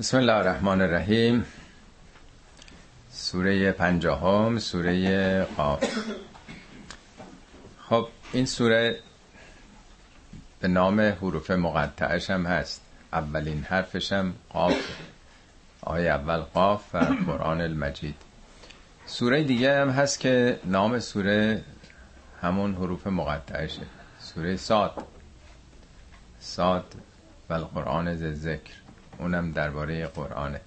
بسم الله الرحمن الرحیم. سوره پنجاهم سوره قاف. خب این سوره به نام حروف مقطعش هم هست. اولین حرفش هم قاف. آیه اول قاف و قرآن المجید. سوره دیگه هم هست که نام سوره همون حروف مقطعشه. سوره ساد. ساد و القرآن ذکر. اونم درباره قرآنه.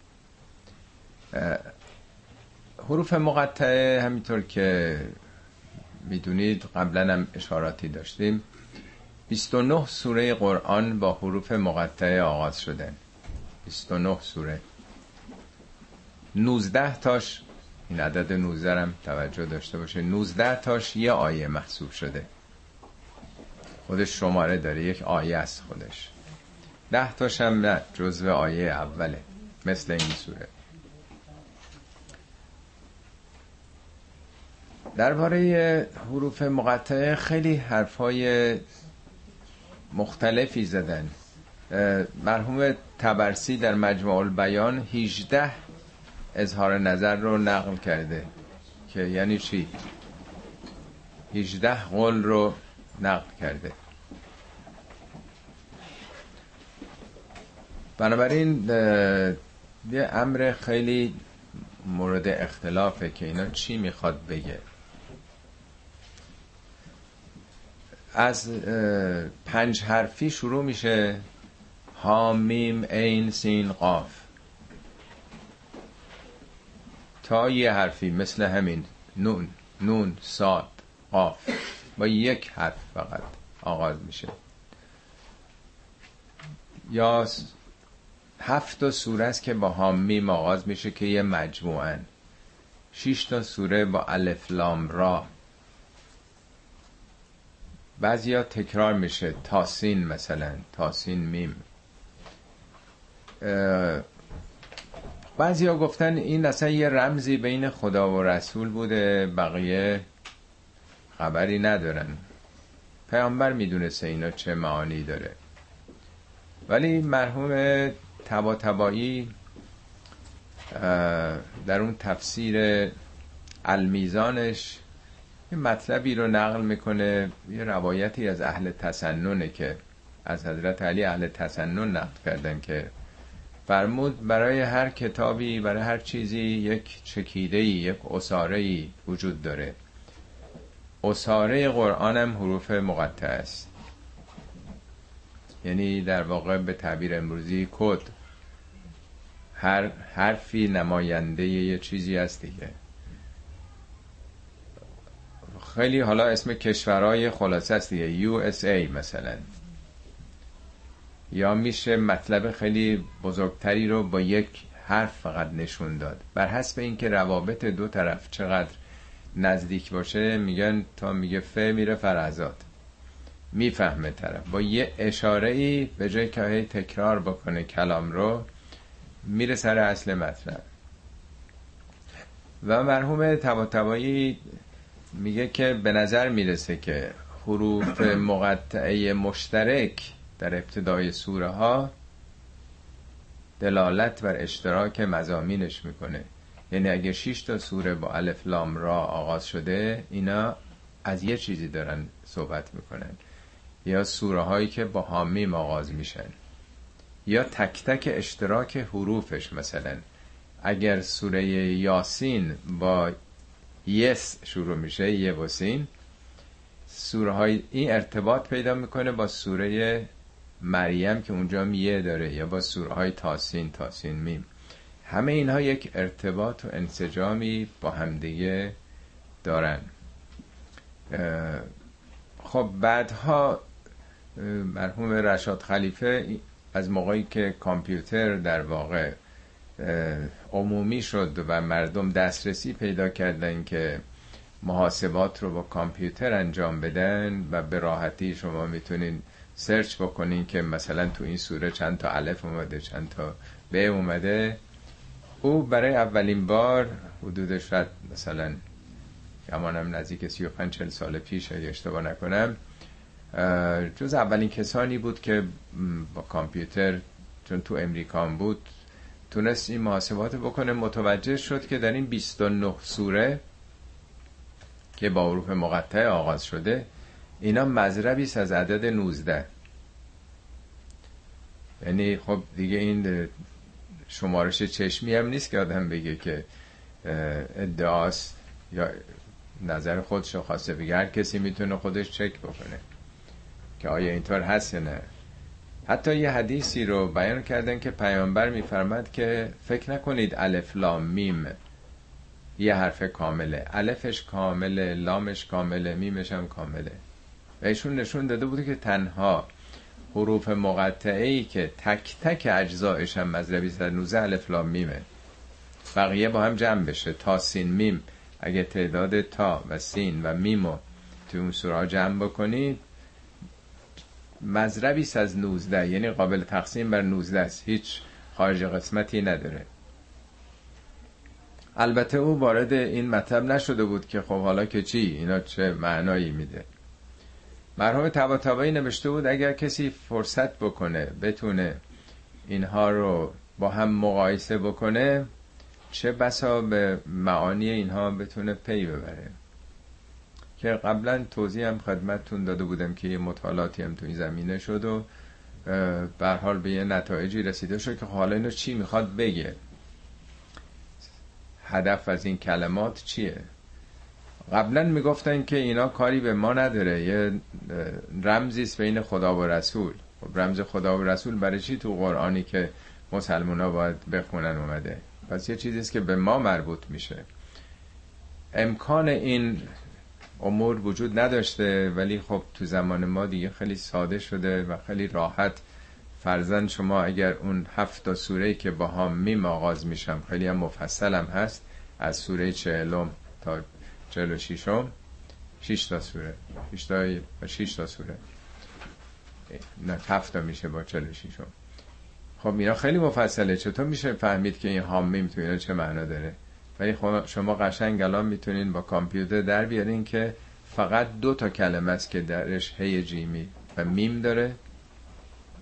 حروف مقطعه همینطور که می‌دونید قبلا هم اشاراتی داشتیم. 29 سوره قرآن با حروف مقطعه آغاز شدن. 29 سوره. 19 تاش این عدد 19 هم توجه داشته باشه 19 تاش یه آیه محسوب شده. خودش شماره داره یک آیه است خودش. ده تاش هم نه جزو آیه اوله مثل این سوره. درباره حروف مقطعه خیلی حرفای مختلفی زدن. مرحوم تبرسی در مجموع البیان 18 اظهار نظر رو نقل کرده که یعنی چی؟ 18 قول رو نقل کرده. بنابراین یه امر خیلی مورد اختلافه که اینا چی می‌خواد بگه. از پنج حرفی شروع میشه. ها میم عین سین قاف. تا یه حرفی مثل همین. نون نون ساد قاف. با یک حرف فقط آغاز میشه. یا هفت تا سوره است که با هامیم آغاز میشه که یه مجموعن. شش تا سوره با الف لام را. بعضیا تکرار میشه. تاسین مثلا. تاسین میم. بعضیا گفتن این اصلا یه رمزی بین خدا و رسول بوده. بقیه خبری ندارن. پیامبر می‌دونسته اینا چه معانی داره. ولی مرحوم تبا تبایی در اون تفسیر المیزانش یه مطلبی رو نقل می‌کنه یه روایتی از اهل تسننه که از حضرت علی اهل تسنن نقل کردن که فرمود برای هر کتابی برای هر چیزی یک چکیده یک اصاره وجود داره. اصاره قرآن هم حروف مقطع است. یعنی در واقع به تعبیر امروزی کد. هر حرفی نماینده یه چیزی هست دیگه. خیلی حالا اسم کشورهای خلاصه است دیگه. USA مثلا. یا میشه مطلب خیلی بزرگتری رو با یک حرف فقط نشون داد. بر حسب اینکه روابط دو طرف چقدر نزدیک باشه میگن تا میگه ف میره فرزاد. می‌فهمه طرف. با یه اشاره ای به جای که هی تکرار بکنه کلام رو میره سر اصل مطلب. و مرحوم تباتبایی میگه که به نظر می‌رسه که حروف مقطعه مشترک در ابتدای سوره ها دلالت بر اشتراک مزامینش می‌کنه. یعنی اگه 6 تا سوره با الف لام را آغاز شده اینا از یه چیزی دارن صحبت می‌کنن. یا سوره هایی که با حامیم آغاز میشن یا تک تک اشتراک حروفش مثلا. اگر سوره یاسین با یس شروع میشه یه و سین سوره های این ارتباط پیدا می‌کنه با سوره مریم که اونجا یه داره یا با سوره های تاسین تاسین میم. همه اینها یک ارتباط و انسجامی با همدیگه دارن. خب بعدها مرحوم رشاد خلیفه از موقعی که کامپیوتر در واقع عمومی شد و مردم دسترسی پیدا کردن که محاسبات رو با کامپیوتر انجام بدن و به راحتی شما می‌تونین سرچ بکنین که مثلا تو این سوره چند تا الف اومده چند تا ب اومده. او برای اولین بار حدود شاید مثلا گمانم نزدیک 35 40 سال پیش اگه اشتباه نکنم جز اولین کسانی بود که با کامپیوتر چون تو امریکان بود تونست این محاسبات بکنه. متوجه شد که در این 29 سوره که با حروف مقطع آغاز شده اینا مذربی از عدد 19 یعنی خب دیگه این شمارش چشمی هم نیست که آدم بگه که ادعاست یا نظر خودشو خواسته بگه. هر کسی می‌تونه خودش چک بکنه. که آیا اینطور هست یا نه. حتی یه حدیثی رو بیان کردن که پیامبر میفرماد که فکر نکنید الف لام میم یه حرف کامله. الفش کامله لامش کامله میمش هم کامله. و ایشون نشون داده بوده که تنها حروف مقطعه ای که تک تک اجزایش هم مضرب 19 الف لام میمه. بقیه با هم جمع بشه. تا سین میم. اگه تعداد تا و سین و میمو توی اون سوره جمع بکنید مذربی از 19 یعنی قابل تقسیم بر 19 است. هیچ خارج قسمتی نداره. البته او وارد این مطلب نشده بود که خب حالا که چی؟ اینا چه معنایی میده؟ مرحوم تبا نوشته بود اگر کسی فرصت بکنه بتونه اینها رو با هم مقایسه بکنه چه بسا به معانی اینها بتونه پی ببره؟ که قبلا توضیح هم خدمتتون داده بودم که یه مطالعاتی هم تو این زمینه شد و به حال به یه نتایجی رسیده شد که خب حالا اینو چی می‌خواد بگه؟ هدف از این کلمات چیه؟ قبلا می‌گفتن که اینا کاری به ما نداره یه رمزی بین خدا و رسول. خب رمز خدا و رسول برای چی تو قرآنی که مسلمان ها باید بخونن اومده؟ پس یه چیزیست که به ما مربوط میشه. امکان این امور وجود نداشته ولی خب تو زمان ما دیگه خیلی ساده شده و خیلی راحت. فرزن شما اگر اون هفت تا سوره که با هم میم آغاز میشم خیلی هم مفصل هم هست از سوره چهلم تا چهل و شیشم شیش تا سوره شیش تا, شیش تا سوره. نه هفت تا میشه با چهل و شیشم خب اینا خیلی مفصله. چطور میشه فهمید که این هامیم تو اینا چه معنا داره؟ ولی خب شما قشنگ الان می‌تونین با کامپیوتر در بیارین که فقط دو تا کلمه است که درش هی جیمی و میم داره.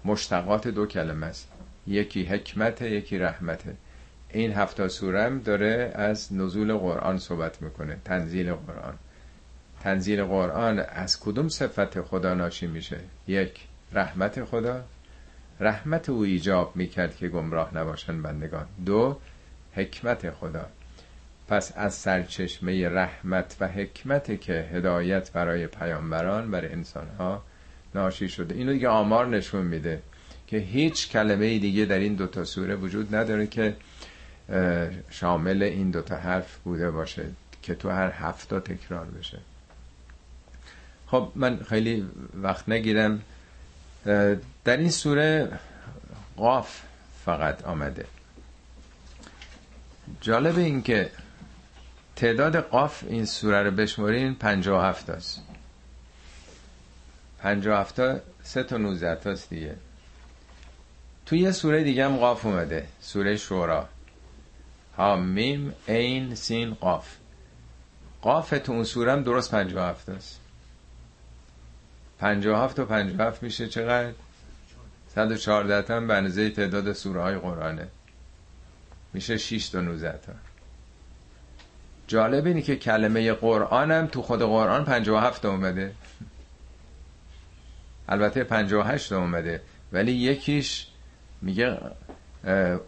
مشتقات دو کلمه است. یکی حکمت یکی رحمته. این هفتا سورم داره از نزول قرآن صحبت می‌کنه. تنزیل قرآن. تنزیل قرآن از کدوم صفت خدا ناشی میشه؟ یک رحمت خدا. رحمت او ایجاب می‌کرد که گمراه نباشن بندگان. دو حکمت خدا. پس از سرچشمه رحمت و حکمت که هدایت برای پیامبران برای انسانها ناشی شده. اینو دیگه آمار نشون میده که هیچ کلمه دیگه در این دوتا سوره وجود نداره که شامل این دوتا حرف بوده باشه که تو هر هفته تکرار بشه. خب من خیلی وقت نگیرم. در این سوره قاف فقط آمده. جالب این که تعداد قاف این سوره رو بشمارین 57 است 57 تا سه تا 19 تاست دیگه. تو یه سوره دیگه هم قاف اومده سوره شورا. ها میم این سین قاف. قاف تو اون سوره هم درست 57 است 57 و 57 میشه چقدر؟ 114 تا به اندازه تعداد سوره های قرآنه. میشه 6 تا 19 تا. جالب اینه که کلمه قرآن هم تو خود قرآن 57 اومده. البته 58 اومده. ولی یکیش میگه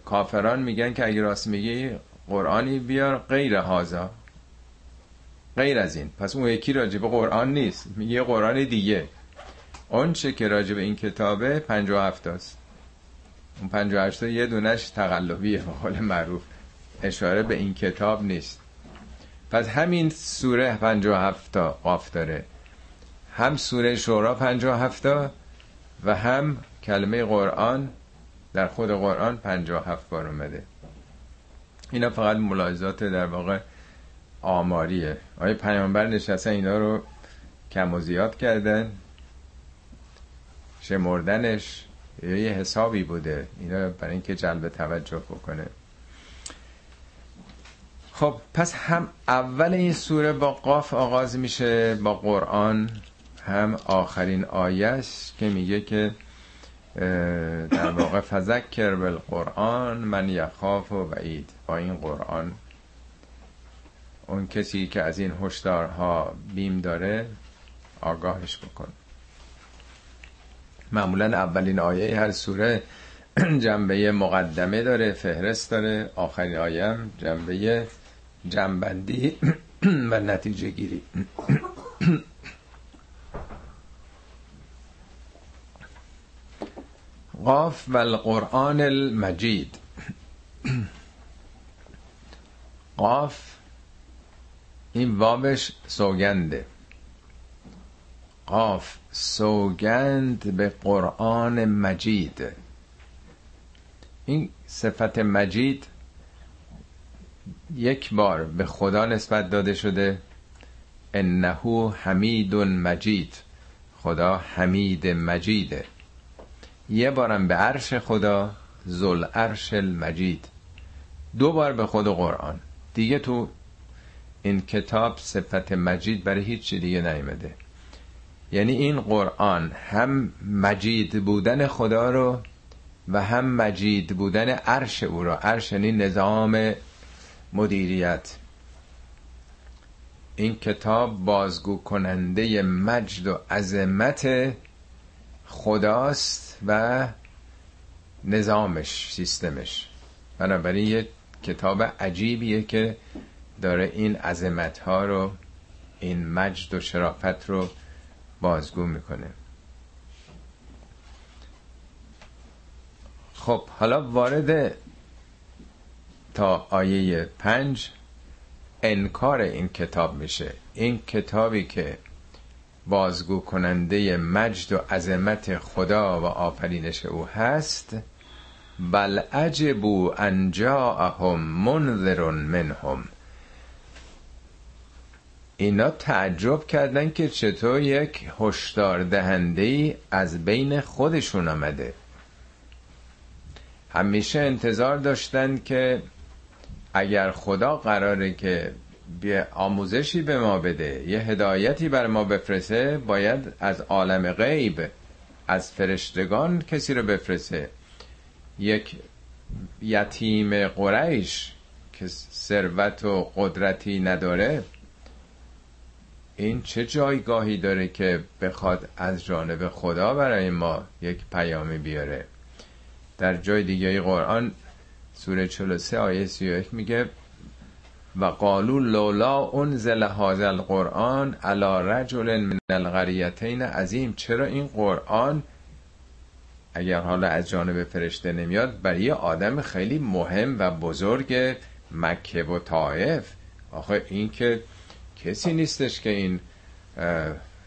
کافران میگن که اگه راست میگی قرآنی بیار غیر هازا غیر از این. پس اون یکی راجب قرآن نیست. میگه قرآن دیگه. اون چه که راجب این کتابه 57 است. اون 58 یه دونش تقلبیه به قول معروف. اشاره به این کتاب نیست. پس همین سوره 57 تا قاف داره. هم سوره شورا 57 تا و هم کلمه قرآن در خود قرآن 57 بار اومده. اینا فقط ملاحظات در واقع آماریه. آیا پیامبر نشسته اینا رو کم و زیاد کردن؟ شمردنش یه حسابی بوده؟ اینا برای اینکه جلب توجه بکنه. خب پس هم اول این سوره با قاف آغاز میشه با قرآن هم آخرین آیه که میگه که در واقع فذکر بالقرآن من یخاف و وعید با این قرآن اون کسی که از این هشدارها بیم داره آگاهش بکن. معمولا اولین آیه هر سوره جنبه مقدمه داره فهرست داره آخرین آیه هم جنبه جنبندی و نتیجه گیری. قاف و القرآن المجید. قاف این وابش سوگنده. قاف سوگند به قرآن مجید. این صفت مجید یک بار به خدا نسبت داده شده انه حمید مجید خدا حمید مجیده. یه بارم به عرش خدا زل عرش المجید. دو بار به خود قرآن. دیگه تو این کتاب صفت مجید برای هیچ دیگه نیمده یعنی این قرآن هم مجید بودن خدا رو و هم مجید بودن عرش او را عرش یعنی نظام مدیریت. این کتاب بازگو کننده مجد و عظمت خداست و نظامش سیستمش. بنابراین یه کتاب عجیبیه که داره این عظمت ها رو این مجد و شرافت رو بازگو می‌کنه. خب حالا وارد تا آیه پنج انکار این کتاب میشه. این کتابی که بازگو کننده مجد و عظمت خدا و آفرینش او هست بل عجبو ان جاءهم منذر منهم. اینا تعجب کردن که چطور یک هشدار دهنده از بین خودشون آمده. همیشه انتظار داشتن که اگر خدا قراره که به آموزشی به ما بده یه هدایتی بر ما بفرسه باید از عالم غیب از فرشتگان کسی رو بفرسه یک یتیم قریش که ثروت و قدرتی نداره این چه جایگاهی داره که بخواد از جانب خدا برای ما یک پیامی بیاره؟ در جای دیگه قرآن سوره 43 آیه 31 میگه و قالو لولا انزل هذا القرآن على رجل من القریتین عظیم. چرا این قرآن اگر حالا از جانب فرشته نمیاد برای یه آدم خیلی مهم و بزرگ مکه و طائف؟ آخه این که کسی نیستش که این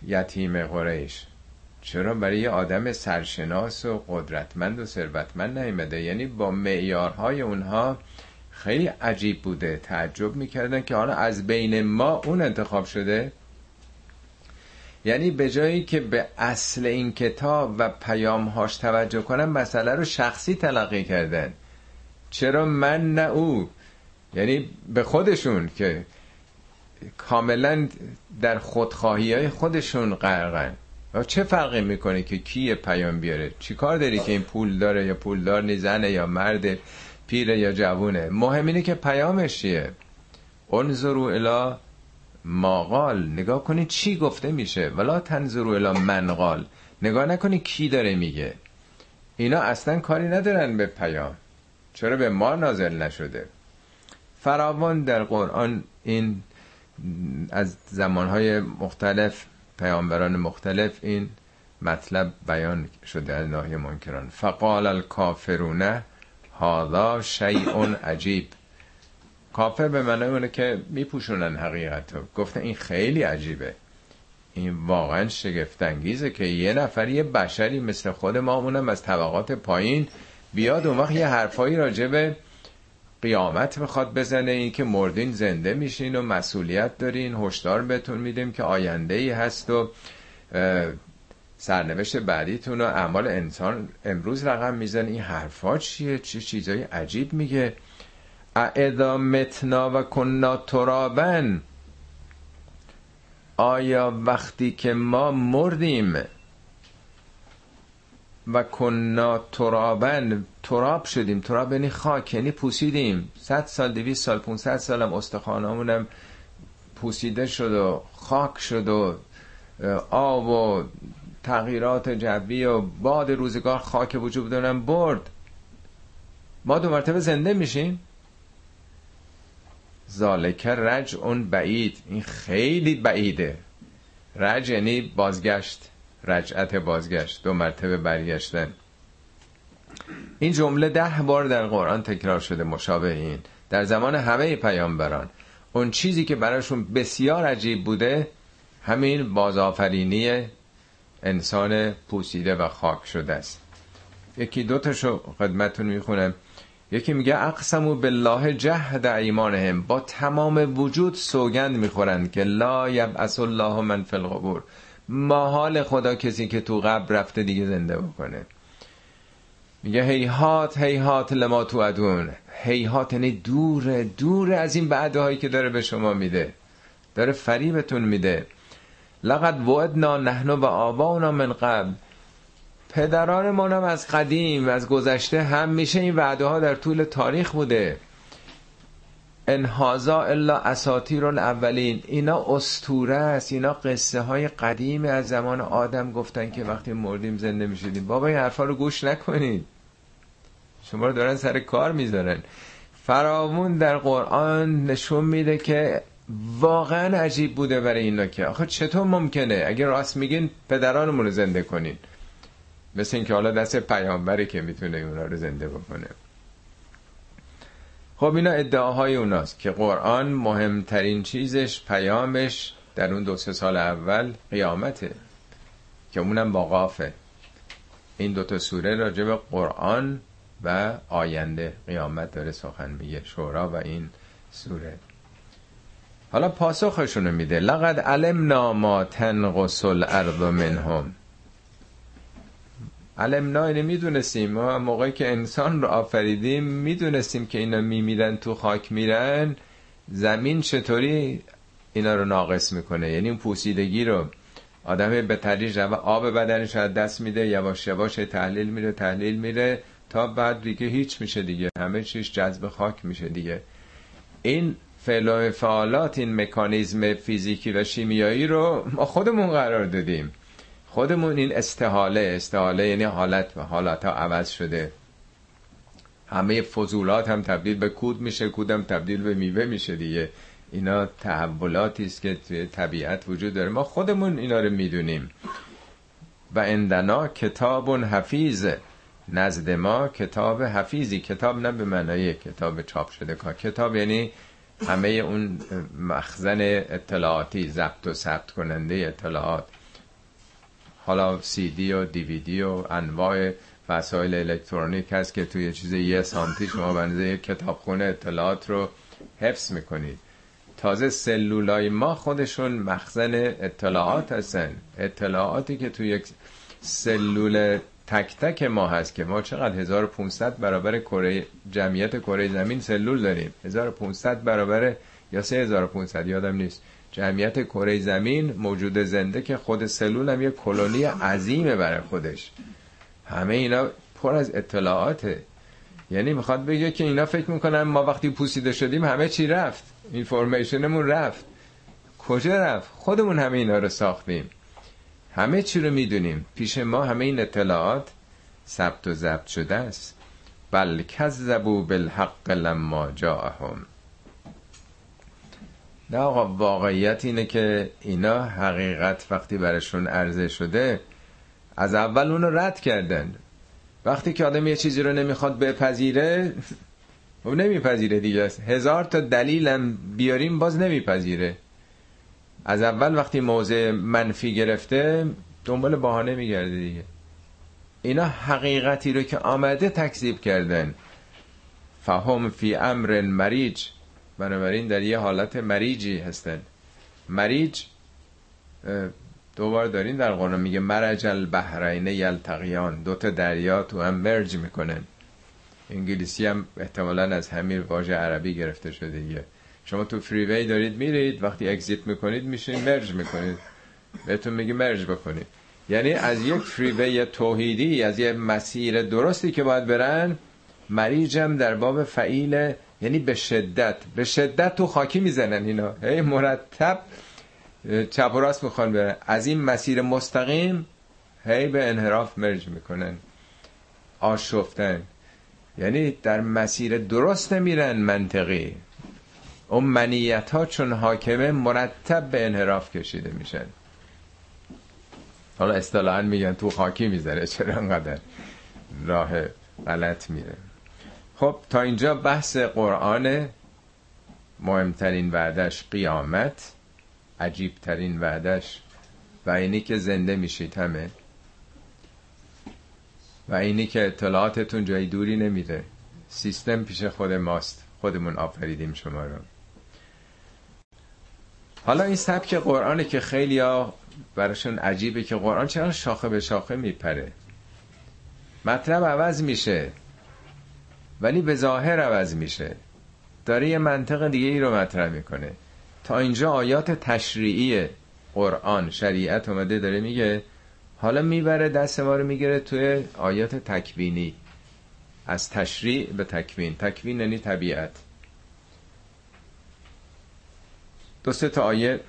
یتیم قریش. چرا برای یه آدم سرشناس و قدرتمند و ثروتمند نیمده یعنی با معیارهای اونها خیلی عجیب بوده. تعجب می‌کردن که حالا از بین ما اون انتخاب شده؟ یعنی به جایی که به اصل این کتاب و پیامهاش توجه کنن مسئله رو شخصی تلقی کردن. چرا من نه او؟ یعنی به خودشون که کاملا در خودخواهی های خودشون غرقن. چه فرقی می‌کنه که کی پیام بیاره؟ چی کار داری که این پول داره یا پولدار نیزنه یا مرد پیره یا جوونه؟ مهم اینه که پیامش چیه؟ انظرو الا ماقال نگاه کنی چی گفته میشه. ولا تنظرو الا منقال نگاه نکنی کی داره میگه. اینا اصلا کاری ندارن به پیام. چرا به ما نازل نشده؟ فراوان در قرآن این از زمانهای مختلف پیامبران مختلف این مطلب بیان شده از ناحیه منکران. فقال الکافرون هذا شیء عجیب. کافر به معنی اونه که میپوشونن حقیقت رو. گفتن این خیلی عجیبه. این واقعا شگفتانگیزه که یه نفر یه بشری مثل خود ما اونم از طبقات پایین بیاد اون وقت یه حرفایی راجع به قیامت می‌خواد بزنه این که مردین زنده میشین و مسئولیت دارین. هشدار بهتون میدیم که آینده ای هست و سرنوشت بعدیتون و اعمال انسان امروز رقم میزن این حرفا چیه؟ چه چیزای عجیب میگه؟ اعدا متنا و کنا ترابن آیا وقتی که ما مردیم و کنا ترابن تراب شدیم. تراب یعنی خاک یعنی پوسیدیم. صد سال دویست سال 500 سال هم استخوانامونم پوسیده شد و خاک شد و آب و تغییرات جوی و باد روزگار خاک وجود دارن برد. ما دو مرتبه زنده میشیم. ذالک رج اون بعید. این خیلی بعیده. رج یعنی بازگشت. رجعت بازگشت دو مرتبه برگشتن. این جمله ده بار در قرآن تکرار شده مشابه این در زمان همه پیامبران. اون چیزی که براشون بسیار عجیب بوده همین بازآفرینی انسان پوسیده و خاک شده است. یکی دوتاشو خدمتون می‌خونم. یکی میگه اقسمو بالله جهد ایمانهم. با تمام وجود سوگند می‌خورند که لا یبعث الله من فی القبور. ما حال خدا کسی که تو قبر رفته دیگه زنده بکنه. میگه هیهات هیهات لما تو ادون هیهات یعنی دوره دور از این بعدهایی که داره به شما میده. داره فریبتون میده. لقد وعدنا نحن و آباؤنا من قبل. پدران هم از قدیم از گذشته هم میشه این وعده ها در طول تاریخ بوده. انهازا الا اساطیر الاولین. اینا استوره است. اینا قصه های قدیم از زمان آدم گفتن که وقتی مردیم زنده می‌شدیم. بابا این حرفا رو گوش نکنید شما رو دارن سر کار می‌ذارن. فراوون در قرآن نشون میده که واقعا عجیب بوده برای اینا که آخه چطور ممکنه؟ اگه راست میگین پدرانمون رو زنده کنین. مثل اینکه حالا دست پیامبری که می‌تونه اونا رو زنده بکنه. خب اینا ادعاهای اوناست که قرآن مهمترین چیزش پیامش در اون دو سه سال اول قیامته که اونم با قافه. این دوتا سوره راجع به قرآن و آینده قیامت داره سخن میگه شورا و این سوره. حالا پاسخشونو میده. لقد علمنا ما تنقص الارض منهم. علمنا اینه می‌دونستیم. ما موقعی که انسان رو آفریدیم می‌دونستیم که اینا میمیرن تو خاک میرن. زمین چطوری اینا رو ناقص می‌کنه؟ یعنی اون پوسیدگی رو آدم به تدریج و آب بدنش از دست میده یواش یواش تحلیل میره تحلیل میره. تا بعد دیگه هیچ میشه دیگه. همه چیش جذب خاک میشه دیگه. این فعل فعالات این مکانیزم فیزیکی و شیمیایی رو ما خودمون قرار دادیم. خودمون این استحاله استحاله یعنی حالت و حالت ها عوض شده. همه فضولات هم تبدیل به کود میشه کود هم تبدیل به میوه میشه دیگه. اینا تحولاتی است که توی طبیعت وجود داره. ما خودمون اینا رو می‌دونیم. و اندنا کتاب حفیظ نزد ما کتاب حفیظی. کتاب نه به معنای کتاب چاپ شده کتاب یعنی همه اون مخزن اطلاعاتی ضبط و ثبت کننده اطلاعات. حالا سی دی و دیویدی و انواع وسایل الکترونیک هست که توی چیز یه سانتی شما بنده یک کتابخونه اطلاعات رو حفظ می‌کنید. تازه سلولای ما خودشون مخزن اطلاعات هستن. اطلاعاتی که توی یک سلول تک تک ما هست که ما چقدر 1500 برابر کره جمعیت کره زمین سلول داریم. 1500 برابر یا 3500 یادم نیست. جمعیت کره زمین موجود زنده که خود سلول هم یه کلونی عظیمه برای خودش. همه اینا پر از اطلاعاته. یعنی می‌خواد بگه که اینا فکر می‌کنن ما وقتی پوسیده شدیم همه چی رفت. اینفورمیشنمون رفت. کجا رفت؟ خودمون همه اینا رو ساختیم. همه چی رو می‌دونیم. پیش ما همه این اطلاعات ثبت و ضبط شده است. بل کذبوا بالحق لما جاءهم. نه آقا واقعیت اینه که اینا حقیقت وقتی برشون عرضه شده از اول اونو رد کردن. وقتی که آدم یه چیزی رو نمی‌خواد بپذیره و نمیپذیره دیگه. است هزار تا دلیلم بیاریم باز نمیپذیره. از اول وقتی موضع منفی گرفته دنبال بهانه میگرده دیگه. اینا حقیقتی رو که آمده تکذیب کردن. فهم فی امر مریج بنابراین در یه حالت مریجی هستن. مریج دوبار دارین در قرآن میگه مرج البحرین یلتقیان. دوتا دریا تو هم مرج می‌کنن. انگلیسی هم احتمالا از همین واژه عربی گرفته شده دیگه. شما تو فریوی دارید میرید وقتی اگزیت می‌کنید میشین مرج می‌کنید. بهتون میگه مرج بکنید. یعنی از یک فریوی توحیدی از یک مسیر درستی که باید برن مریجم در باب فعیل یعنی به شدت به شدت تو خاکی می‌زنن اینا. هی مرتب چپ و راست می‌خوان برن. از این مسیر مستقیم هی به انحراف مرج می‌کنن. آشفتن. یعنی در مسیر درست نمیرن منطقی. اون منیت ها چون حاکمه مرتب به انحراف کشیده میشن. حالا اصطلاحا میگن تو خاکی می‌ذاره چرا انقدر راه غلط میره. خب تا اینجا بحث قرآن مهمترین وعدش قیامت عجیبترین وعدش و اینی که زنده میشید همه. و اینی که اطلاعاتتون جای دوری نمیره سیستم پیش خود ماست. خودمون آفریدیم شما رو. حالا این سبک قرآنه که خیلی ها براشون عجیبه که قرآن چرا شاخه به شاخه میپره؟ مطلب عوض میشه. ولی به ظاهر عوض میشه. داره یه منطق دیگه ای رو مطرح می‌کنه. تا اینجا آیات تشریعی قرآن شریعت اومده داره میگه حالا می‌بره دست ما رو می‌گیره توی آیات تکوینی. از تشریع به تکوین. تکوین یعنی طبیعت. دو سه تا آیه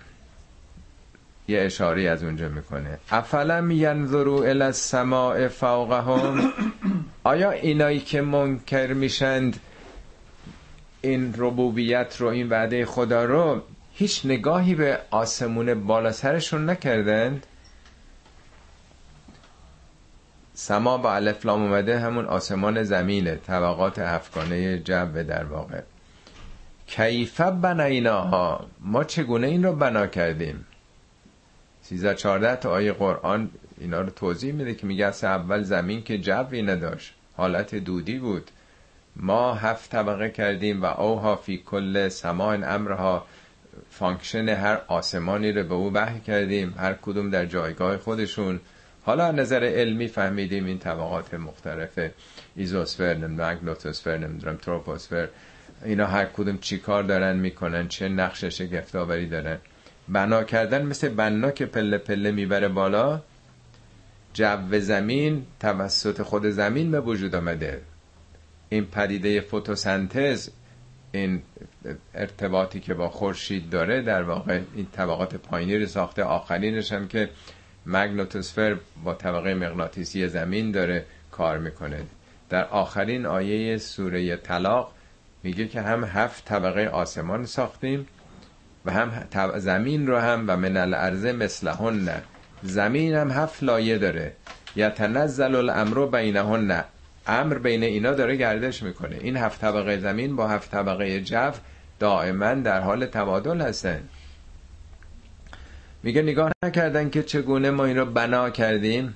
یه اشاره از اونجا می‌کنه. افلم ینظرو الی السماء فوقهم؟ آیا اینایی که منکر میشند این ربوبیت رو این وعده خدا رو هیچ نگاهی به آسمون بالا سرشون نکردند؟ سما با الفلام اومده همون آسمان زمینه طبقات هفگانه جو در واقع. کیف بنیناها؟ ما چگونه این رو بنا کردیم؟ 13 14 تا آیه قرآن اینا رو توضیح میده که میگه از اول زمین که جوی نداشت حالت دودی بود. ما هفت طبقه کردیم و اوحی فی کل سماء امرها. function هر آسمانی رو به او وحی کردیم هر کدوم در جایگاه خودشون. حالا نظر علمی فهمیدیم این طبقات مختلف ایزوسفر مگنوتوسفر نمی‌دونم تروپوسفر. اینا هر کدوم چی کار دارن می‌کنن چه نقش شگفتآوری دارن. بنا کردن مثل بنا که پله پله می‌بره بالا جو زمین توسط خود زمین به وجود آمده. این پدیده فوتوسنتز این ارتباطی که با خورشید داره در واقع این طبقات پایینی رو ساخته. آخرینش هم که مگنوتوسفر با طبقه مغناطیسی زمین داره کار می‌کنه. در آخرین آیه سوره طلاق میگه که هم هفت طبقه آسمان ساختیم و هم زمین رو هم و من الارض مثلهن. زمین هم هفت لایه داره. یتنزل الامر بینهن. امر بین اینا داره گردش می‌کنه. این هفت طبقه زمین با هفت طبقه جو دائما در حال تبادل هستن. میگه نگاه نکردن که چگونه ما این رو بنا کردیم؟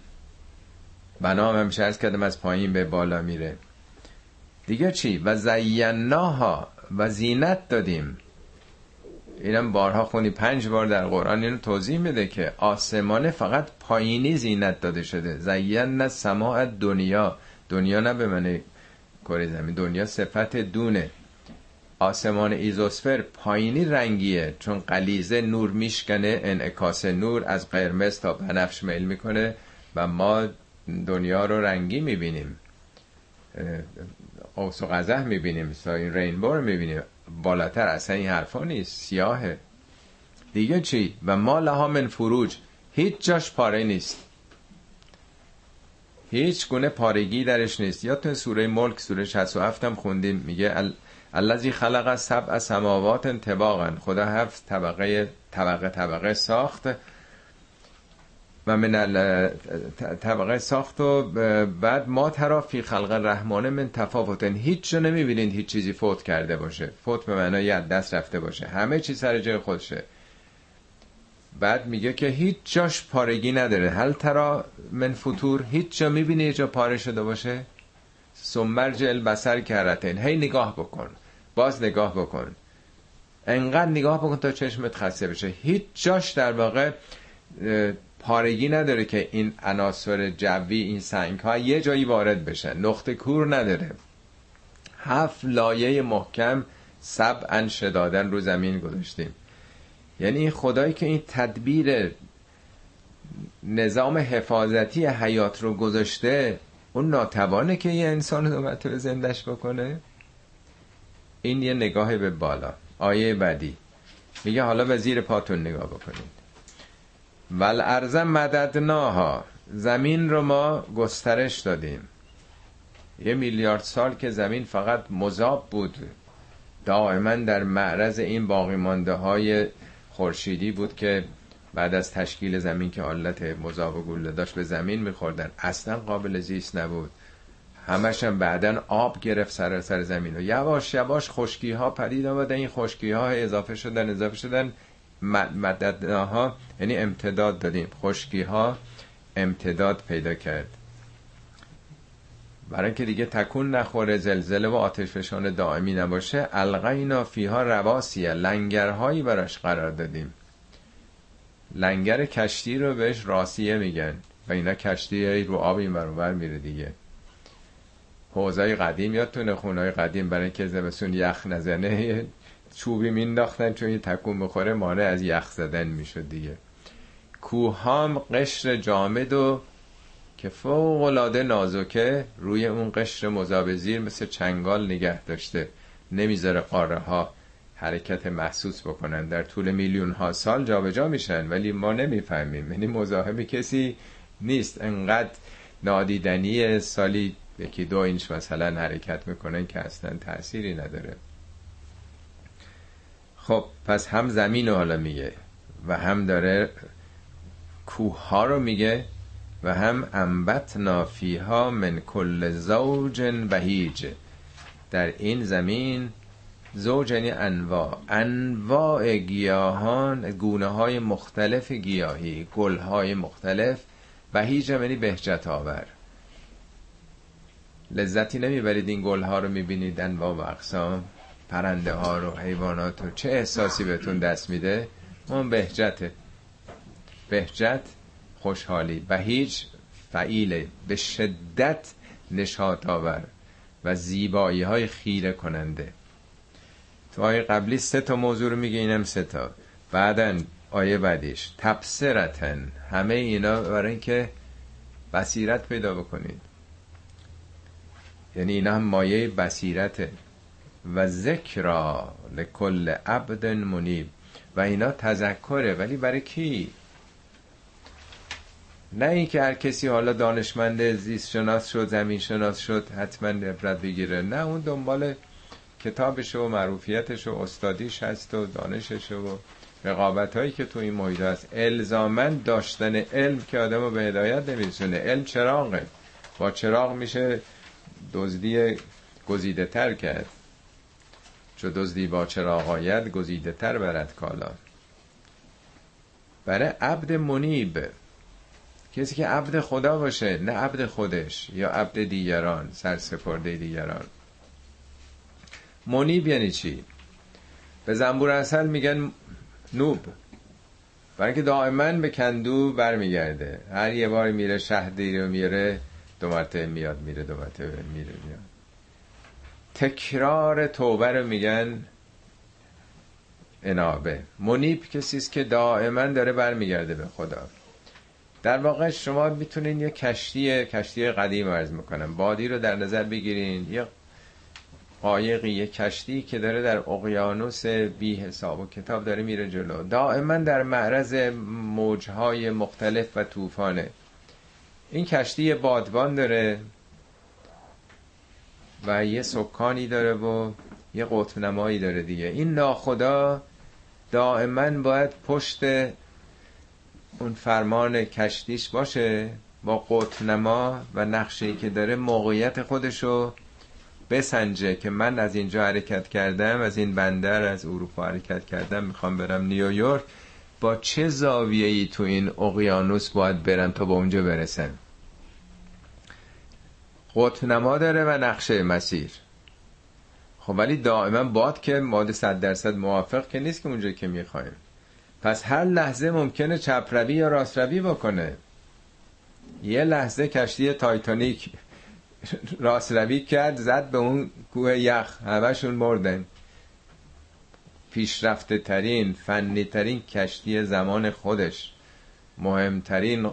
بنا هم همیشه از کردم از پایین به بالا میره. دیگه چی؟ و زیناها و زینت دادیم. اینم بارها خونی پنج بار در قرآن اینو توضیح میده که آسمان فقط پایینی زینت داده شده. زین سماع دنیا دنیا نه به من کره زمین دنیا صفت دونه. آسمان ایزوسفر پایینی رنگیه چون قلیزه نور میشکنه انعکاس نور از قرمز تا بنفش میل می‌کنه و ما دنیا رو رنگی می‌بینیم. قوس و قزح می‌بینیم این رینبو رو می‌بینیم. بالاتر اصلا این حرفا نیست. سیاهه. دیگه چی؟ و ما لها من فروج. هیچ جاش پاره نیست. هیچ گونه پارگی درش نیست. یا تو سوره ملک سوره 67 هم خوندیم. میگه الذی خلق سبع سماوات طباقا خدا هفت طبقه طبقه طبقه ساخت. و من طبقه ساخت و بعد ما ترا فی خلق رحمانه من تفاوتن. هیچ جا نمی‌بینید هیچ چیزی فوت کرده باشه. فوت به معنای از دست رفته باشه. همه چی سر جای خودشه. بعد میگه که هیچ جاش پارگی نداره. هل ترا من فطور؟ هیچ جا می‌بینی جا پاره شده باشه؟ سمرج البسر کرتین. هی نگاه بکن. باز نگاه بکن. انقدر نگاه بکن تا چشمت خسته بشه. هیچ جاش در واقع پارگی نداره که این عناصر جوی این سنگ ها یه جایی وارد بشه نقطه کور نداره. هفت لایه محکم سب شدادن رو زمین گذاشتیم. یعنی خدایی که این تدبیر نظام حفاظتی حیات رو گذاشته اون ناتوانه که یه انسان دوباره به زندش بکنه. این یه نگاه به بالا. آیه بعدی. میگه حالا به زیر پاتون نگاه بکنید. ول ارزم مددناها. زمین رو ما گسترش دادیم. یه میلیارد سال که زمین فقط مذاب بود. دائما در معرض این باقی مانده های خورشیدی بود که بعد از تشکیل زمین که حالت مذاب و داشت به زمین میخوردن. اصلا قابل زیست نبود. همش هم بعدا آب گرفت سر سر زمین. و یواش یواش خشکی ها پدید آمده این خشکی ها اضافه شدن اضافه شدن. مددناها یعنی امتداد دادیم. خشکی ها امتداد پیدا کرد. برای اینکه دیگه تکون نخوره زلزله و آتش فشان دائمی نباشه القینا فیها رواسیه. لنگرهایی براش قرار دادیم. لنگر کشتی رو بهش راسیه میگن. و اینا کشتی رو آب این برابر میره دیگه. حوزای قدیم یادتونه خونهای قدیم برای اینکه زمستون یخ نزنه چوبی مینداختن چون یه تکون بخوره مانع از یخ زدن می‌شد دیگه. کوهام قشر جامد و که فوق العاده نازکه روی اون قشر مذاب زیر مثل چنگال نگه داشته. نمی‌ذاره قاره ها حرکت محسوس بکنن. در طول میلیون ها سال جابجا جا میشن ولی ما نمی‌فهمیم. یعنی مزاحم کسی نیست. انقدر نادیدنی سالی یکی دو اینچ مثلا حرکت می‌کنن که اصلا تأثیری نداره. خب پس هم زمین رو حالا میگه و هم داره کوه ها رو میگه و هم انبت نافیها من کل زوج بهیج. در این زمین زوج یعنی انواع. انواع گیاهان گونه های مختلف گیاهی گل های مختلف. بهیج یعنی بهجت آور. لذتی نمی‌برید این گل ها رو می‌بینید انواع و اقسام. پرنده ها رو حیوانات رو چه احساسی بهتون دست میده؟ اون بهجته بهجت خوشحالی بهیج فعیله به شدت نشاط آور و زیبایی های خیره کننده تو آیه قبلی سه تا موضوع رو میگه اینم سه تا. بعدا آیه بعدیش. تبصرتن همه اینا برای اینکه بصیرت پیدا بکنید. یعنی اینا هم مایه بصیرته. و ذکرا لکل عبد منیب. و اینا تذکره ولی برای کی؟ نه اینکه هر کسی حالا دانشمند زیست شناس شد زمین شناس شد حتما عبرت بگیره. نه اون دنبال کتابش و معروفیتش و استادیش هست و دانشش و رقابت هایی که تو این محیط هست. الزامن داشتن علم که آدم رو به هدایت نمیرسونه. علم چراغه. با چراغ میشه دزدی گزیده تر کرد. چو دزدی با چراغ آید گزیده تر برد کالا. برای عبد منیب. کسی که عبد خدا باشه نه عبد خودش یا عبد دیگران سرسپرده دیگران. منیب یعنی چی؟ به زنبور اصل میگن نوب. برای اینکه دائما به کندو برمیگرده. هر یه بار میره شهدی رو میره دو مرتبه میاد میره دو مرتبه میره میاد. تکرار توبه رو میگن انابه منیب کسی است که دائما داره برمیگرده به خدا. در واقع شما می‌تونین یه کشتی کشتی قدیم ارز می‌کنم. بادی رو در نظر بگیرین. یه قایقی یه کشتی که داره در اقیانوس بی حساب و کتاب داره میره جلو. دائما در معرض موجهای مختلف و طوفانه. این کشتی بادبان داره. و یه سکانی داره و یه قطب نمایی داره دیگه. این ناخدا دائما باید پشت اون فرمان کشتیش باشه با قطب نما و نقشه که داره موقعیت خودشو بسنجه که من از اینجا حرکت کردم از این بندر از اروپا حرکت کردم می‌خوام برم نیویورک. با چه زاویه ای تو این اقیانوس باید برم تا به اونجا برسم؟ قطب نما داره و نقشه مسیر. خب ولی دائما باد که ماده صد درصد موافق که نیست که اونجا که می‌خوایم. پس هر لحظه ممکنه چپروی یا راستروی بکنه. یه لحظه کشتی تایتانیک راستروی کرد زد به اون کوه یخ همشون مردن. پیشرفته ترین فنی ترین کشتی زمان خودش. مهمترین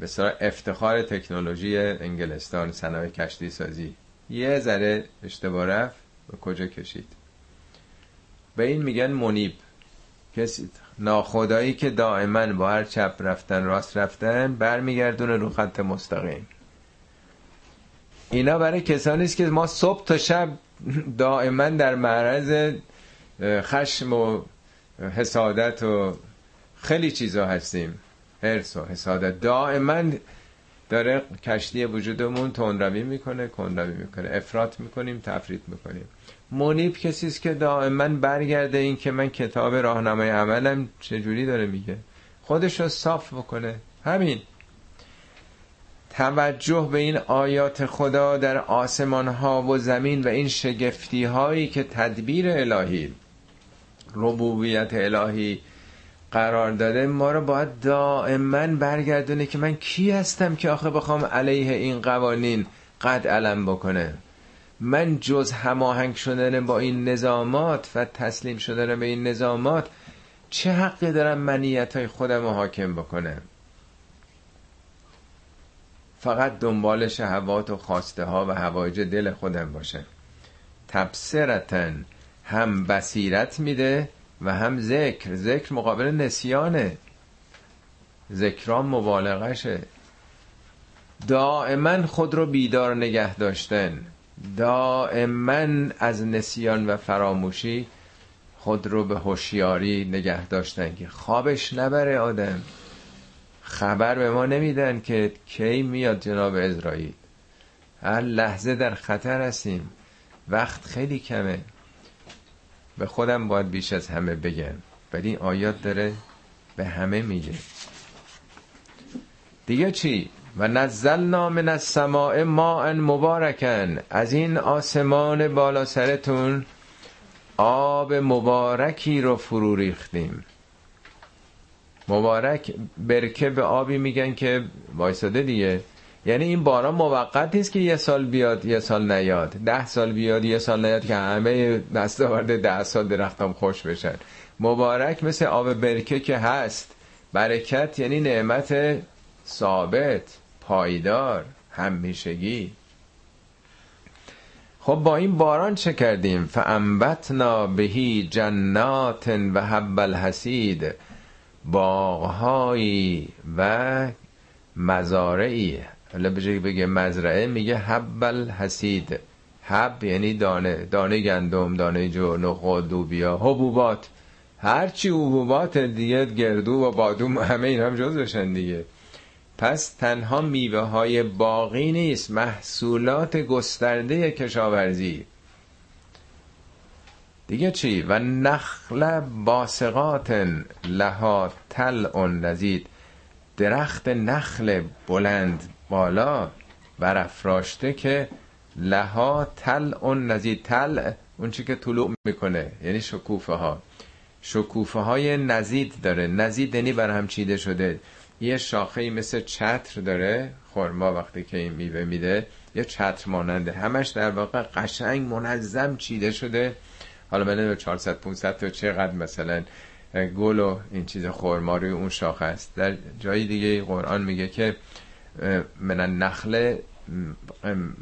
به افتخار تکنولوژی انگلستان صنایع کشتی سازی. یه ذره اشتباه رفت به کجا کشید؟ به این میگن منیب. کسی ناخدایی که دائما با هر چپ رفتن راست رفتن برمیگردونه رو خط مستقیم. اینا برای کسانی است که ما صبح تا شب دائما در معرض خشم و حسادت و خیلی چیزا هستیم. حرس و حسادت. دائما داره کشتی وجودمون تندروی می‌کنه کندروی می‌کنه. افراط می‌کنیم تفرید می‌کنیم. منیب کسی است که دائما برگرده این که من کتاب راهنمای عملم چجوری داره میگه. خودش رو صاف بکنه. همین. توجه به این آیات خدا در آسمان ها و زمین و این شگفتی هایی که تدبیر الهی ربوبیت الهی قرار داده ما رو باید دائما برگردونه که من کی هستم که آخه بخوام علیه این قوانین قد علم بکنه. من جز هماهنگ شدن با این نظامات و تسلیم شدن به این نظامات چه حقی دارم منیت های خودم رو حاکم بکنه؟ فقط دنبال شهوات و خواسته ها و هوایج دل خودم باشه. تبصرتن هم بصیرت میده و هم ذکر. ذکر مقابل نسیانه. ذکران مبالغشه. دائما خود رو بیدار نگه داشتن. دائما از نسیان و فراموشی خود رو به هوشیاری نگه داشتن که خوابش نبره آدم. خبر به ما نمیدن که کی میاد جناب اسرائیل. هر لحظه در خطر هستیم. وقت خیلی کمه. به خودم باید بیش از همه بگم. ولی این آیات داره به همه میگه. دیگه چی؟ و نزلنا من السماء ماء مبارکن. از این آسمان بالا سرتون آب مبارکی رو فرو ریختیم. مبارک برکه به آبی میگن که وایساده دیگه. یعنی این باران موقت نیست که یه سال بیاد یه سال نیاد. ده سال بیاد یه سال نیاد که همه دستاورد ده سال درختم خوش بشن. مبارک مثل آب برکه که هست. برکت یعنی نعمت ثابت پایدار همیشگی خب با این باران چه کردیم؟ فانبتنا بهی جنات و حب الحسید. باغهایی و مزارعی. حالا به بگه مزرعه میگه حب الحسید. حب یعنی دانه دانه گندم دانه جو نخود دوبیا حبوبات. هرچی حبوبات دیگه گردو و بادوم همه این هم جزوشن دیگه. پس تنها میوه های باقی نیست محصولات گسترده کشاورزی. دیگه چی؟ و نخل باسقات لها تل نزید درخت نخل بلند بالا برافراشته که لها تل اون نزید تل اون چی که طلوع می‌کنه یعنی شکوفه ها شکوفه های نزید داره. نزید یعنی بر هم چیده شده. یه شاخه مثل چتر داره خورما وقتی که این میوه میده یه چتر ماننده. همش در واقع قشنگ منظم چیده شده. حالا من 400 500 تا چقدر مثلا گل و این چیز خورما روی اون شاخه است. در جای دیگه قرآن میگه که من نخل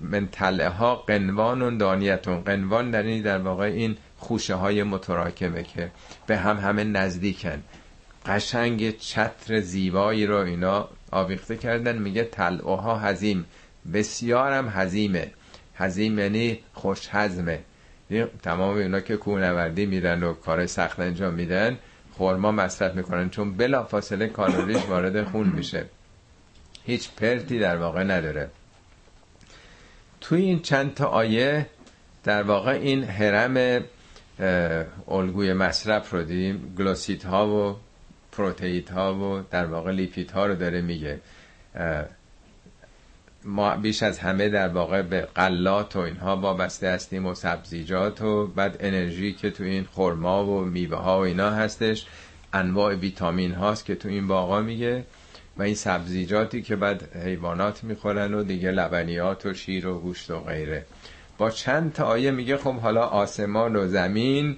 من تله ها قنوان دانیتون. قنوان در این در واقع این خوشه های متراکمه که به هم همه نزدیکن. قشنگ چتر زیبایی رو اینا آویخته کردن. میگه تلعوها هزیم بسیارم هزیمه هزیم یعنی خوش هزمه تمام اینا که کوهنوردی میرن و کار سخت انجام میدن خورما مصرف می‌کنن. چون بلا فاصله کالریش وارد خون میشه. هیچ پرتی در واقع نداره. توی این چند تا آیه در واقع این حرم الگوی مصرف رو دیدیم گلوسیت ها و پروتئید ها و در واقع لیپید ها رو داره میگه. ما بیش از همه در واقع به قلات و اینها وابسته هستیم و سبزیجات و بعد انرژی که تو این خرما و میوه ها و اینا هستش انواع ویتامین هاست که تو این باقا میگه. و این سبزیجاتی که بعد حیوانات می‌خورن و دیگه لبنیات و شیر و گوشت و غیره. با چند تا آیه میگه خب حالا آسمان و زمین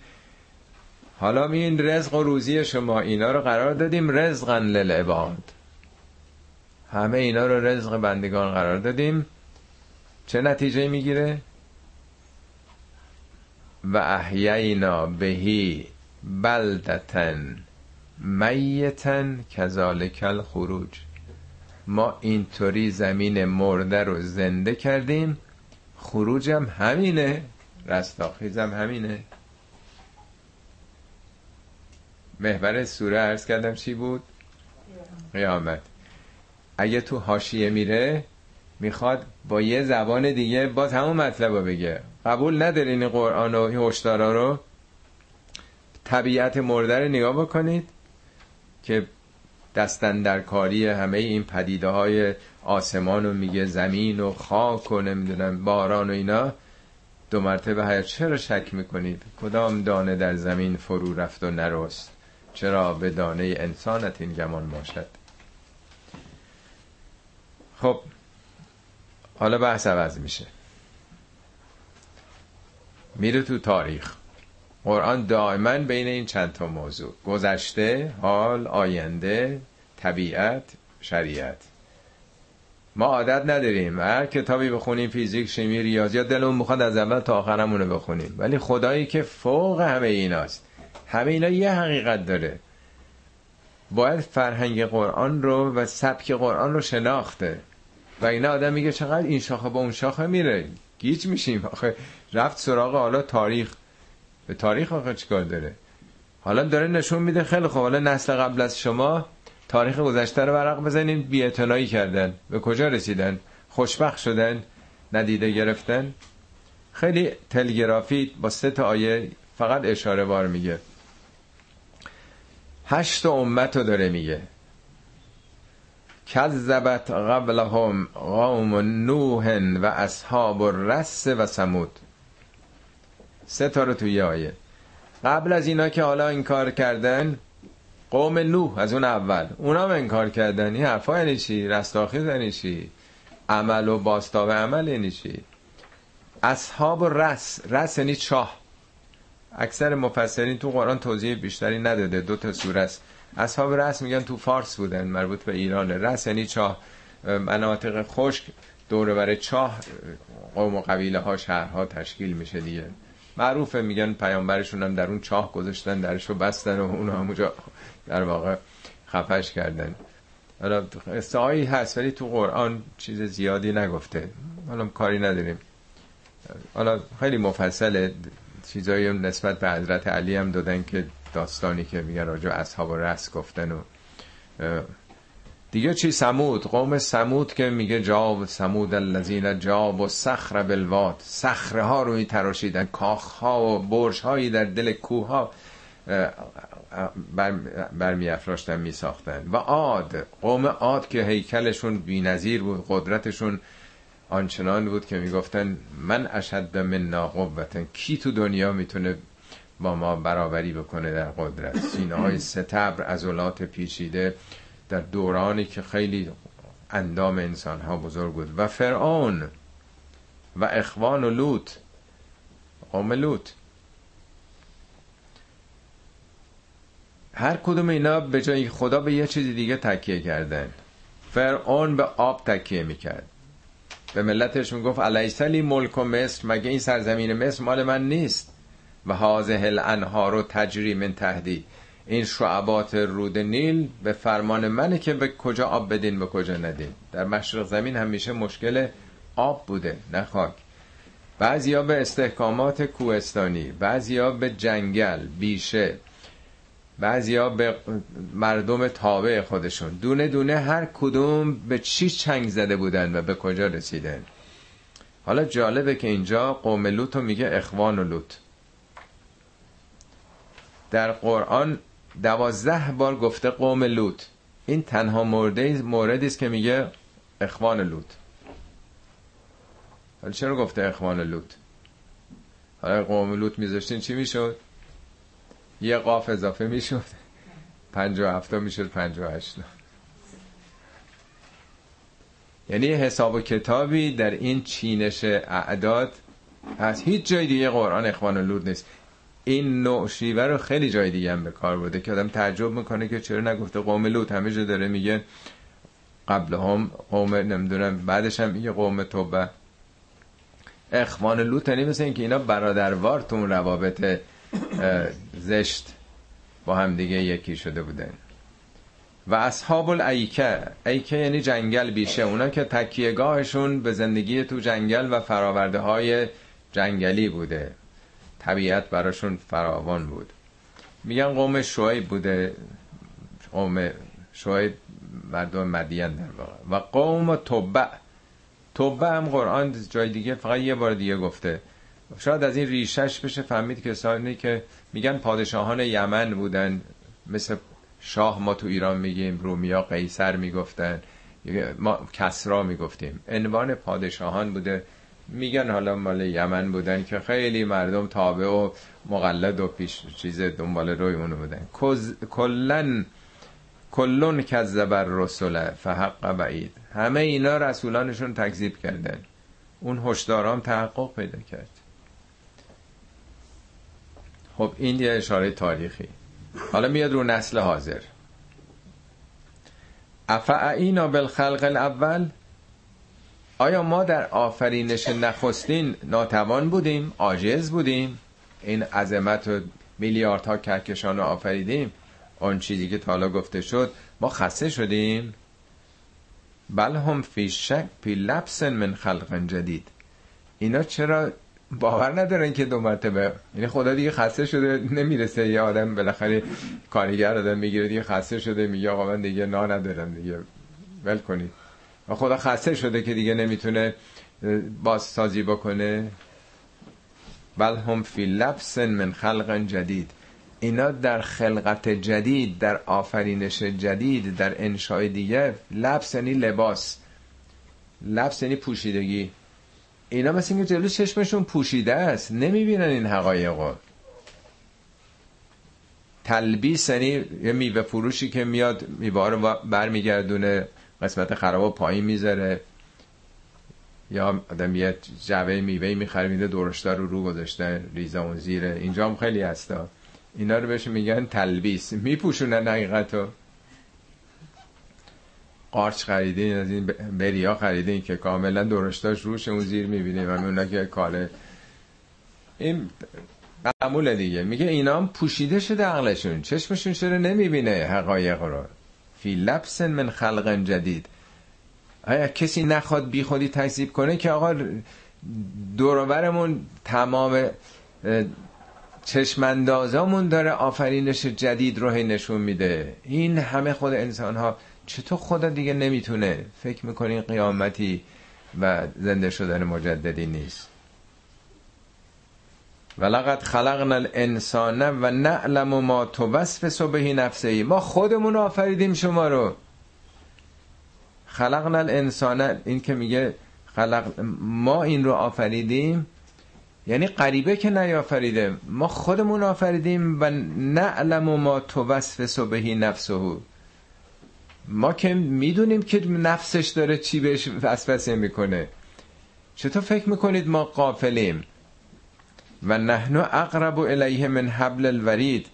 حالا این رزق و روزی شما اینا رو قرار دادیم رزقا للعباد. همه اینا رو رزق بندگان قرار دادیم. چه نتیجه می‌گیره؟ و احیینا بهی بلدتن میتن کذالک الخروج. ما اینطوری زمین مرده رو زنده کردیم خروجم همینه رستاخیزم همینه. محور سوره عرض کردم چی بود؟ قیامت. اگه تو حاشیه میره می‌خواد با یه زبان دیگه باز همون مطلب رو بگه. قبول ندارین قرآن و هشدارا رو؟ طبیعت مرده رو نگاه بکنید. که دستن در کاری همه این پدیده های آسمان رو میگه زمین و خاک و نمی‌دونم باران و اینا دو مرتبه حیات چرا شک می‌کنید؟ کدام دانه در زمین فرو رفت و نرست؟ چرا به دانه انسانت این گمان باشد؟ خب حالا بحث عوض میشه. میره تو تاریخ. قرآن دائما بین این چند تا موضوع. گذشته حال آینده طبیعت شریعت. ما عادت نداریم. هر کتابی بخونیم فیزیک شیمی ریاضیات دلمون می‌خواد از اول تا آخرمون رو بخونیم. ولی خدایی که فوق همه ایناست. همه اینا یه حقیقت داره. باید فرهنگ قرآن رو و سبک قرآن رو شناخته. و اینا آدم میگه چقدر این شاخه با اون شاخه میره. گیج میشیم. آخه رفت سراغ حالا تاریخ. به تاریخ آخه چیکار داره؟ حالا داره نشون میده خیلی خوب. حالا نسل قبل از شما تاریخ گذشته رو ورق بزنین بی کردن. به کجا رسیدن؟ خوشبخت شدن؟ ندیده گرفتن؟ خیلی تلگرافی با سه تا آیه فقط اشاره بار میگه. هشت امت رو داره میگه. کذبت قبلهم قوم نوح و اصحاب الرس و سمود سه تا رو توی آیه. قبل از اینا که حالا این کار کردن قوم نوح از اون اول. اونا انکار کردن. این حرفا یعنی چی؟ رستاخیز یعنی چی؟ عمل و باستاب عمل یعنی چی؟ اصحاب رس. رس یعنی چاه. اکثر مفسرین تو قرآن توضیح بیشتری نداده. دو تا سوره است. اصحاب رس میگن تو فارس بودن مربوط به ایران رس یعنی چاه. مناطق خشک دور بر چاه قوم و قبیله ها شهرها تشکیل میشه دیگه. معروفه میگن پیامبرشون هم در اون چاه گذاشتن درشو بستن و اون همونجا در واقع خفش کردن. حالا هایی هست ولی تو قرآن چیز زیادی نگفته. حالا کاری نداریم. حالا خیلی مفصله. چیزایی نسبت به حضرت علی هم دادن که داستانی که میگن راجع اصحاب رس گفتن و دیگه چی سمود؟ قوم سمود که میگه جاب سمود الذین جاب و صخر بلواد صخره ها رو تراشیدن کاخ ها و برج هایی در دل کوه ها برمی افراشتن می ساختن و عاد قوم عاد که هیکلشون بی بود قدرتشون آنچنان بود که می‌گفتن من اشد من قوتا کی تو دنیا می‌تونه با ما برابری بکنه در قدرت؟ سینه های ستبر ازولات پیچیده در دورانی که خیلی اندام انسان ها بزرگ بود. و فرعون و اخوان و لوط قوم لوط. هر کدوم اینا به جای خدا به یه چیزی دیگه تکیه کردن فرعون به آب تکیه می‌کرد. به ملتش می‌گفت علیسلی ملک و مصر؟ مگه این سرزمین مصر مال من نیست؟ و حاضه الانهار و تجری من تهدی این شعبات رود نیل به فرمان منه که به کجا آب بدین به کجا ندین. در مشرق زمین همیشه مشکل آب بوده نه خاک. بعضیا به استحکامات کوهستانی بعضیا به جنگل بیشه بعضیا به مردم تابع خودشون. دونه دونه هر کدوم به چی چنگ زده بودن و به کجا رسیدن. حالا جالبه که اینجا قوم لوط میگه اخوان و لوط. در قرآن دوازده بار گفته قوم لوط. این تنها مورده موردی است که میگه اخوان لوط. حالا چرا گفته اخوان لوط؟ حالا قوم لوط میذاشتین چی می‌شد؟ یه قاف اضافه می‌شد. پنج و هفته می‌شد پنج و هشت. یعنی حساب و کتابی در این چینش اعداد از هیچ جای دیگه قرآن اخوان لوط نیست. این نوع شیوه رو خیلی جای دیگه هم به کار برده که آدم تعجب می‌کنه که چرا نگفته قوم لوط؟ همه جا داره میگه قبل هم قوم نمی‌دونم بعدش هم یه قوم توبه. اخوان لوط یعنی مثل اینکه اینا برادروار تو روابط زشت با هم دیگه یکی شده بودن. و اصحاب الایکه ایکه یعنی جنگل بیشه. اونا که تکیهگاهشون به زندگی تو جنگل و فراورده های جنگلی بوده. طبیعت براشون فراوان بود. میگن قوم شعیب بوده قوم شعیب مردم مدین در واقع. و قوم توبع توبه هم قرآن جای دیگه فقط یه بار دیگه گفته. شاید از این ریشش بشه فهمید که کسانی که میگن پادشاهان یمن بودن. مثل شاه ما تو ایران میگیم رومیا قیصر می‌گفتن. ما کسرا می‌گفتیم. عنوان پادشاهان بوده. میگن حالا مال یمن بودن که خیلی مردم تابع و مقلد و پیش چیز دنبال روی اونو بودن کلن کلون کذب الرسل فحق بعید. همه اینا رسولانشون تکذیب کردن. اون هشدارام تحقق پیدا کرد. خب این یه اشاره تاریخی. حالا میاد رو نسل حاضر. افعینا بالخلق الاول؟ آیا ما در آفرینش نخستین ناتوان بودیم؟ عاجز بودیم؟ این عظمت و میلیاردها کهکشان رو آفریدیم؟ آن چیزی که تالا گفته شد ما خسته شدیم؟ بل هم فی شک فی لبس من خلق جدید. اینا چرا باور ندارن که دو مرتبه؟ یعنی خدا دیگه خسته شده نمی‌رسه. یه آدم بالاخره کارگر آدم می‌گیره دیگه خسته شده میگه آقا من دیگه نا ندارم دیگه. ول کنید. و خدا خسته شده که دیگه نمی‌تونه بازسازی بکنه. بل هم فی لبس من خلق جدید. اینا در خلقت جدید در آفرینش جدید در انشای دیگه لبس یعنی لباس. لبس یعنی پوشیدگی. اینا مثل اینکه جلو چشمشون پوشیده است. نمی‌بینن این حقایقو تلبیس یعنی یه میوه فروشی که میاد میوه رو برمیگردونه. قسمت خراب پایین می‌ذاره. یا آدم یه جوه میوه می‌خره میده درشتار رو رو گذاشته ریزه اون زیره اینجا هم خیلی هستا. اینا رو بهش میگن تلبیس. میپوشونن حقیقتو. قارچ خریدین از این بریا خریدین که کاملا درشتاش روش اون زیر می‌بینیم و اونا که کاله این معمول دیگه. میگه اینا هم پوشیده شده عقلشون. چشمشون چرا نمی‌بینه حقایق رو؟ فی لبس من خلق جدید. اگه کسی نخواد بی خودی تکذیب کنه که آقا دورورمون تمام چشمندازامون داره آفرینش جدید رو نشون میده. این همه خود انسان ها چطور خدا دیگه نمی‌تونه؟ فکر می‌کنین قیامتی و زنده شدن مجددی نیست. ولقد خلقنا الانسان و نعلم ما توسوس به نفسه. ای ما خودمون آفریدیم شما رو. خلقنا الانسان. این که میگه خلق ما این رو آفریدیم. یعنی غریبه که نیافریده. ما خودمون آفریدیم و نعلم ما توسوس به نفسه. ما که می‌دونیم که نفسش داره چی بهش وسوسه می‌کنه. چطور فکر می‌کنید ما قافلیم؟ و نحنو اقرب الیه من حبل الورید.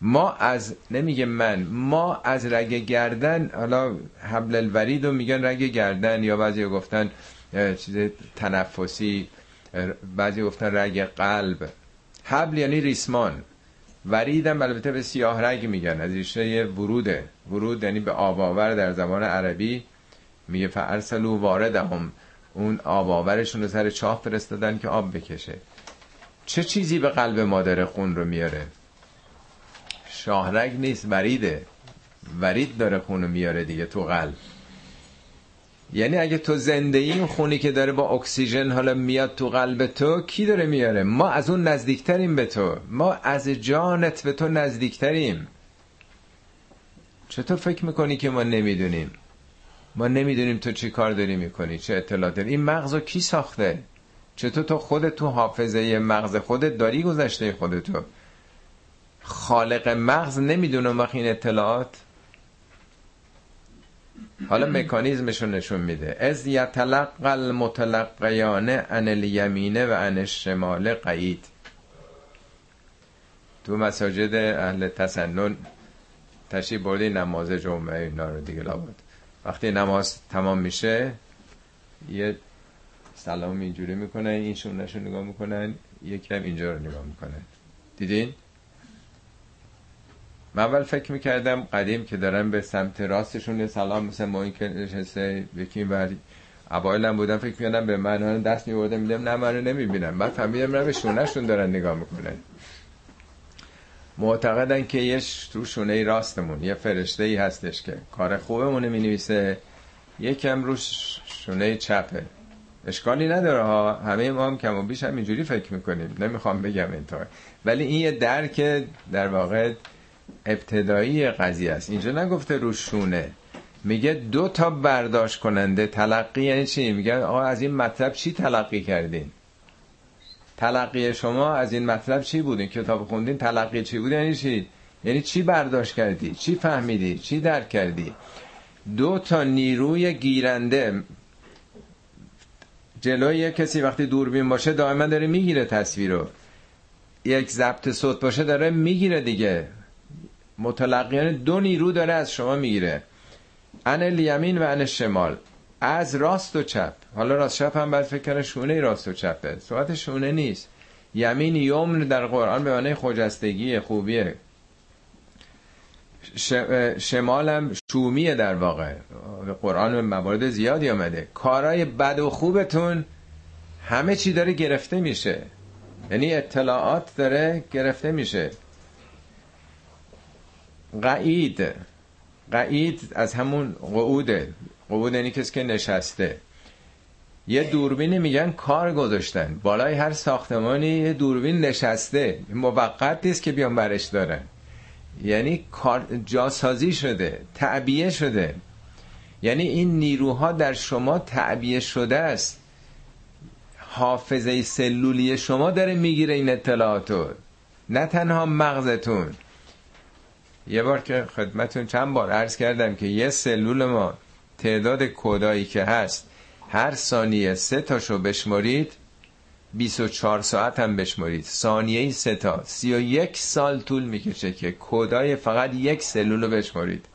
ما از نمیگه من ما از رگ گردن حالا حبل الورید رو میگن رگ گردن یا بعضی گفتن چیز تنفسی بعضی گفتن رگ قلب. حبل یعنی ریسمان. وریدم البته به سیاه رگ میگن از ریشه وروده ورود یعنی به آباور در زمان عربی میگه فارسلو واردهم. اون آباورشون رو سر چاه فرستادن که آب بکشه. چه چیزی به قلب مادر خون رو میاره؟ شاهرگ نیست وریده. ورید داره خون رو میاره دیگه تو قلب. یعنی اگه تو زنده این خونی که داره با اکسیژن حالا میاد تو قلب تو کی داره میاره؟ ما از اون نزدیکتریم به تو. ما از جانت به تو نزدیکتریم. چطور فکر می‌کنی که ما نمی‌دونیم؟ ما نمی‌دونیم تو چی کار داری می‌کنی؟ چه اطلاع داری؟ این مغز کی ساخته؟ چطور تو خودت تو حافظه مغز خودت داری گذشته خودتو خالق مغز نمی‌دونه وقت این اطلاعات. حالا مکانیزمشو نشون میده. از یتلق المتلقیان ان الیمینه و ان الشمال قید تو مساجد اهل تسنن تشریف برده نماز جمعه اینا رو دیگه لابد. وقتی نماز تمام میشه یه سلام اینجوری می‌کنن این شونش رو نگاه می‌کنن یکم اینجا رو نگاه می‌کنن دیدین؟ من اول فکر می‌کردم قدیم که دارن به سمت راستشون سلام مثل ما این که نشسته یکی بر اوایل هم بودم فکر می‌کردم به من دست میبردم میدم نه من رو نمی‌بینم بعد فهمیدم نه به شونهشون دارن نگاه می‌کنن. معتقدن که یه تو شونه راستمون یه فرشته ای هستش که کار خوبمونه می نویسه یکم رو شونه چپه. اشکالی نداره ها. همه ما هم کم و بیش هم اینجوری فکر می‌کنیم. نمی‌خوام بگم اینطور. ولی این یه درک در واقع ابتدایی قضیه است. اینجا نگفته رو شونه. میگه دو تا برداشت کننده تلقی یعنی چی؟ میگه آقا از این مطلب چی تلقی کردین؟ تلقی شما از این مطلب چی بود؟ این کتاب خوندین تلقی چی بود؟ یعنی چی؟ یعنی چی برداشت کردی؟ چی فهمیدی؟ چی درک کردی؟ دو تا نیروی گیرنده جلوی کسی وقتی دوربین باشه دائما داره می‌گیره تصویر رو. یک ضبط صوت باشه داره می‌گیره دیگه. متلقیان دو نیرو داره از شما می‌گیره. ان الیمین و ان شمال. از راست و چپ. حالا راست چپ هم باید فکر کنه شونه راست و چپه. صحبت شونه نیست. یمین یمن در قرآن به معنی خجستگی خوبیه. شمال هم شومیه در واقع. قرآن موارد زیادی آمده. کارای بد و خوبتون همه چی داره گرفته میشه. یعنی اطلاعات داره گرفته میشه. قعید. قعید از همون قعوده. قعود یعنی کسی که نشسته. یه دوربینی میگن کار گذاشتن. بالای هر ساختمانی یه دوربین نشسته. موقت نیست که بیان برش دارن. یعنی جاسازی شده تعبیه شده. یعنی این نیروها در شما تعبیه شده است. حافظه سلولی شما داره می‌گیره این اطلاعاتو. نه تنها مغزتون. یه بار که خدمتون چند بار عرض کردم که یه سلول ما تعداد کودایی که هست هر ثانیه سه تاشو بشمارید 24 ساعت هم بشمارید ثانیه سه تا. 31 سال طول می‌کشه که کودای فقط یک سلول رو بشمارید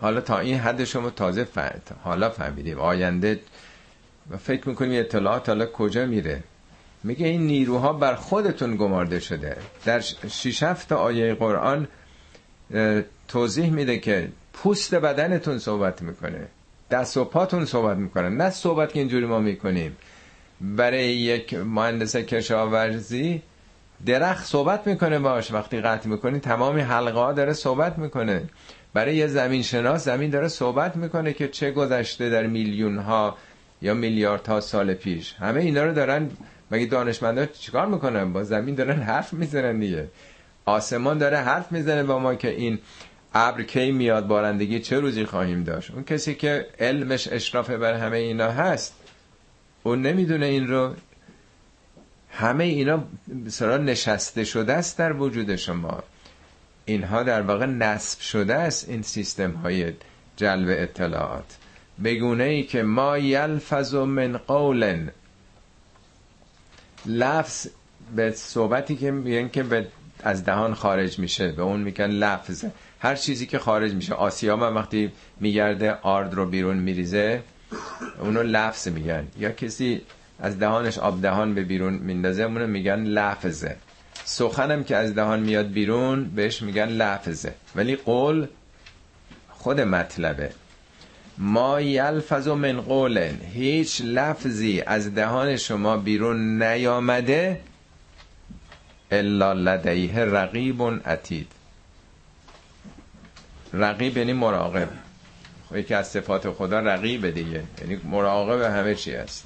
حالا تا این حد شما تازه فهمید حالا فهمیدیم. آینده فکر می‌کنیم اطلاعات حالا کجا میره. میگه این نیروها بر خودتون گمارده شده. در شیش هفت آیه قرآن توضیح میده که پوست بدنتون صحبت می‌کنه. دست و پاتون صحبت می‌کنه. نه صحبت که اینجوری ما می‌کنیم. برای یک مهندس کشاورزی درخت صحبت می‌کنه باش وقتی قطع می‌کنی تمامی حلقه ها داره صحبت می‌کنه. برای یه زمین شناس زمین داره صحبت می‌کنه که چه گذشته در میلیون ها یا میلیاردها سال پیش. همه اینا رو دارن مگه دانشمندا چیکار می‌کنن؟ با زمین دارن حرف می‌زنن دیگه. آسمان داره حرف می‌زنه با ما که این ابر کی میاد بارندگی چه روزی خواهیم داشت. اون کسی که علمش اشراف بر همه اینا هست. اون نمی‌دونه این رو. همه اینا بسرا نشسته شده است در وجود شما. اینها در واقع نصب شده است این سیستم های جلب اطلاعات. بگونه ای که ما یلفظ من قول لفظ به صحبتی که میگن که به از دهان خارج میشه. به اون میگن لفظ. هر چیزی که خارج میشه. آسیا من وقتی میگرده آرد رو بیرون میریزه. اونو لفظ میگن. یا کسی از دهانش آب دهان به بیرون میندازه اونو میگن لفظه. سخنم که از دهان میاد بیرون بهش میگن لفظه. ولی قول خود مطلبه. ما یلفظ من قول هیچ لفظی از دهان شما بیرون نیامده الا لدیه رقیب عتید. رقیب یعنی مراقب. یکی از صفات خدا رقیب دیگه. یعنی مراقب همه چی هست.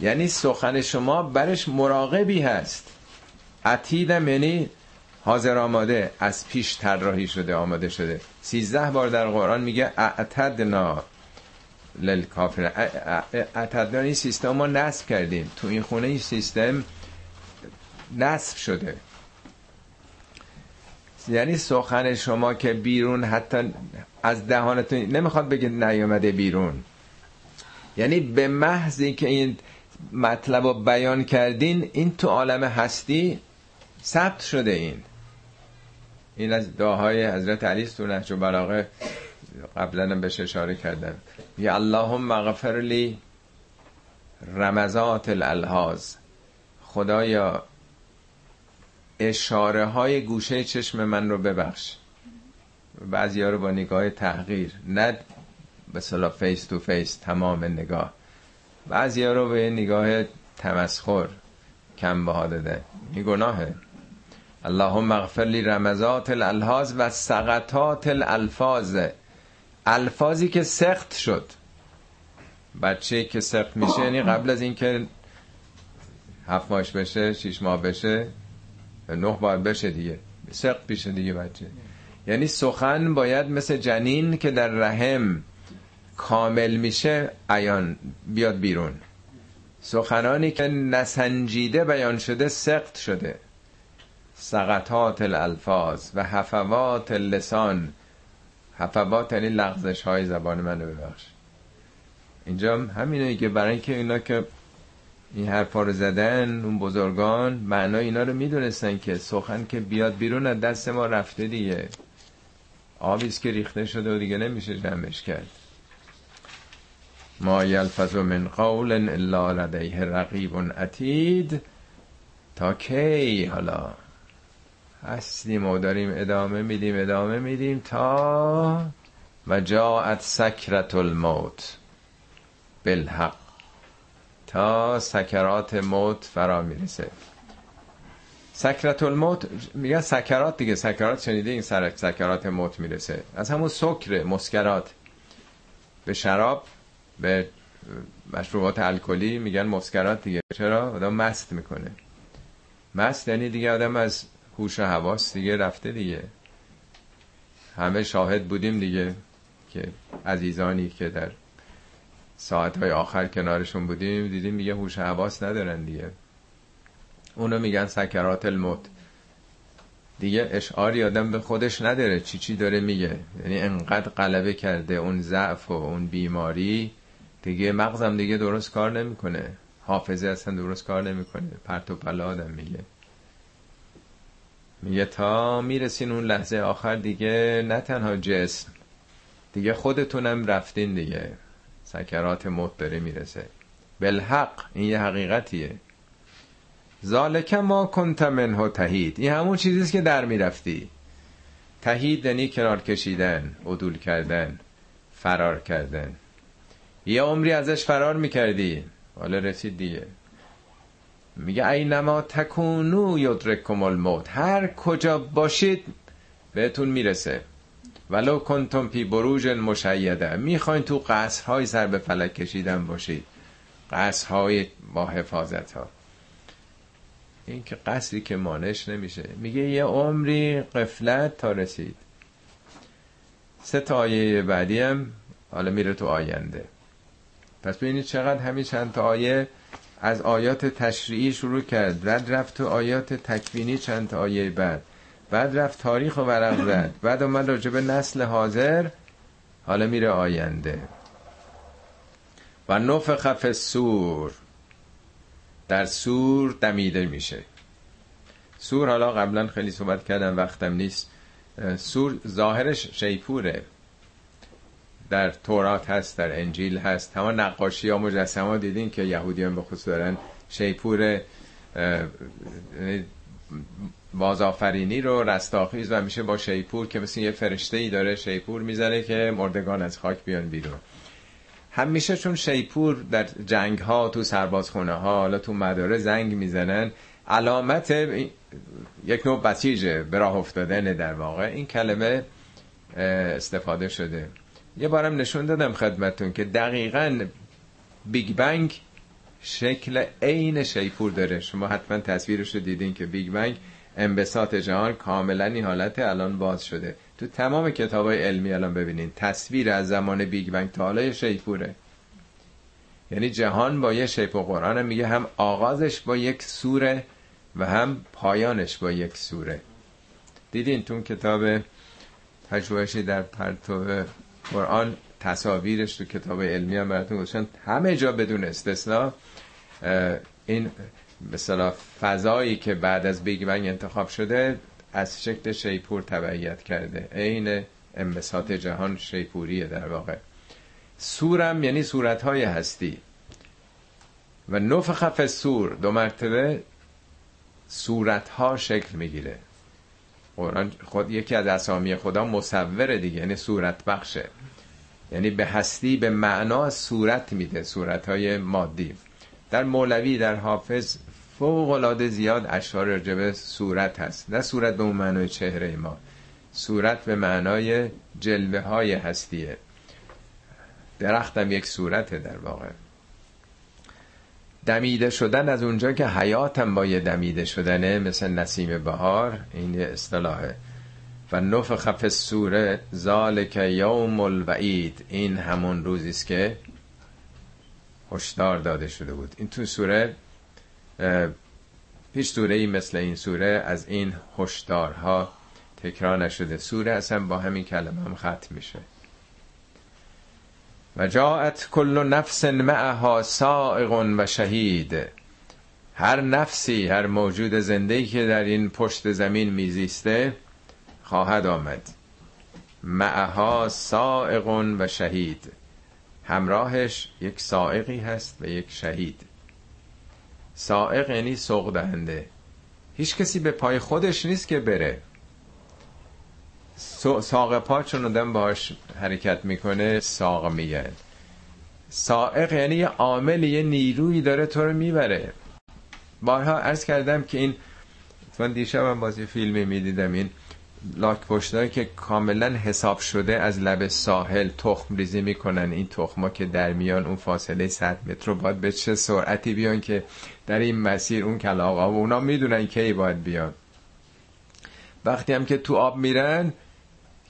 یعنی سخن شما برش مراقبی هست. عتیدم یعنی حاضر آماده از پیش طراحی شده آماده شده. سیزده بار در قرآن میگه اعتدنا للکافر. اعتدنا این سیستم ما نصب کردیم. تو این خونه این سیستم نصب شده. یعنی سخن شما که بیرون حتی از دهانتون نمی‌خواد بگه نیامده بیرون. یعنی به محضی که این مطلب رو بیان کردین این تو عالم هستی ثبت شده این. این از دعاهای حضرت علی تو نهج بلاغه قبلا بهش اشاره کردم یا اللهم اغفر لی رمزات الالحاظ. خدایا اشاره های گوشه چشم من رو ببخش. بعضی ها رو با نگاه تحقیر نه به اصطلاح face to face تمام نگاه. بعضی ها رو به نگاه تمسخر کم بها داده این گناهه. اللهم اغفر لی رمزات الالحاظ و سقطات الالفاظ. الفاظی که سقط شد. بچه که سقط میشه یعنی قبل از اینکه هفت ماهش بشه شیش ماه بشه نه باید بشه دیگه. سخت بشه دیگه بچه. یعنی سخن باید مثل جنین که در رحم کامل میشه عیان بیاد بیرون. سخنانی که نسنجیده بیان شده سخت شده. سقطات الالفاظ و حفوات اللسان. حفوات یعنی لغزش های زبان من ببخش. اینجا همینه که برای اینکه اینا که این حرفا رو زدن اون بزرگان معنا اینا رو می‌دونستن که سخن که بیاد بیرون از دست ما رفته دیگه. آبیست که ریخته شده و دیگه نمیشه جمعش کرد. ما یلفظ من قول الا لدیه رقیب عتید. تا کی حالا؟ هستیم و داریم ادامه میدیم ادامه میدیم تا و جاعت سکرت الموت. بالحق. تا سکرات موت فرا می‌رسه. سکرة الموت میگن سکرات دیگه سکرات شنیده این سر سکرات موت می‌رسه. از همون سکر مسکرات. به شراب به مشروبات الکلی میگن مسکرات دیگه. چرا؟ آدم مست می‌کنه. مست یعنی دیگه آدم از هوش و حواس دیگه رفته دیگه. همه شاهد بودیم دیگه که عزیزانی که در ساعتهای آخر کنارشون بودیم دیدیم میگه هوش حواس ندارن دیگه. اونو میگن سکرات الموت. دیگه اشعاری آدم به خودش نداره چی چی داره میگه. یعنی انقدر غلبه کرده اون ضعف و اون بیماری دیگه مغزم دیگه درست کار نمی‌کنه. حافظه اصلا درست کار نمی‌کنه. پرت و پلا آدم میگه. میگه تا می‌رسین اون لحظه آخر دیگه نه تنها جسم دیگه خودتونم رفتین دیگه. سکرات موت داره می‌رسه. بالحق این یه حقیقتیه. ذالک ما کنت منه تهید. این همون چیزیست که در می‌رفتی. تهید یعنی کنار کشیدن عدول کردن فرار کردن. یه عمری ازش فرار می‌کردی. حالا رسید دیگه. میگه اینما تکونو یدرککم الموت. هر کجا باشید بهتون می‌رسه. ولو کنتم پی بروج مشیده می‌خواین تو قصرهای سر به فلک کشیدن باشید. قصرهای با حفاظت ها این که قصری که مانش نمیشه. میگه یه عمری قفلت تا رسید. سه تا آیه بعدی هم حالا میره تو آینده. پس ببینید چقدر همین چند تا آیه از آیات تشریعی شروع کرد. بعد رفت تو آیات تکوینی چند تا آیه بعد. بعد رفت تاریخ و ورق زد. بعد اومد راجع به نسل حاضر حالا میره آینده. و نفخ فی سور در سور دمیده میشه. سور حالا قبلا خیلی صحبت کردم وقتم نیست. سور ظاهرش شیپوره. در تورات هست در انجیل هست. تمام نقاشی ها مجسم ها دیدین که یهودیان به خصوص دارن. شیپور بازآفرینی رو رستاخیز و میشه با شیپور که مثل یه فرشته ای داره شیپور می‌زنه که مردگان از خاک بیان بیرون. همیشه چون شیپور در جنگ ها تو سربازخونه ها حالا تو مداره زنگ می‌زنن علامت یک نوع بسیجه به راه افتادن در واقع این کلمه استفاده شده. یه بارم نشون دادم خدمتون که دقیقا big bang شکل عین شیپور داره. شما حتما تصویرش رو دیدین که big bang انبساط جهان کاملا این حالت الان باز شده. تو تمام کتاب های علمی الان ببینین تصویر از زمان big bang تا حالا شیپوره یعنی جهان با یه شیپور قرآن میگه هم آغازش با یک صوره و هم پایانش با یک صوره. دیدین تو کتاب پژوهشی در پرتو قرآن تصاویرش تو کتاب علمی هم براتون گذاشتن. همه جا بدون استثنا این مثلا فضایی که بعد از بیگ بنگ انتخاب شده از شکل شیپور تبعیت کرده. عین انبساط جهان شیپوریه در واقع. سورم یعنی صورتهای هستی. و نفخ سور دو مرتبه صورتها شکل می‌گیره. قرآن خود یکی از اسامی خدا مصوره دیگه یعنی صورت بخشه. یعنی به هستی به معنا صورت میده صورت های مادی. در مولوی در حافظ فوق العاده زیاد اشعار رجبه صورت هست. نه صورت به اون معنای چهره ما صورت به معنای جلوه های هستیه درختم یک صورته در واقع. دمیده شدن از اونجا که حیاتم با یه دمیده شدنه مثل نسیم بهار این اصطلاحه. و نفخ فی السوره ذالک یوم الوعید. این همون روزی است که هشدار داده شده بود. این تو سوره پیش سوره ای مثل این سوره از این هشدارها تکرار نشده. سوره اصلا با همین کلمه هم ختم میشه. و جاعت کل نفس معها سائق و شهید. هر نفسی هر موجود زنده که در این پشت زمین میزیسته خواهد آمد. معها سائق و شهید. همراهش یک سائقی هست و یک شهید. سائق یعنی سوق دهنده. هیچ کسی به پای خودش نیست که بره. ساق پا چون آدم باش حرکت می‌کنه ساق میگن سائق یعنی یه عامل یه نیرویی داره تو رو می‌بره. بارها عرض کردم که این من دیشب هم بازی فیلمی می‌دیدم این لاک پشتایی که کاملا حساب شده از لب ساحل تخم ریزی می‌کنن. این تخما که در میان اون فاصله 100 متر رو باید به چه سرعتی بیان که در این مسیر اون کلاغا و اونا می‌دونن کی باید بیان وقتی هم که تو آب میرن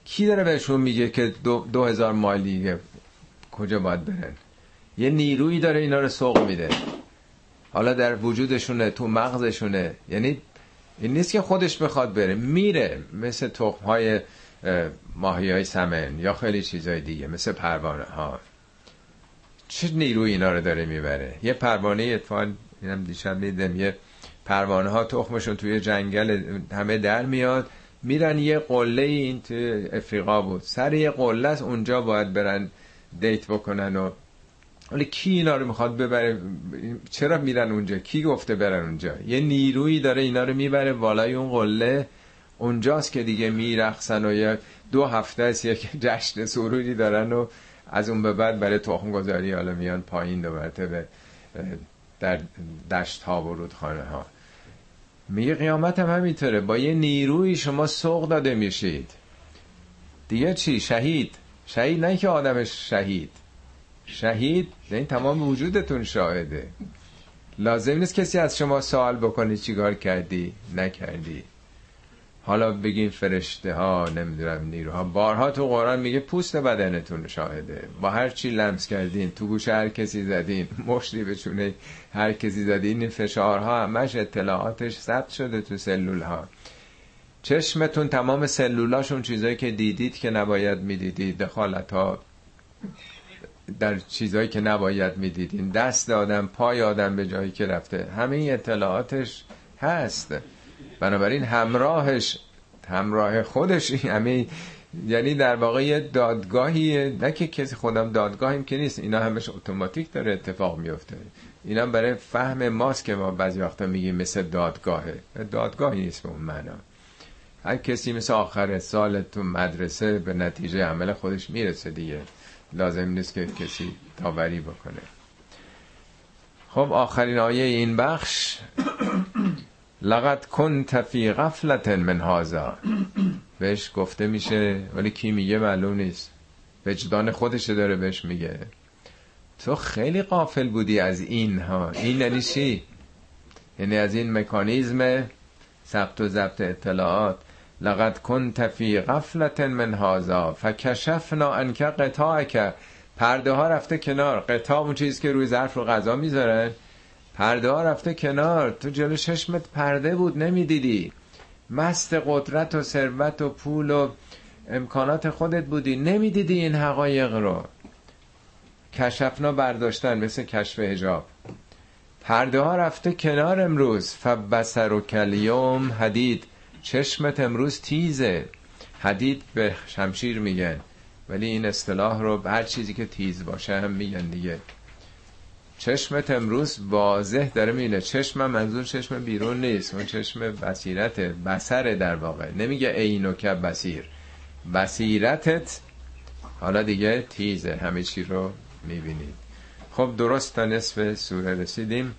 کی داره بهشون میگه که دو, دو هزار مایل دیگه کجا باید برن؟ یه نیرویی داره اینا رو سوق میده. حالا در وجودشونه تو مغزشونه. یعنی این نیست که خودش بخواد بره. میره مثل تخم های ماهی های سمن یا خیلی چیزهای دیگه مثل پروانه ها چه نیروی اینا رو داره می‌بره؟ یه پروانه اتفاقا اینم دیشب دیدم یه پروانه ها تخمشون توی جنگل همه در میاد میرن یه قله این توی افریقا بود. سر یه قله است اونجا باید برن دیت بکنن و ولی کی اینا رو می‌خواد ببره؟ چرا میرن اونجا؟ کی گفته برن اونجا؟ یه نیرویی داره اینا رو می‌بره بالای اون قله. اونجاست که دیگه میرخصن و یه دو هفته است یک جشن سرودی دارن و از اون به بعد برای تخم گذاری حالا میان پایین دو به در دشت ها و رودخانه ها میگه قیامت هم همینطوره. با یه نیروی شما سوق داده میشید. دیگه چی؟ شهید. شهید نه که آدمش شهید. شهید این تمام وجودتون شاهده. لازم نیست کسی از شما سوال بکنه چیکار کردی نکردی. حالا بگین فرشته ها نمی‌دونم نیروها. بارها تو قرآن میگه پوست بدنتون شاهده. با هر چی لمس کردین تو گوش هر کسی زدین مشتی به چونه هر کسی زدین این فشارها همش اطلاعاتش ثبت شده تو سلول ها چشمتون تمام سلولاشون چیزایی که دیدید که نباید می‌دیدید دخالت ها در چیزایی که نباید می‌دیدین. دست آدم پای آدم به جایی که رفته. همه این اطلاعاتش هست. بنابراین همراهش همراه خودش همه یعنی در واقع یه دادگاهی نه که کسی خودم دادگاهیم که نیست. اینا همش اتوماتیک داره اتفاق میفته. اینا برای فهم ماست که ما بعضی وقتا میگیم مثل دادگاهه دادگاهی نیست به اون معنا. هر کسی مثل آخر سال تو مدرسه به نتیجه عمل خودش می‌رسه دیگه. لازم نیست که کسی تاوری بکنه. خب آخرین آیه این بخش لقد کنت فی غفلت من هازا بهش گفته میشه ولی کی میگه معلوم نیست. وجدان خودش داره بهش میگه. تو خیلی قافل بودی از این ها. این یعنی یعنی از این مکانیزم ثبت و ضبط اطلاعات. لقد کنت فی غفلت من هازا فکشفنا انک قطاعک پرده ها رفته کنار. قطاع اون چیزی که روی ظرف رو غذا می‌ذارن پرده ها رفته کنار. تو جلو چشمت پرده بود نمی‌دیدی. مست قدرت و ثروت و پول و امکانات خودت بودی. نمی‌دیدی این حقایق رو. کشفنا برداشتن مثل کشف هجاب پرده ها رفته کنار امروز. فبسر و کلیوم حدید. چشمت امروز تیزه. حدید به شمشیر میگن. ولی این اصطلاح رو هر چیزی که تیز باشه هم میگن دیگه. چشمت امروز واضح داره می‌بینه چشم منظور چشم بیرون نیست. اون چشم بصیرت بسر در واقع. نمیگه اینو که بسیر بصیرتت حالا دیگه تیزه. همه چی رو می‌بینید. خب درست تا نصف سوره رسیدیم.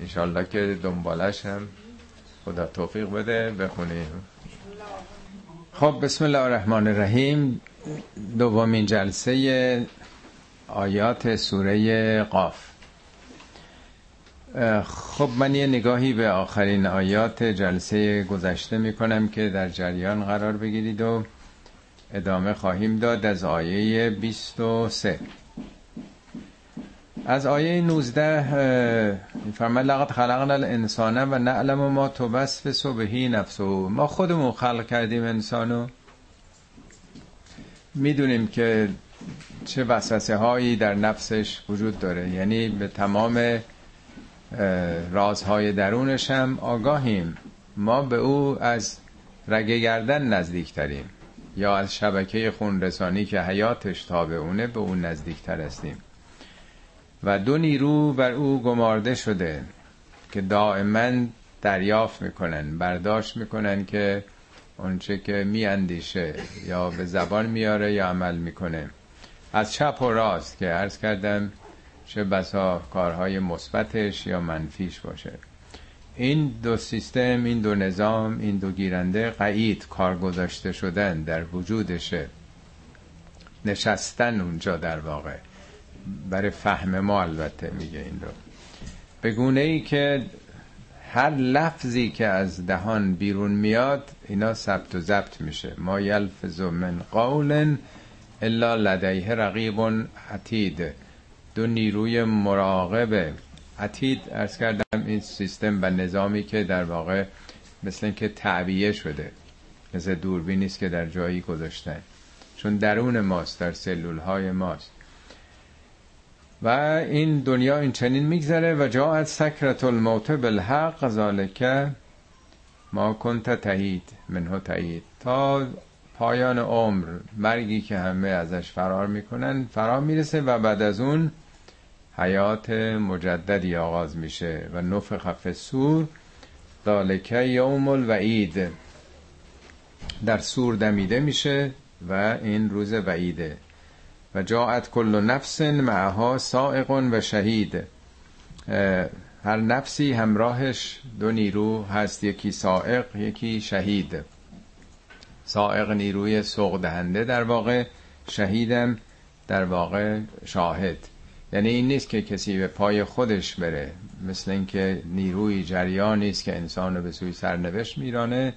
انشالله که دنبالش هم خدا توفیق بده بخونیم. خب بسم الله الرحمن الرحیم. دومین جلسه آیات سوره قاف. خب من یه نگاهی به آخرین آیات جلسه گذشته می کنم که در جریان قرار بگیرید و ادامه خواهیم داد از آیه 23 از آیه 19 فرمد لقد خلقنا الانسان و نعلم ما توسوس بهی نفسه. ما خودمون خلق کردیم انسانو. می‌دونیم که چه وسوسه هایی در نفسش وجود داره. یعنی به تمام رازهای درونش هم آگاهیم. ما به او از رگه گردن نزدیکتریم. یا از شبکه خون رسانی که حیاتش تابع اونه به اون نزدیکتر هستیم. و دو نیرو بر او گمارده شده که دائما دریافت می‌کنن برداشت می‌کنن که اونچه که میاندیشه یا به زبان میاره یا عمل می‌کنه. از چپ و راست که عرض کردم چه بسا کارهای مثبتش یا منفیش باشه. این دو سیستم این دو نظام این دو گیرنده قعید کار گذاشته شدن در وجودشه. نشستن اونجا در واقع. برای فهم ما البته میگه این رو. به گونه ای که هر لفظی که از دهان بیرون میاد اینا ثبت و ضبط میشه. ما یلفظ من قول الا لدیه رقیب عتید. دو نیروی مراقبه عتید ارز کردم این سیستم و نظامی که در واقع مثل اینکه تعبیه شده. مثل دوربین نیست که در جایی گذاشتن. چون درون ماست در سلول های ماست. و این دنیا این چنین میگذره و جاعت سکرت الموت بالحق ذالک ما کنت تهید منه تهید تا پایان عمر مرگی که همه ازش فرار می‌کنن فرار می‌رسه و بعد از اون حیات مجددی آغاز میشه و نفخ فی سور ذالک یوم الوعید. در سور دمیده میشه و این روز وعیده. و جاعت کل نفس معها سائق و شهید. هر نفسی همراهش دو نیرو هست یکی سائق یکی شهید. سائق نیروی سوق دهنده در واقع شهیدم در واقع شاهد. یعنی این نیست که کسی به پای خودش بره مثل اینکه نیروی جریان نیست که انسان رو به سوی سرنوشت میرانه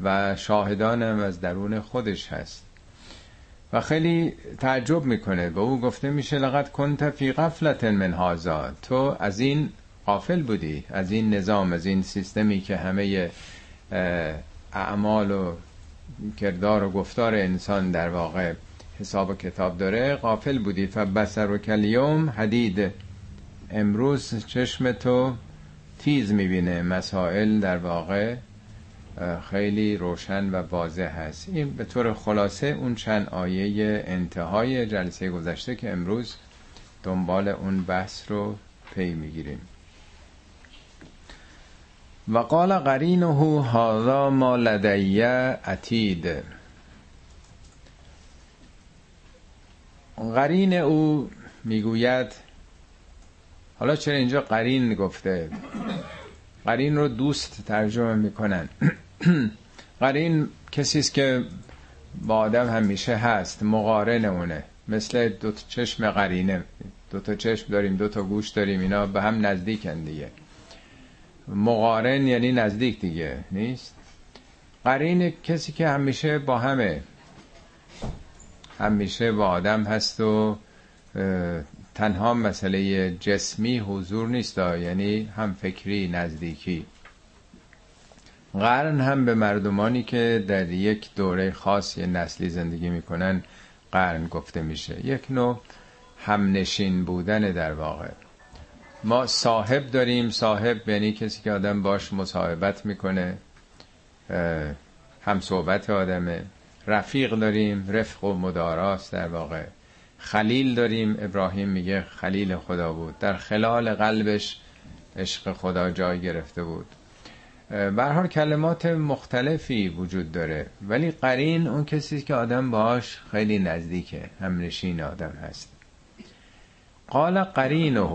و شاهدانم از درون خودش هست. و خیلی تعجب می‌کنه. به او گفته میشه لقد کنت فی غفلت من هازا تو از این غافل بودی از این نظام از این سیستمی که همه اعمال و کردار و گفتار انسان در واقع حساب و کتاب داره غافل بودی. فبسر و کلیوم حدید امروز چشم تو تیز می‌بینه. مسائل در واقع خیلی روشن و واضح هست. این به طور خلاصه اون چند آیه انتهای جلسه گذشته که امروز دنبال اون بحث رو پی می‌گیریم. و قال قرینه هذا ما لدیه عتید. قرین او می‌گوید حالا چرا اینجا قرین گفته؟ قرین رو دوست ترجمه می‌کنن. قرین کسی است که با آدم همیشه هست مقارن اونه. مثل دو تا چشم قرینه. دو تا چشم داریم دو تا گوش داریم اینا به هم نزدیکن دیگه. مقارن یعنی نزدیک دیگه نیست؟ قرین کسی که همیشه با همه همیشه با آدم هست و تنها مسئله جسمی حضور نیست یعنی هم فکری نزدیکی. قرن هم به مردمانی که در یک دوره خاص یه نسلی زندگی می‌کنن قرن گفته میشه. یک نوع همنشین بودن در واقع. ما صاحب داریم. صاحب یعنی کسی که آدم باش مصاحبت می‌کنه هم صحبت آدمه. رفیق داریم رفق و مداراست در واقع. خلیل داریم. ابراهیم میگه خلیل خدا بود. در خلال قلبش عشق خدا جای گرفته بود. حال کلمات مختلفی وجود داره. ولی قرین اون کسی که آدم باش خیلی نزدیکه. همنشین آدم هست. قال قرینه.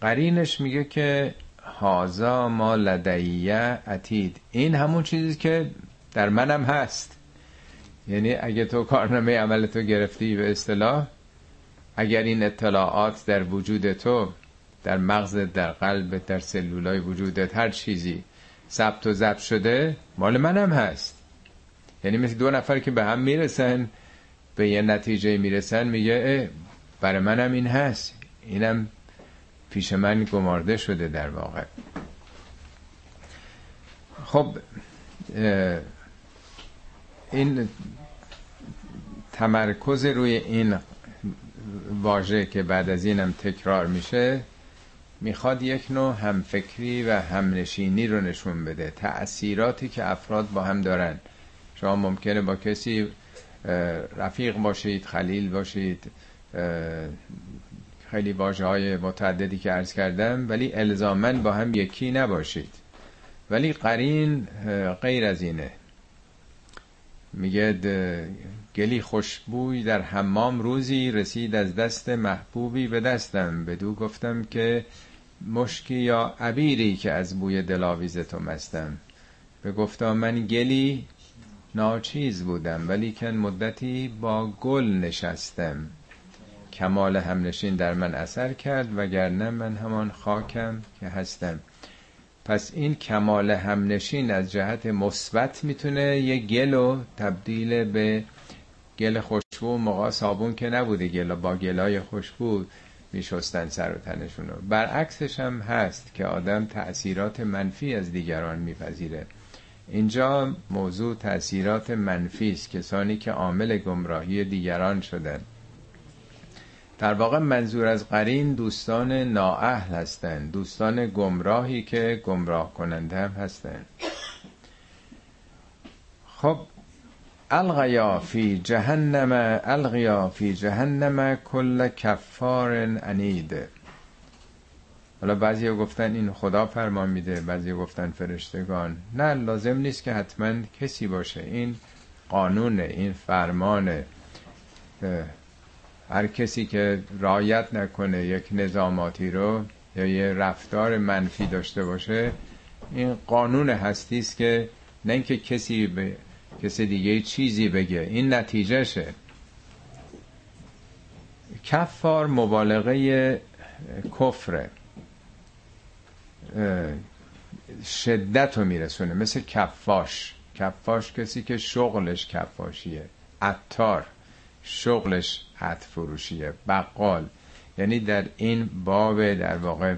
قرینش میگه که هازا ما لدیه اتید. این همون چیزی که در منم هست. یعنی اگه تو کارنامه عمل تو گرفتی به اصطلاح اگر این اطلاعات در وجود تو در مغزت در قلبت در سلولای وجودت هر چیزی ثبت و ضبط شده مال منم هست. یعنی مثل دو نفر که به هم می‌رسن به یه نتیجه می‌رسن میگه برای منم این هست. اینم پیش من گمارده شده در واقع. خب این تمرکز روی این واژه که بعد از اینم تکرار میشه می‌خواد یک نوع همفکری و همنشینی رو نشون بده. تأثیراتی که افراد با هم دارن. شما ممکنه با کسی رفیق باشید خلیل باشید خیلی واجه های متعددی که عرض کردم ولی الزامن با هم یکی نباشید. ولی قرین غیر از اینه. میگه گلی خوشبوی در حمام روزی رسید از دست محبوبی به دستم. بدو گفتم که مشکی یا عبیری که از بوی دلاویز تو مستم؟ به گفتا من گلی ناچیز بودم ولی کن مدتی با گل نشستم. کمال همنشین در من اثر کرد وگرنه من همان خاکم که هستم. پس این کمال همنشین از جهت مثبت می‌تونه یه گل رو تبدیل به گل خوشبو موقع صابون که نبوده گل با گلای خوشبو. میشستن سر و تنشون رو. برعکسش هم هست که آدم تأثیرات منفی از دیگران میپذیره. اینجا موضوع تأثیرات منفی است. کسانی که عامل گمراهی دیگران شدن. در واقع منظور از قرین دوستان نااهل هستند دوستان گمراهی که گمراه کننده هم هستند خب الغیا فی جهنم الغیا فی جهنم کل کفار انید حالا بعضی گفتن این خدا فرمان میده بعضی گفتن فرشتگان. نه لازم نیست که حتما کسی باشه. این قانون این فرمانه. هر کسی که رایت نکنه یک نظاماتی رو یا یه رفتار منفی داشته باشه این قانون هستی است که نه اینکه کسی به کسی دیگه چیزی بگه. این نتیجهشه. کفار مبالغه کفره. شدت رو میرسونه. مثل کفاش. کفاش کسی که شغلش کفاشیه. عطار. شغلش عط فروشیه. بقال. یعنی در این باب در واقع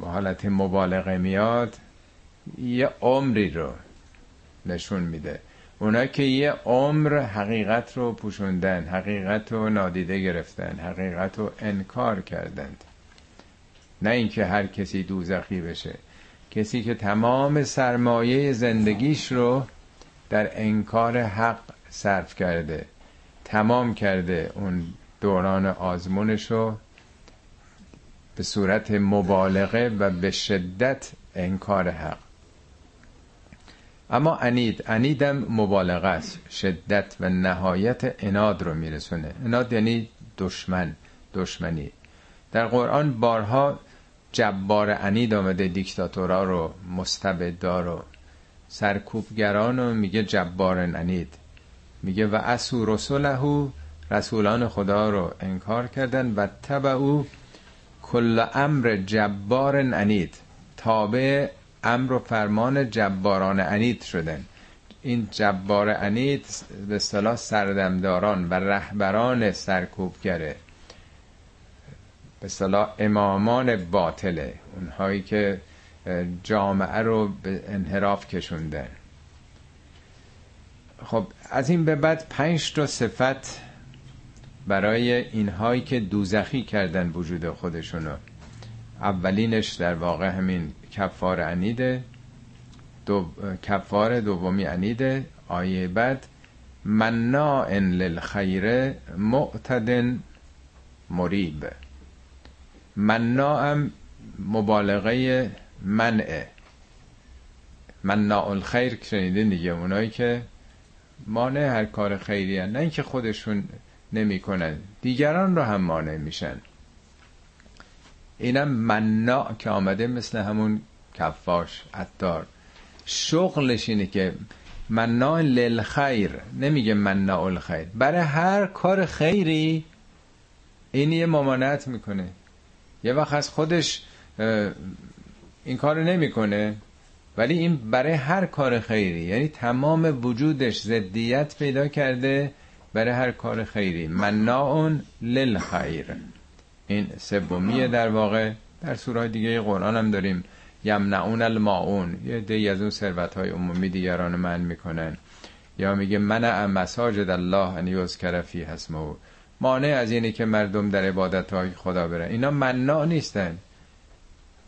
حالت مبالغه میاد یه عمری رو نشون میده. اونا که یه عمر حقیقت رو پوشوندن حقیقت رو نادیده گرفتن حقیقت رو انکار کردند. نه اینکه هر کسی دوزخی بشه. کسی که تمام سرمایه زندگیش رو در انکار حق صرف کرده تمام کرده اون دوران آزمونش رو به صورت مبالغه و به شدت انکار حق. اما انید انیدم مبالغه است. شدت و نهایت اناد رو میرسونه. اناد یعنی دشمن دشمنی. در قرآن بارها جبار انید آمده دیکتاتورا رو مستبدا رو. سرکوبگران رو میگه جبار انید میگه و اسو رسوله رسولان خدا رو انکار کردن و تبعو کل امر جبار انید تابع امر و فرمان جباران انید شدن. این جبار انید به اصطلاح سردمداران و رهبران سرکوبگره. به اصطلاح امامان باطله. اونهایی که جامعه رو به انحراف کشوندن. خب از این به بعد پنج تا صفت برای اینهایی که دوزخی کردن وجود خودشونو. اولینش در واقع همین کفار عنیده دو... کفار دومی انیده آیه بعد مناع للخیر معتد مریب مناعم مبالغه منعه مناع الخیر شنیدین دیگه اونایی که مانع هر کار خیری هن. نه اینکه خودشون نمی‌کنن دیگران رو هم مانع میشن اینم مناع که آمده مثل همون کفاش عطار. شغلش اینه که مناع للخیر نمیگه مناع الخیر. برای هر کار خیری این یه ممانعت می‌کنه. یه وقت از خودش این کار نمی‌کنه ولی این برای هر کار خیری یعنی تمام وجودش زدیت پیدا کرده برای هر کار خیری. مناع للخیر. این سومیه در واقع در سوره دیگه قرآن هم داریم. یمنعون الماعون. یه دی از اون ثروت های عمومی دیگران من می‌کنن. یا میگه منع مساجد الله ان یذکر فی اسمه. مانع از اینه که مردم در عبادت های خدا برن. اینا مناع نیستن.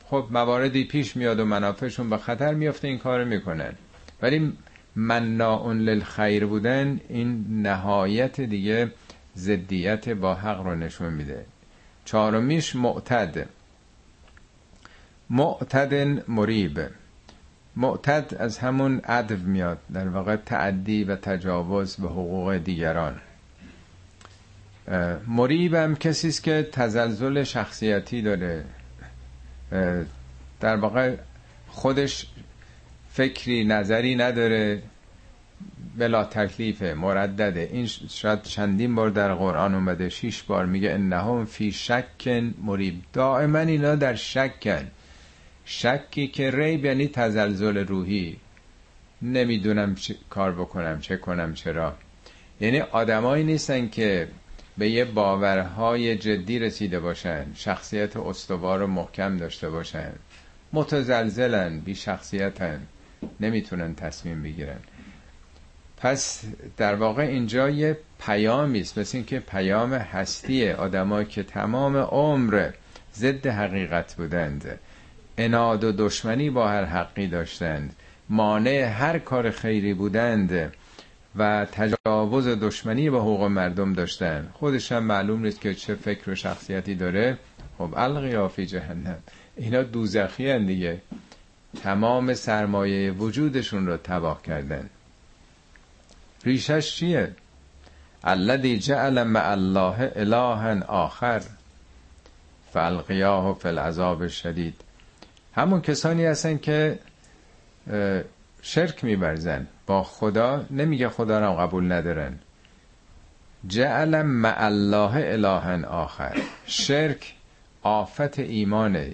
خب مواردی پیش میاد و منافعشون به خطر میافته این کار می‌کنن. ولی مناع للخیر بودن این نهایت دیگه زدیت با حق رو نشون میده. چهارمیش معتد. معتد مریب. معتد از همون عدو میاد در واقع تعدی و تجاوز به حقوق دیگران. مریب هم کسی است که تزلزل شخصیتی داره. در واقع خودش فکری نظری نداره. بلا تکلیفه مردده این شاید چندین بار در قرآن اومده شیش بار میگه انهم فی شکن مریب. دائما اینا در شکن. شکی که ریب یعنی تزلزل روحی. نمی‌دونم کار بکنم چه کنم چرا. یعنی آدمایی نیستن که به یه باورهای جدی رسیده باشن شخصیت استوار و محکم داشته باشن. متزلزلن بی شخصیتن نمی‌تونن تصمیم بگیرن. پس در واقع اینجا یه پیامی است. مثل اینکه پیام هستی آدمایی که تمام عمر ضد حقیقت بودند اناد و دشمنی با هر حقی داشتند مانع هر کار خیری بودند و تجاوز و دشمنی با حقوق مردم داشتن خودش هم معلوم نیست که چه فکر و شخصیتی داره. خب القیا فی جهنم. اینا دوزخی دیگه. تمام سرمایه وجودشون رو تباه کردن. ریشش چیه؟ الذی جعل مع الله الها آخر. فالقیاه فی العذاب شدید همون کسانی هستن که شرک میبرزن با خدا نمیگه خدا را قبول ندارن. جعل مع الله الها آخر. شرک آفت ایمانه.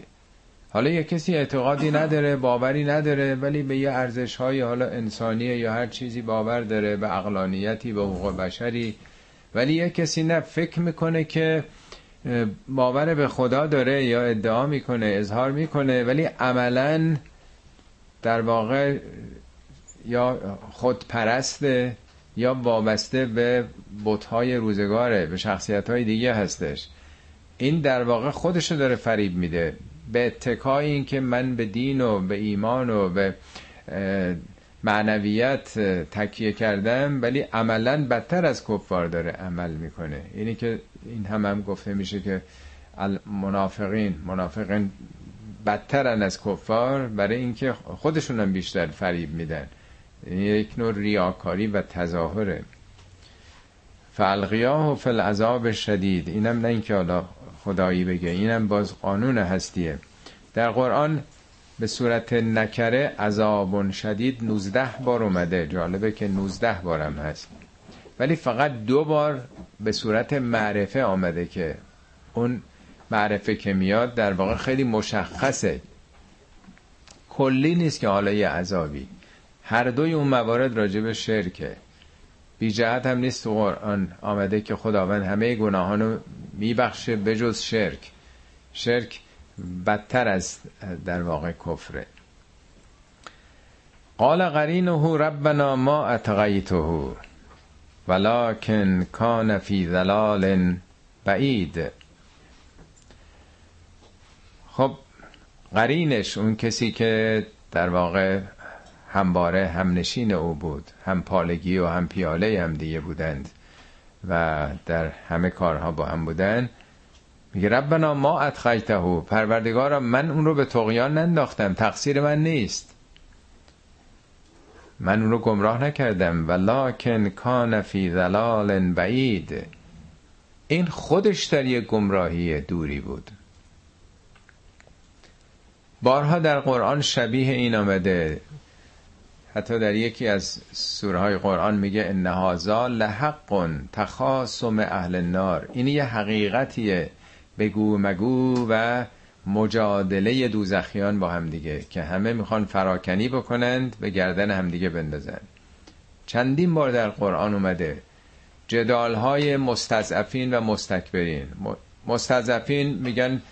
حالا یه کسی اعتقادی نداره باوری نداره ولی به یه ارزش های حالا انسانیه یا هر چیزی باور داره به اقلانیتی به حقوق بشری. ولی یه کسی نه فکر می‌کنه که باور به خدا داره یا ادعا می‌کنه اظهار می‌کنه ولی عملا در واقع یا خودپرسته یا وابسته به بتهای روزگاره به شخصیت های دیگه هستش. این در واقع خودشو داره فریب میده. به اتکای این که من به دین و به ایمان و به معنویت تکیه کردم ولی عملا بدتر از کفار داره عمل می‌کنه. اینی که این هم هم گفته میشه که منافقین منافقین بدترن از کفار برای اینکه خودشون هم بیشتر فریب میدن. یک نوع ریاکاری و تظاهره. فالقیاه و فل شدید اینم نه اینکه حالا خدایی بگه. اینم باز قانون هستیه. در قرآن به صورت نکره عذاب شدید 19 بار اومده. جالبه که 19 بارم هست. ولی فقط دو بار به صورت معرفه آمده که اون معرفه که میاد در واقع خیلی مشخصه. کلی نیست که حالا یه عذابی. هر دوی اون موارد راجب شرکه. بی جهت هم نیست تو قرآن آمده که خداوند همه گناهانو میبخشه بجز شرک. شرک بدتر از در واقع کفره. قال قرینه ربنا ما اتقیته ولكن کان فی ظلال بعید. خب قرینش اون کسی که در واقع همباره همنشین او بود هم پالگی و هم پیاله هم دیگه بودند و در همه کارها با هم بودن. میگه ربنا ما ادخیته پروردگارم من اون رو به تقیان ننداختم تقصیر من نیست. من اون رو گمراه نکردم ولکن کان فی ضلال بعید. این خودش در یک گمراهی دوری بود. بارها در قرآن شبیه این آمده حتی در یکی از سوره های قرآن میگه ان هذا لحق تخاصم اهل النار این یه حقیقتیه. بگو مگو و مجادله دوزخیان با همدیگه که همه می‌خوان فراکنی بکنند به گردن همدیگه بندازن. چندین بار در قرآن اومده جدال های مستضعفین و مستکبرین. مستضعفین میگن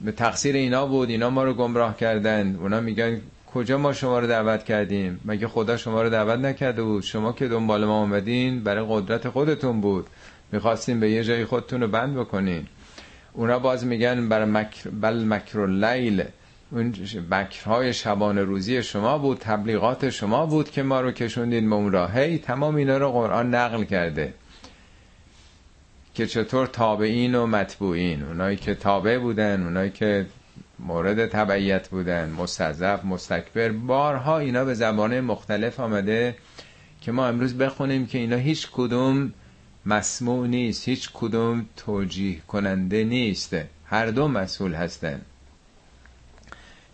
به تقصیر اینا بود اینا ما رو گمراه کردن اونا میگن کجا ما شما رو دعوت کردیم؟ مگه خدا شما رو دعوت نکرده بود؟ شما که دنبال ما اومدین برای قدرت خودتون بود. می‌خواستیم به یه جایی خودتون رو بند بکنین. اونا باز میگن بر مکر بل مکر لیل اون مکرهای شبان روزی شما بود تبلیغات شما بود که ما رو کشوندین به اون راه. هی تمام اینا رو قرآن نقل کرده. که چطور تابعین و مطبوعین. اونایی که تابع بودن اونایی که مورد تبعیت بودن مستضعف مستکبر بارها اینا به زبانه مختلف آمده که ما امروز بخونیم که اینا هیچ کدوم مسموع نیست هیچ کدوم توجیه کننده نیست. هر دو مسئول هستن.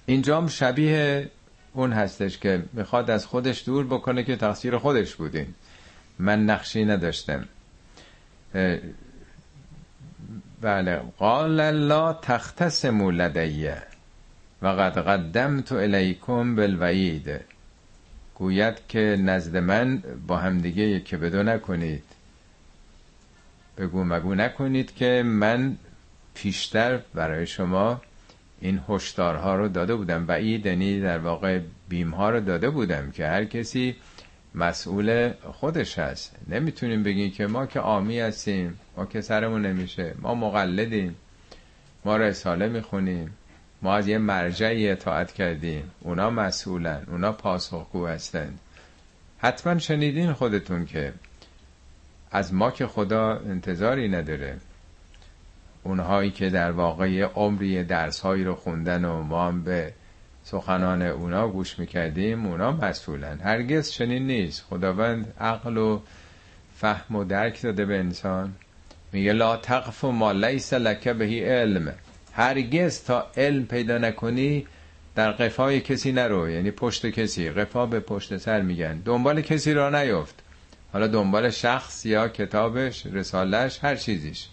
اینجام شبیه اون هستش که می‌خواد از خودش دور بکنه که تقصیر خودش بودین. من نقشی نداشتم. بله. قال لا تختصموا لدیه و قد قدمت الیکم بالوعید. گوید که نزد من با همدیگه که بدو نکنید. بگو مگو نکنید که من پیشتر برای شما این هشدارها رو داده بودم. و یعنی در واقع بیم ها رو داده بودم که هر کسی مسئول خودش هست. نمی‌تونیم بگیم که ما که آمی هستیم. که سرمون نمیشه. ما مقلدیم. ما رساله می‌خونیم. ما از یه مرجعی اطاعت کردیم. اونا مسئولن. اونا پاسخگو هستند حتما شنیدین خودتون که از ما که خدا انتظاری نداره. اونهایی که در واقع عمری درس هایی رو خوندن و ما هم به سخنان اونا گوش می‌کردیم اونا مسئولن. هرگز چنین نیست. خداوند عقل و فهم و درک داده به انسان. میگه لا تقف ما لیس لک بهی علم. هرگز تا علم پیدا نکنی در قفای کسی نرو. یعنی پشت کسی. قفا به پشت سر میگن. دنبال کسی را نیفت حالا دنبال شخص یا کتابش رسالش هر چیزیش.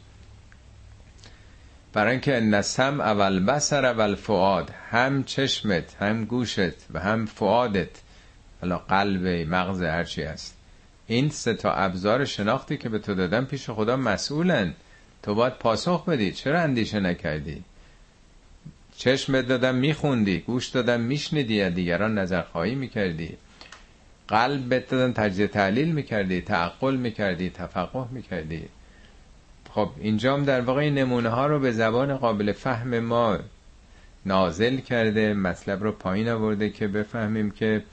برای اینکه نسم اول بسر اول فعاد هم چشمت هم گوشت و هم فعادت حالا قلب مغز هرچی است این سه تا ابزار شناختی که به تو دادم پیش خدا مسئولن. تو باید پاسخ بدی. چرا اندیشه نکردی؟ چشمت دادم میخوندی. گوش دادم میشنیدی. از دیگران نظرخواهی می‌کردی. قلب دادن تجزیه تحلیل می‌کردی. تعقل می‌کردی تفقه می‌کردی. خب اینجام در واقع نمونه ها رو به زبان قابل فهم ما نازل کرده. مطلب رو پایین آورده که بفهمیم که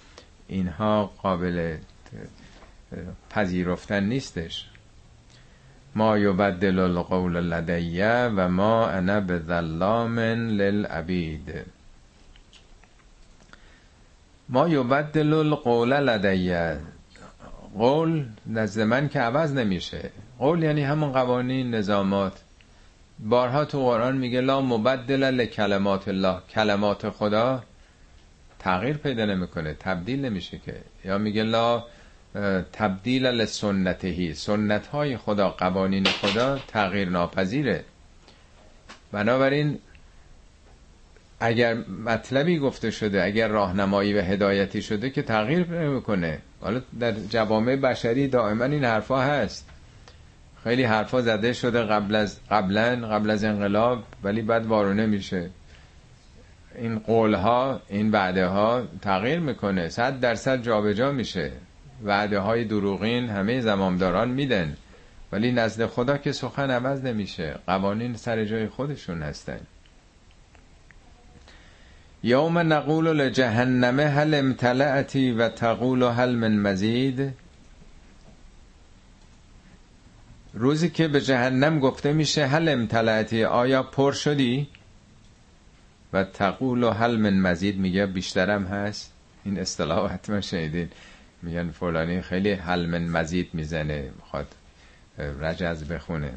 اینها قابل پذیرفتن نیستش. ما یبدل القول لدیه و ما انا به ظلام للعبید. ما یبدل القول لدیه قول نزد من که عوض نمیشه. قول یعنی همون قوانین نظامات. بارها تو قرآن میگه لا مبدل لکلمات الله. کلمات خدا تغییر پیدا نمی‌کنه تبدیل نمیشه که. یا میگه لا تبدیل لسنتهی سنت های خدا قوانین خدا تغییر ناپذیره. بنابراین اگر مطلبی گفته شده اگر راهنمایی و هدایتی شده که تغییر نمی‌کنه. حالا در جوامع بشری دائما این حرفا هست. خیلی حرفا زده شده قبل از قبلا قبل از انقلاب ولی بعد وارونه میشه. این قول ها این وعده ها تغییر می‌کنه. صد درصد جابجا میشه. وعده های دروغین همه زمامداران میدن. ولی نزد خدا که سخن عوض نمیشه. قوانین سر جای خودشون هستن. یوم نقول لجهنم هل امتلعتی و تقول هل من مزید. روزی که به جهنم گفته میشه هل امتلعتی آیا پر شدی؟ و تقول هل من مزید میگه بیشترم هست. این اصطلاح حتما شنیدین میگن فلانی خیلی هل من مزید می‌زنه می‌خواد رجز بخونه.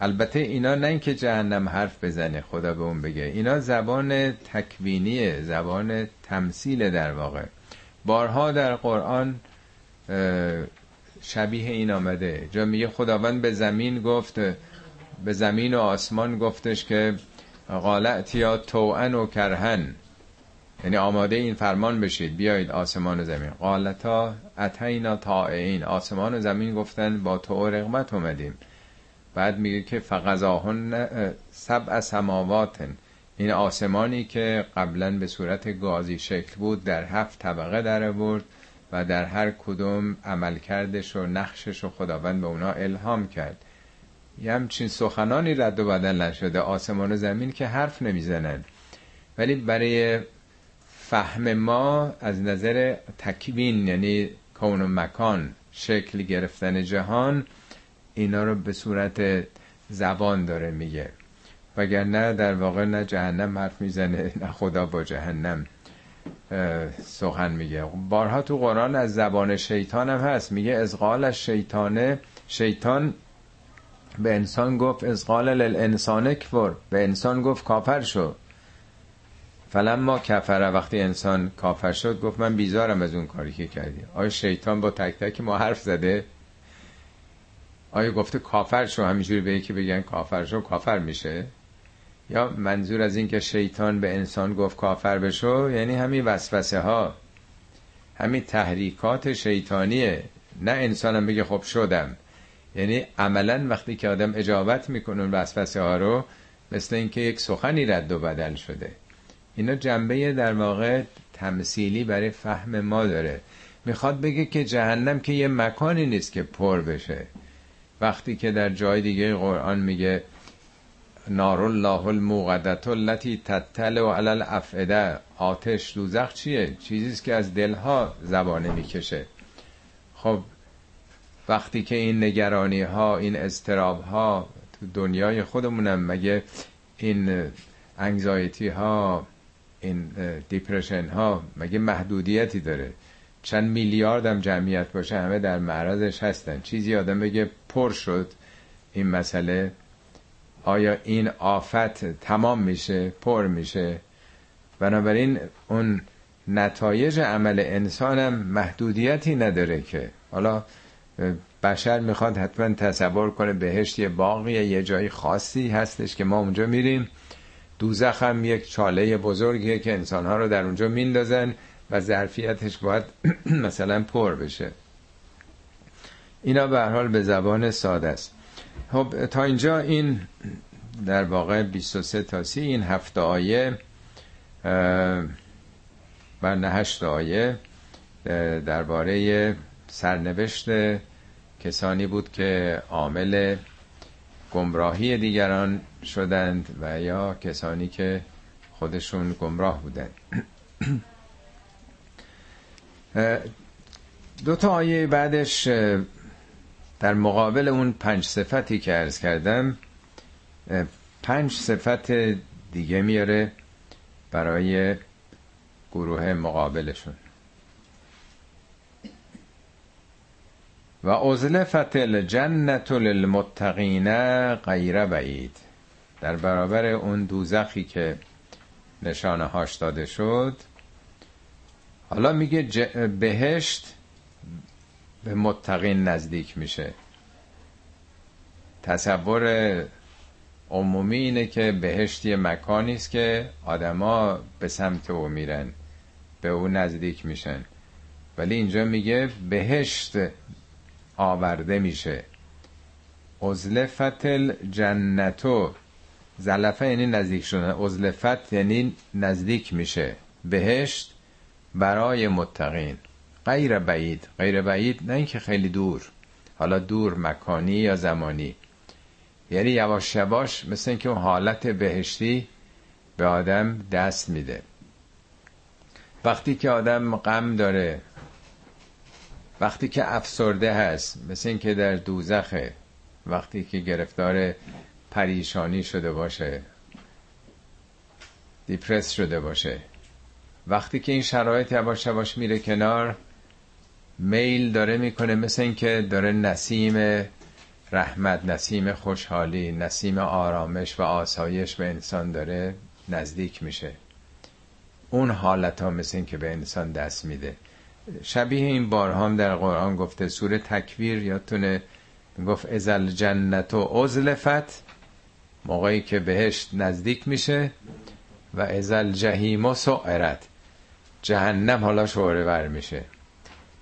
البته اینا نه اینکه جهنم حرف بزنه خدا به اون بگه. اینا زبان تکوینیه زبان تمثیل در واقع. بارها در قرآن شبیه این آمده. جا میگه خداوند به زمین گفت به زمین و آسمان گفتش که قالت یا توعن و کرهن. یعنی آماده این فرمان بشید. بیایید آسمان و زمین. قالتا اتینا تائعین آسمان و زمین گفتن با تو رغبت اومدیم. بعد میگه که فقضاهن سبع سماوات این آسمانی که قبلا به صورت گازی شکل بود در هفت طبقه در برد و در هر کدوم عمل کردش و نقشش و خداوند به اونا الهام کرد. یه همچین سخنانی رد و بدل نشده. آسمان و زمین که حرف نمی‌زنن. ولی برای فهم ما از نظر تکوین یعنی کون و مکان شکل گرفتن جهان اینا رو به صورت زبان داره میگه. وگرنه در واقع نه جهنم حرف می‌زنه نه خدا با جهنم سخن میگه. بارها تو قرآن از زبان شیطان هم هست. میگه از شیطانه شیطان به انسان گفت ازغال للانسان کفر به انسان گفت کافر شو. فلما کفره وقتی انسان کافر شد گفت من بیزارم از اون کاری که کردی. آیا شیطان با تک تک ما حرف زده؟ آیا گفته کافر شو؟ همینجوری به یکی بگن کافر شو کافر میشه؟ یا منظور از این که شیطان به انسان گفت کافر بشو یعنی همین وسوسه ها همین تحریکات شیطانیه. نه انسانم بگه خب شدم. یعنی عملا وقتی که آدم اجابت می‌کنه وسوسه ها رو مثل اینکه یک سخنی رد و بدل شده. اینا جنبه در واقع تمثیلی برای فهم ما داره. می‌خواد بگه که جهنم که یه مکانی نیست که پر بشه. وقتی که در جای دیگه قرآن میگه نار الله الموقدت التي تطلع على الافئده آتش دوزخ چیه؟ چیزیست که از دلها زبانه می‌کشه. خب وقتی که این نگرانی ها این استراب ها تو دنیای خودمونم مگه این انگزایتی ها این دیپرشن ها مگه محدودیتی داره؟ چند میلیارد هم جمعیت باشه همه در معرضش هستن. چیزی آدم بگه پر شد این مسئله. آیا این آفت تمام میشه؟ پر میشه. بنابراین اون نتایج عمل انسانم محدودیتی نداره که. حالا بشر می‌خواد حتما تصور کنه بهشت یه باقی یه جای خاصی هستش که ما اونجا میریم. دوزخ هم یک چاله بزرگیه که انسانها رو در اونجا میندازن و ظرفیتش باید مثلا پر بشه. اینا به حال به زبان ساده است. خب تا اینجا این در واقع 23 تا سی این هفته آیه و نه هشت آیه درباره سرنوشت کسانی بود که عامل گمراهی دیگران شدند و یا کسانی که خودشون گمراه بودند. دو تا آیه بعدش در مقابل اون پنج صفتی که ارز کردم پنج صفت دیگه میاره برای گروه مقابلشون. و ازلفت الجنت للمتقین غیر بعید. در برابر اون دوزخی که نشانه هاش داده شد حالا میگه بهشت به متقین نزدیک میشه. تصور عمومی اینه که بهشتی مکانی است که آدما به سمت او میرن به او نزدیک میشن. ولی اینجا میگه بهشت آورده میشه. ازلفت الجنتو. زلفه یعنی نزدیک شدن. ازلفت یعنی نزدیک میشه. بهشت برای متقین. غیر بعید. غیر بعید نه اینکه خیلی دور. حالا دور مکانی یا زمانی. یعنی یواش یواش مثل اینکه اون حالت بهشتی به آدم دست میده. وقتی که آدم غم داره وقتی که افسرده هست مثل اینکه در دوزخه وقتی که گرفتار پریشانی شده باشه. دیپرس شده باشه. وقتی که این شرایط یواش یواش میره کنار میل داره می‌کنه مثل اینکه داره نسیم رحمت نسیم خوشحالی نسیم آرامش و آسایش به انسان داره نزدیک میشه. اون حالت ها مثل اینکه به انسان دست میده. شبیه این بارها هم در قرآن گفته سوره تکویر یادتونه؟ گفت ازل جنت و ازلفت موقعی که بهشت نزدیک میشه و ازل جهیم سعرت. جهنم حالا شعره ور میشه.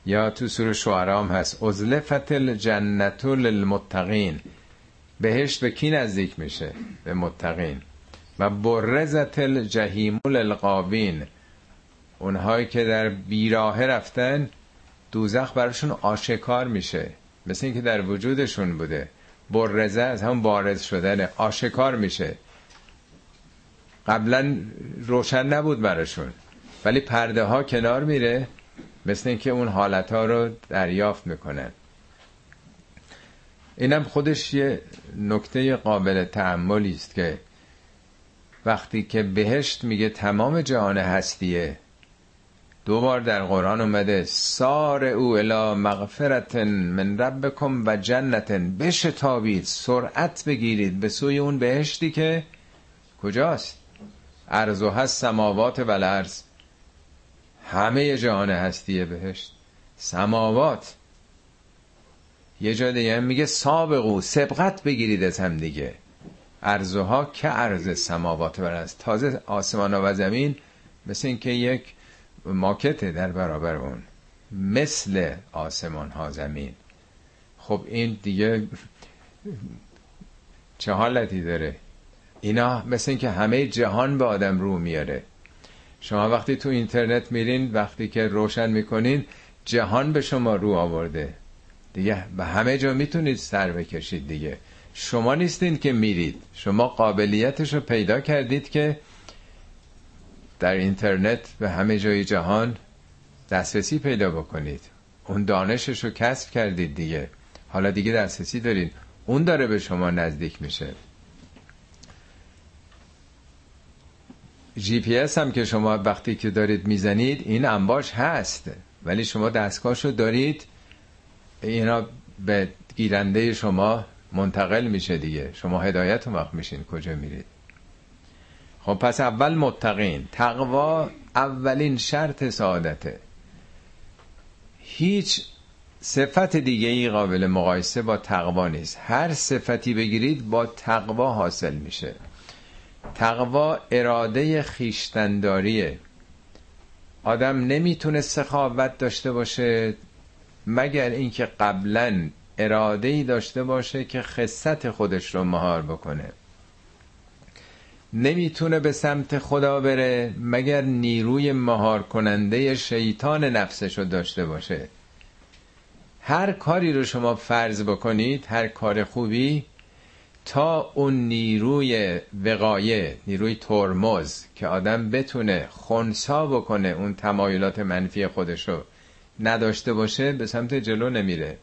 یا تو سور شعرام هست ازلفت الجنت للمتقین. بهشت به کی نزدیک میشه؟ به متقین. و برزت الجهیم للقابین اونهایی که در بیراه رفتن دوزخ براشون آشکار میشه. مثل اینکه در وجودشون بوده. برزه از هم بارز شدن آشکار میشه. قبلا روشن نبود براشون. ولی پرده ها کنار میره مثل اینکه اون حالت ها رو دریافت می‌کنن. اینم خودش یه نکته قابل تعملی است که وقتی که بهشت میگه تمام جهان هستیه دو بار در قرآن اومده سار او الا مغفرت من ربکم و جنت بشتابید سرعت بگیرید. به سوی اون بهشتی که کجاست؟ ارز و هست سماوات و الارض. همه جهان هستیه بهشت. سماوات. یه جا دیگه میگه سابقو سبقت بگیرید از هم دیگه. ارزها که ارز سماوات و الارض. تازه آسمان و زمین مثل اینکه یک ماکته در برابر اون مثل آسمان ها زمین. خب این دیگه چه حالتی داره؟ اینا مثل اینکه همه جهان به آدم رو میاره. شما وقتی تو اینترنت میرین وقتی که روشن می‌کنین جهان به شما رو آورده. دیگه به همه جا می‌تونید سر بکشید دیگه. شما نیستین که میرید. شما قابلیتش رو پیدا کردید که در اینترنت به همه جای جهان دسترسی پیدا بکنید. اون دانشش رو کسب کردید دیگه. حالا دیگه دسترسی دارید. اون داره به شما نزدیک میشه. جی پی اس هم که شما وقتی که دارید می‌زنید این انباش هست. ولی شما دستگاهشو دارید اینا به گیرنده شما منتقل میشه دیگه. شما هدایت وقت میشین کجا میرید. خب پس اول متقین. تقوا اولین شرط سعادته. هیچ صفت دیگه ای قابل مقایسه با تقوا نیست. هر صفتی بگیرید با تقوا حاصل میشه. تقوا اراده خیشتنداریه آدم نمی‌تونه سخاوت داشته باشه مگر اینکه قبلا اراده ای داشته باشه که خصت خودش رو مهار بکنه. نمی‌تونه به سمت خدا بره مگر نیروی مهار کننده شیطان نفسش رو داشته باشه. هر کاری رو شما فرض بکنید هر کار خوبی تا اون نیروی وقایه نیروی ترمز که آدم بتونه خونسا بکنه اون تمایلات منفی خودشو نداشته باشه به سمت جلو نمیره.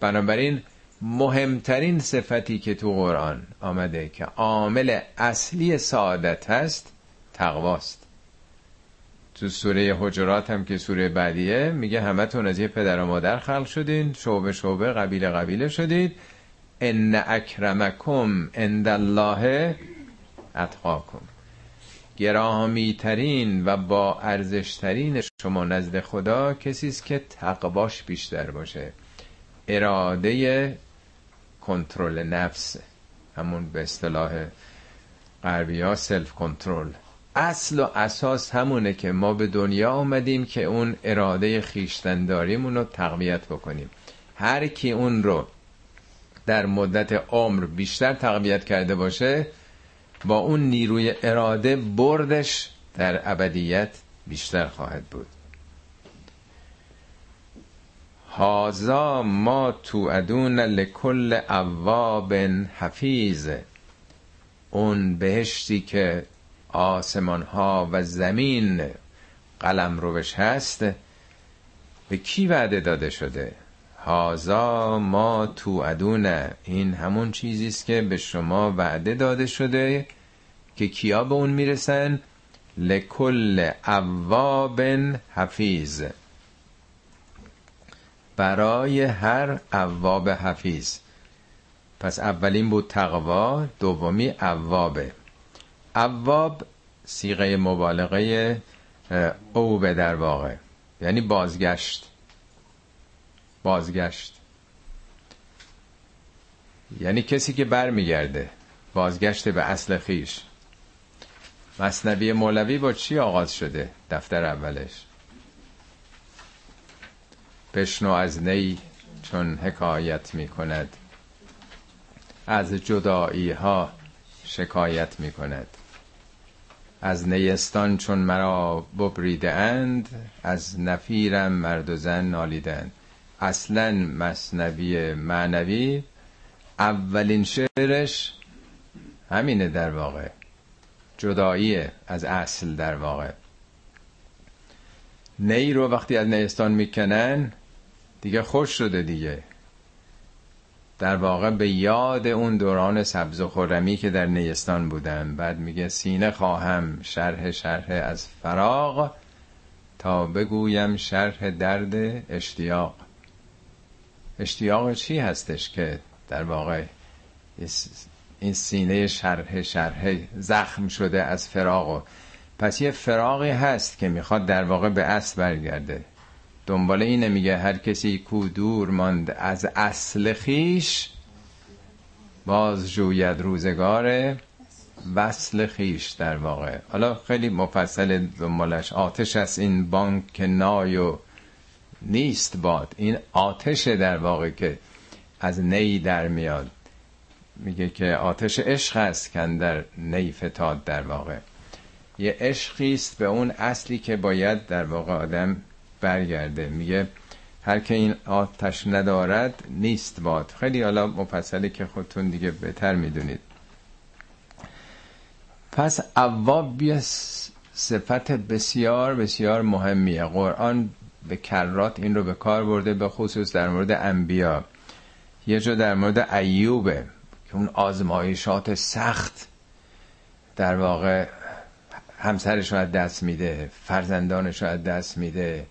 بنابراین مهمترین صفتی که تو قرآن آمده که عامل اصلی سعادت هست تقواست. تو سوره حجرات هم که سوره بعدیه میگه همتون از یه پدر و مادر خلق شدین شعبه شعبه قبیله قبیله شدید ان اکرمکم عند الله اتقاکم. گرامی ترین و با ارزش ترین شما نزد خدا کسی است که تقواش بیشتر باشه. اراده کنترل نفس همون به اصطلاح غربی ها سلف کنترل اصل و اساس همونه که ما به دنیا آمدیم که اون اراده خیشتنداریمون رو تقویت بکنیم. هر کی اون رو در مدت عمر بیشتر تقویت کرده باشه با اون نیروی اراده بردش در ابدیت بیشتر خواهد بود. هازا ما تو ادون لکل اواب حفیظ. اون بهشتی که آسمان ها و زمین قلم روش هست به کی وعده داده شده؟ هازا ما تو ادونه این همون چیزی است که به شما وعده داده شده که کیا به اون می‌رسن؟ لکل اواب حفیظ. برای هر اواب حفیظ. پس اولین بود تقوا دومی اوابه. اواب سیغه مبالغه اوبه در واقع. یعنی بازگشت. بازگشت. یعنی کسی که برمیگرده بازگشت به اصل خیش. مصنبی مولوی با چی آغاز شده؟ دفتر اولش. بشنو از نی چون حکایت می کند از جدایی ها شکایت می کند از نیستان چون مرا ببریده اند از نفیرم مرد و زن نالیدند. اصلا مصنوی معنوی اولین شعرش همینه در واقع. جدایی از اصل در واقع. نی رو وقتی از نیستان می‌کنن دیگه خوش شده دیگه. در واقع به یاد اون دوران سبز و خرمی که در نیستان بودن بعد میگه سینه خواهم شرح شرح از فراغ تا بگویم شرح درد اشتیاق. اشتیاق چی هستش که در واقع این سینه شرح شرح زخم شده از فراغ؟ پس یه فراغی هست که می‌خواد در واقع به اصل برگرده. دنبال اینه میگه هر کسی کو دور ماند از اصل خیش باز جوید روزگار وصل خیش در واقع. حالا خیلی مفصل دنبالش. آتش از این بانک نای و نیست باد. این آتش در واقع که از نی در میاد. میگه که آتش عشق است که در نی فتاد در واقع. یه عشقی است به اون اصلی که باید در واقع آدم برگرده. میگه هر که این آتش ندارد نیست باد. خیلی حالا مفصلی که خودتون دیگه بهتر می‌دونید. پس اواب یه صفت بسیار بسیار مهمیه. قرآن به کرات این رو به کار برده به خصوص در مورد انبیا. یه جا در مورد ایوبه که اون آزمایشات سخت در واقع همسرش رو از دست میده فرزندانش رو از دست میده.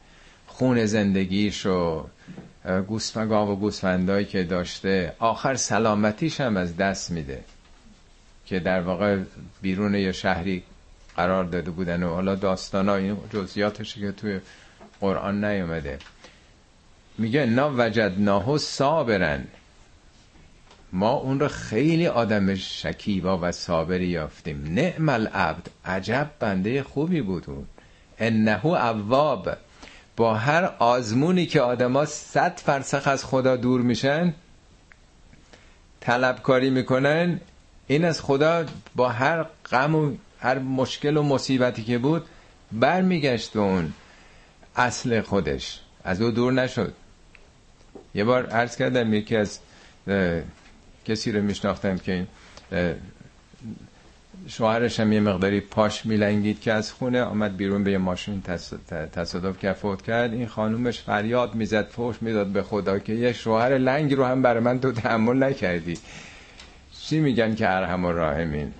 خون زندگیش و گوسفگاه و گوسفندایی که داشته آخر سلامتیش هم از دست میده. که در واقع بیرون یه شهری قرار داده بودن و حالا داستان این جزیاتش که توی قرآن نیومده. میگه نا وجدناه صابرن. ما اون رو خیلی آدم شکیبا و صابری یافتیم. نعم العبد. عجب بنده خوبی بود اون. انه اواب. با هر آزمونی که آدما صد فرسخ از خدا دور میشن طلبکاری می‌کنن. این از خدا با هر غم و هر مشکل و مصیبتی که بود برمیگشت به اون اصل خودش. از او دور نشد. یه بار عرض کردم یکی از کسی رو میشناختم که شوهرش هم یه مقداری پاش میلنگید که از خونه آمد بیرون به یه ماشین تصادف کرد فوت کرد. این خانومش فریاد می‌زد فوش می‌داد به خدا که یه شوهر لنگ رو هم برای من تو تحمل نکردی. چی میگن که ارحم و راهمین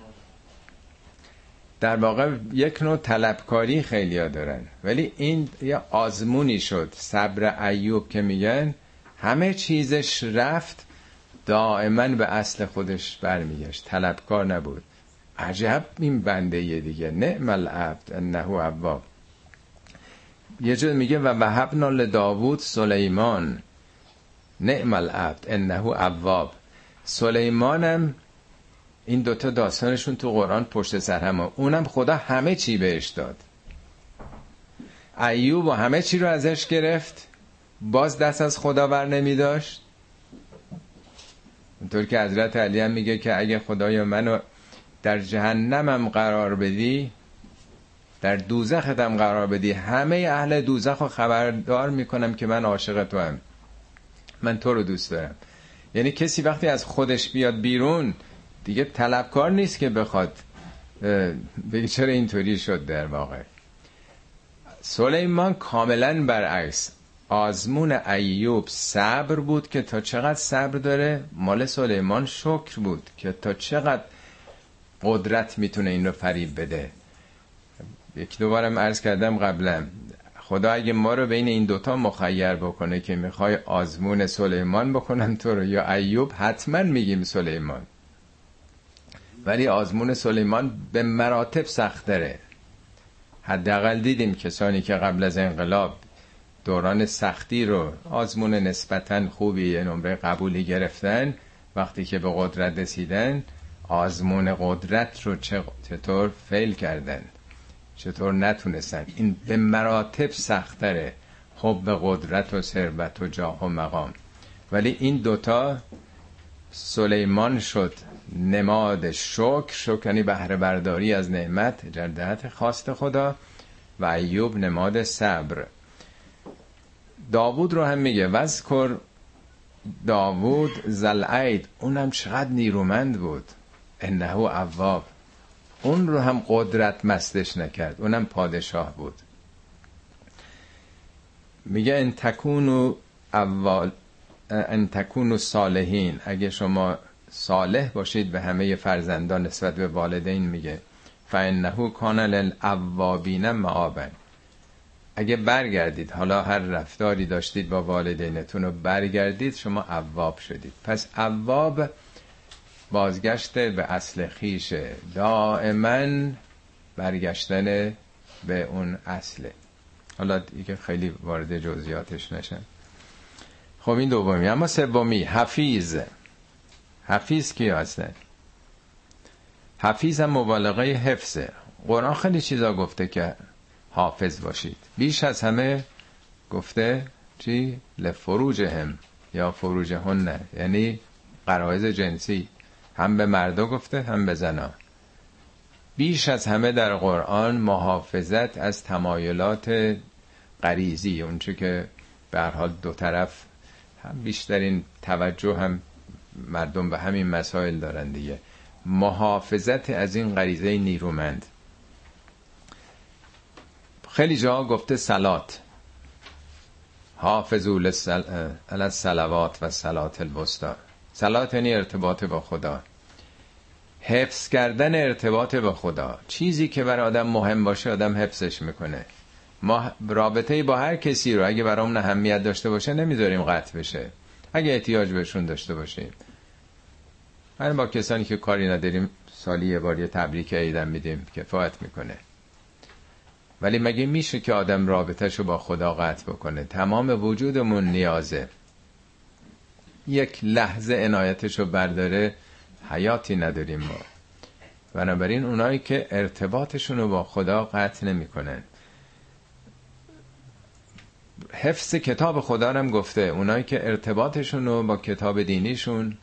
در واقع یک نوع طلبکاری خیلی ها دارن. ولی این یه آزمونی شد. صبر ایوب که میگن همه چیزش رفت دائما به اصل خودش برمیگشت. طلبکار نبود. عجب این بنده دیگه. نعم العبد انه عباب یه جد میگه و وهبنا لداوود سلیمان. نعم العبد انه عواب. سلیمانم این دوتا داستانشون تو قرآن پشت سر همه. اونم خدا همه چی بهش داد. ایوب و همه چی رو ازش گرفت. باز دست از خدا بر نمی داشت. اونطور که حضرت علی هم میگه که اگه خدای منو در جهنمم قرار بدی در دوزختم قرار بدی. همه اهل دوزخ رو خبردار می‌کنم که من عاشق تو هم من تو رو دوست دارم. یعنی کسی وقتی از خودش بیاد بیرون دیگه طلبکار نیست که بخواد بگه چرا اینطوری شد در واقع. سلیمان کاملا برعکس. آزمون ایوب صبر بود که تا چقدر صبر داره مال سلیمان شکر بود که تا چقدر قدرت می‌تونه این رو فریب بده. یک دوبارم عرض کردم قبلا خدا اگه ما رو بین این دوتا مخیر بکنه که می‌خوای آزمون سلیمان بکنن تو رو یا ایوب حتما میگیم سلیمان. ولی آزمون سلیمان به مراتب سختره حداقل دیدیم کسانی که قبل از انقلاب دوران سختی رو آزمون نسبتا خوبی نمره قبولی گرفتن وقتی که به قدرت رسیدن آزمون قدرت رو چطور فیل کردن؟ چطور نتونستن؟ این به مراتب سختره. به قدرت و ثروت و جاه و مقام. ولی این دوتا سلیمان شد. نماد شکر. شکنی بهره برداری از نعمت جردهت خواست خدا و ایوب نماد صبر. داوود رو هم میگه وذکر داوود زلعید اونم چقدر نیرومند بود. انه اواب اون رو هم قدرت مستش نکرد. اونم پادشاه بود. میگه ان تکونو اول ان تکونو صالحین. اگه شما صالح باشید به همه فرزندان نسبت به والدین میگه. فانه کان للاوابین معابن. اگه برگردید حالا هر رفتاری داشتید با والدینتون و برگردید شما اواب شدید. پس اواب بازگشت به اصل خیشه دائما برگشتن به اون اصله حالا دیگه خیلی وارد جزئیاتش نشن خب این دومی. اما سومی حفیظ. حفیظ کی هستن؟ حفیظ هم مبالغه حفظه قرآن خیلی چیزا گفته که حافظ باشید. بیش از همه گفته چی؟ لفروج هم یا فروج هنه یعنی قرائز جنسی. هم به مردا گفته هم به زنا. بیش از همه در قرآن محافظت از تمایلات غریزی اونچه که به حال دو طرف هم بیشترین توجه هم مردم به همین مسائل دارن دیگه. محافظت از این غریزه نیرومند. خیلی جا گفته سلات. حافظو علی سلوات و سلات الوسطا سلات یعنی ارتباط با خدا. حفظ کردن ارتباط با خدا. چیزی که برای آدم مهم باشه آدم حفظش می‌کنه. ما رابطه با هر کسی رو اگه برامون اهمیت داشته باشه نمی‌ذاریم قطع بشه. اگه احتیاج بهشون داشته باشیم. من با کسانی که کاری نداریم سالی یه بار یه تبریک عیدم میدیم کفایت می‌کنه. ولی مگه میشه که آدم رابطهشو با خدا قطع بکنه؟ تمام وجودمون نیازه. یک لحظه عنایتشو برداره. حیاتی نداریم ما. بنابراین اونایی که ارتباطشون رو با خدا قطع نمی‌کنن. حفظ کتاب خدا هم گفته. اونایی که ارتباطشون رو با کتاب دینیشون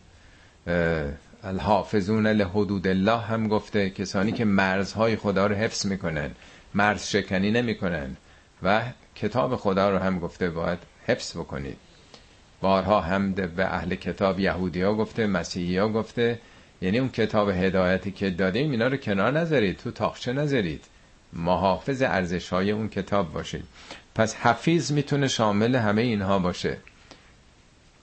الحافظون لحدود الله هم گفته. کسانی که مرزهای خدا رو حفظ می‌کنن مرز شکنی نمی‌کنن و کتاب خدا رو هم گفته. باید حفظ بکنید. بارها هم به اهل کتاب یهودی ها گفته مسیحی ها گفته. یعنی اون کتاب هدایتی که دادیم اینا رو کنار نذارید تو تاخچه نذارید. محافظ ارزش های اون کتاب باشید پس حفیظ می‌تونه شامل همه اینها باشه.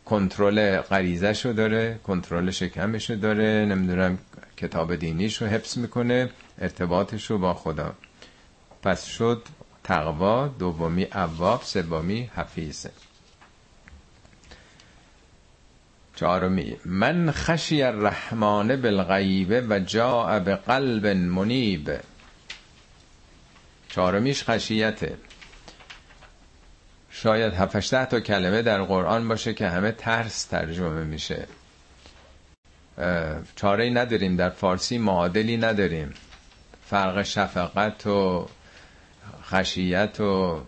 کنترل غریزش رو داره کنترل شکمش رو داره نمی‌دونم کتاب دینیش رو حفظ می‌کنه ارتباطش رو با خدا. پس شد تقوا دومی اواب سومی حفیظه چهارمی من خشی الرحمن بالغیب و جاء به قلب منیب. چهارمیش خشیته. شاید هفتشته تا کلمه در قرآن باشه که همه ترس ترجمه میشه. چاره نداریم در فارسی معادلی نداریم. فرق شفقت و خشیت و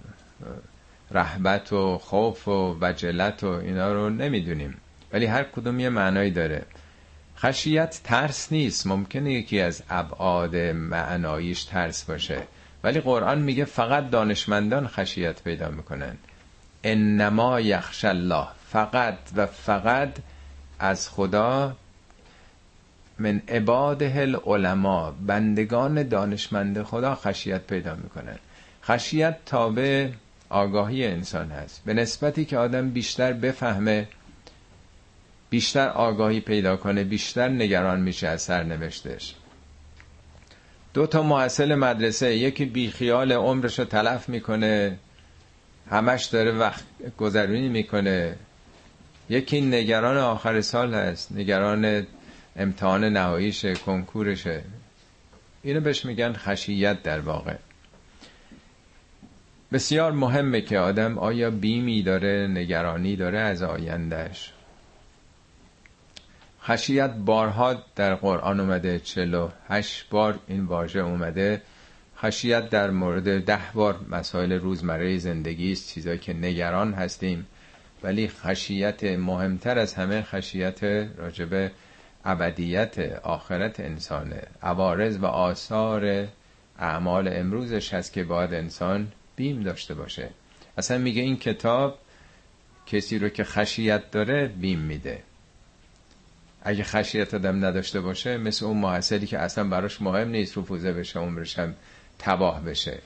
رحبت و خوف و وجلت و اینا رو نمی‌دونیم. ولی هر کدوم یه معنایی داره. خشیت ترس نیست. ممکنه یکی از ابعاد معناییش ترس باشه. ولی قرآن میگه فقط دانشمندان خشیت پیدا می‌کنن. انما یخش الله. فقط و فقط از خدا من عباده العلماء. بندگان دانشمند خدا خشیت پیدا می‌کنن. خشیت تابع آگاهی انسان هست. به نسبتی که آدم بیشتر بفهمه بیشتر آگاهی پیدا کنه بیشتر نگران میشه از سرنوشتش. دو تا محصل مدرسه یکی بیخیال عمرش رو تلف می‌کنه همش داره وقت گذرونی می‌کنه. یکی نگران آخر سال هست نگران امتحان نهاییشه کنکورشه. اینو بهش میگن خشیت در واقع. بسیار مهمه که آدم آیا بیمی داره نگرانی داره از آیندهش خشیت بارها در قرآن اومده چلو هشت بار این واژه اومده. خشیت در مورد ده بار مسائل روزمره زندگی است چیزایی که نگران هستیم. ولی خشیت مهمتر از همه خشیت راجب ابدیت آخرت انسانه. عوارض و آثار اعمال امروزش هست که باید انسان بیم داشته باشه. اصلا میگه این کتاب کسی رو که خشیت داره بیم میده. اگه خشیت آدم نداشته باشه مثل اون محصلی که اصلا براش مهم نیست رفوزه بشه عمرش هم تباه بشه.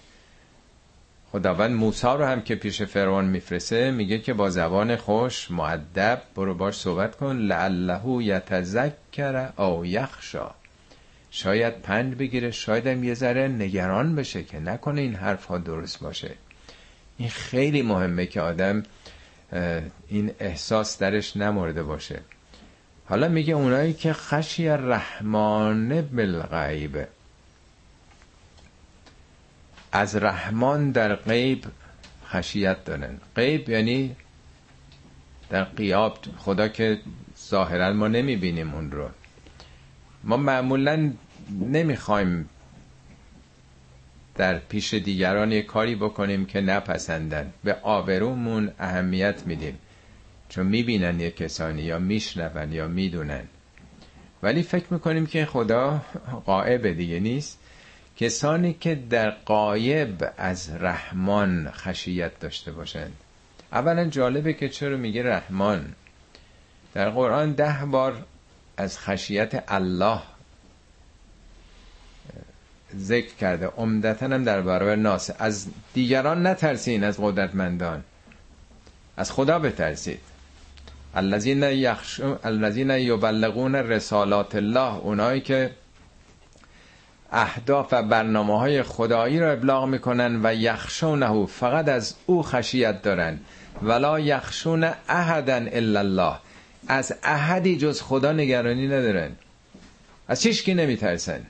خداوند موسا رو هم که پیش فرعون میفرسه میگه که با زبان خوش معدب برو باش صحبت کن لعله یتذکر او یخشا. شاید پند بگیره شاید هم یه ذره نگران بشه که نکنه این حرف ها درست باشه. این خیلی مهمه که آدم این احساس درش نمورده باشه. حالا میگه اونایی که خشی رحمان بالغیب. از رحمان در غیب خشیت دارن. غیب یعنی در قیاب خدا که ظاهرا ما نمی‌بینیم اون رو. ما معمولا نمی‌خوایم در پیش دیگران یه کاری بکنیم که نپسندن. به آبرومون اهمیت میدیم. چون می‌بینن یه کسانی یا میشنون یا می‌دونن. ولی فکر می‌کنیم که خدا قائب دیگه نیست. کسانی که در قایب از رحمان خشیت داشته باشند. اولا جالبه که چرا میگه رحمان؟ در قرآن ده بار از خشیت الله ذکر کرده. عمدتا هم در برابر ناس. از دیگران نترسین از قدرتمندان. از خدا بترسید. الذین یخش الذین یبلغون رسالات الله اونایی که اهداف و برنامه های خدایی را ابلاغ می‌کنن و یخشونه فقط از او خشیت دارن. ولا یخشون احدا الا الله. از احدی جز خدا نگرانی ندارن. از چیشکی نمیترسن؟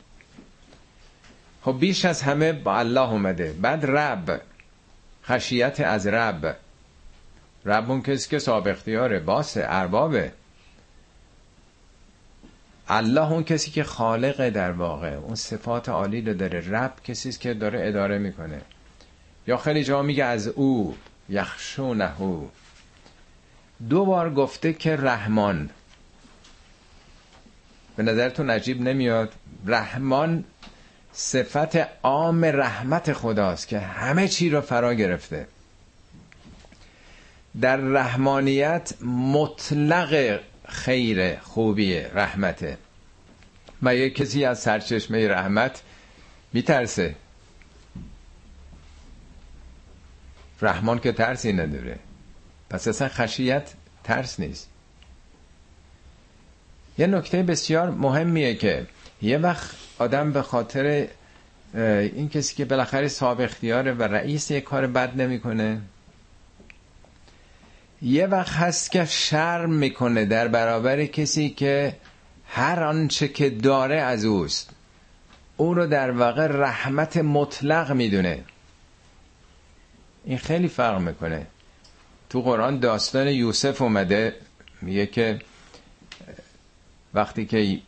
خب بیش از همه با الله اومده. بعد رب خشیت از رب. رب اون کسی که صاحب اختیاره باسه اربابه. الله اون کسی که خالقه در واقع اون صفات عالی رو داره. رب کسی که داره اداره می‌کنه. یا خیلی جا میگه از او یخشونه. دو بار گفته که رحمان. به نظرتون عجیب نمیاد؟ رحمان صفت عام رحمت خداست که همه چی رو فرا گرفته. در رحمانیت مطلق خیر خوبی رحمته. و یک کسی از سرچشمه رحمت میترسه. رحمان که ترسی نداره. پس اصلا خشیت ترس نیست. یه نکته بسیار مهمیه که یه وقت آدم به خاطر این کسی که بالاخره صاحب اختیاره و رئیس یه کار بد نمی‌کنه یه وقت هست که شرم می‌کنه در برابر کسی که هر آنچه که داره از اوست. او رو در واقع رحمت مطلق می‌دونه. این خیلی فرق می‌کنه. تو قرآن داستان یوسف اومده میگه که وقتی که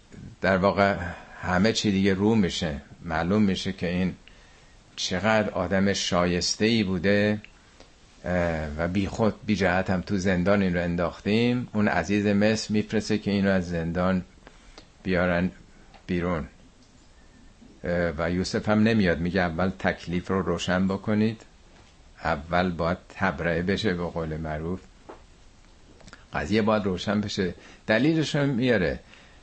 در واقع همه چی دیگه رو میشه معلوم میشه که این چقدر آدم شایسته ای بوده. و بی خود بی جهت هم تو زندان این رو انداختیم. اون عزیز مصر میفرسته که این رو از زندان بیارن بیرون. و یوسف هم نمیاد. میگه اول تکلیف رو روشن بکنید. اول باید تبرئه بشه به قول معروف. قضیه باید روشن بشه. دلیلش رو میاره.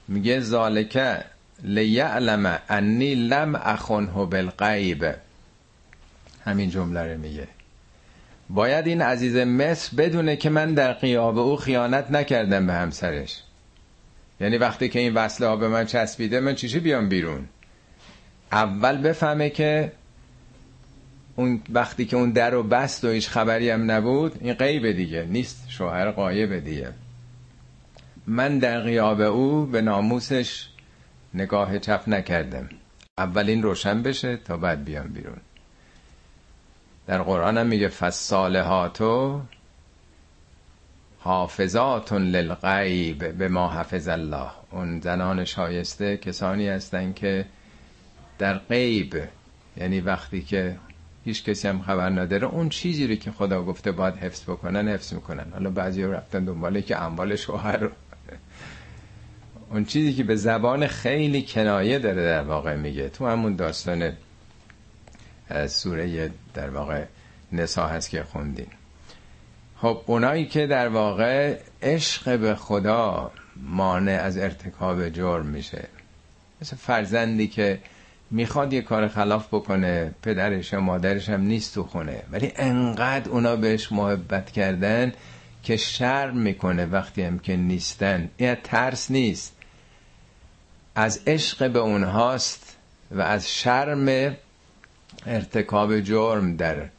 میگه ذالکه لیعلم انی لم اخنه بالغیب. همین جمله رو میگه. باید این عزیز مصر بدونه که من در قیاب او خیانت نکردم به همسرش. یعنی وقتی که این وصله ها به من چسبیده من چیشی بیام بیرون؟ اول بفهمه که اون وقتی که اون در و بست و هیچ خبری هم نبود این غیب دیگه نیست. شوهر قایب دیگه. من در قیاب او به ناموسش نگاه چپ نکردم. اول این روشن بشه تا بعد بیام بیرون. در قرآن هم میگه فصالحاتو حافظات للغیب به ما حفظ الله. اون زنان شایسته کسانی هستند که در غیب یعنی وقتی که هیچ کسی هم خبر نداره اون چیزی رو که خدا گفته باید حفظ بکنن حفظ می‌کنن. حالا بعضی رفتن دنباله که اموال شوهر رو. اون چیزی که به زبان خیلی کنایه داره در واقع میگه. تو همون داستان سوره در واقع نسا هست که خوندین خب اونایی که در واقع عشق به خدا مانع از ارتکاب جرم میشه. مثل فرزندی که می‌خواد یه کار خلاف بکنه پدرش و مادرش هم نیست تو خونه. ولی انقدر اونا بهش محبت کردن که شرم می‌کنه وقتی هم که نیستن. این ترس نیست. از عشق به اونهاست و از شرم ارتکاب جرم در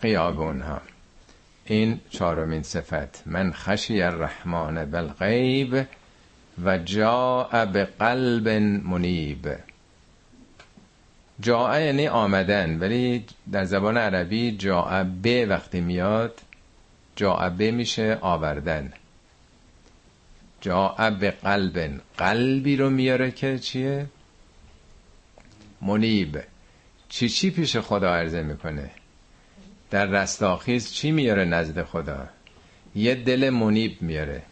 قیاب اونها. این چهارمین صفت من خشی الرحمن بالغیب و جاء به منیب. جاء یعنی آمدن ولی در زبان عربی جاء به وقتی میاد جاء به میشه آوردن. جاء به قلب قلبی رو میاره که چیه؟ منیب. چی چی پیش خدا عرضه می‌کنه؟ در رستاخیز چی میاره نزد خدا؟ یه دل منیب میاره.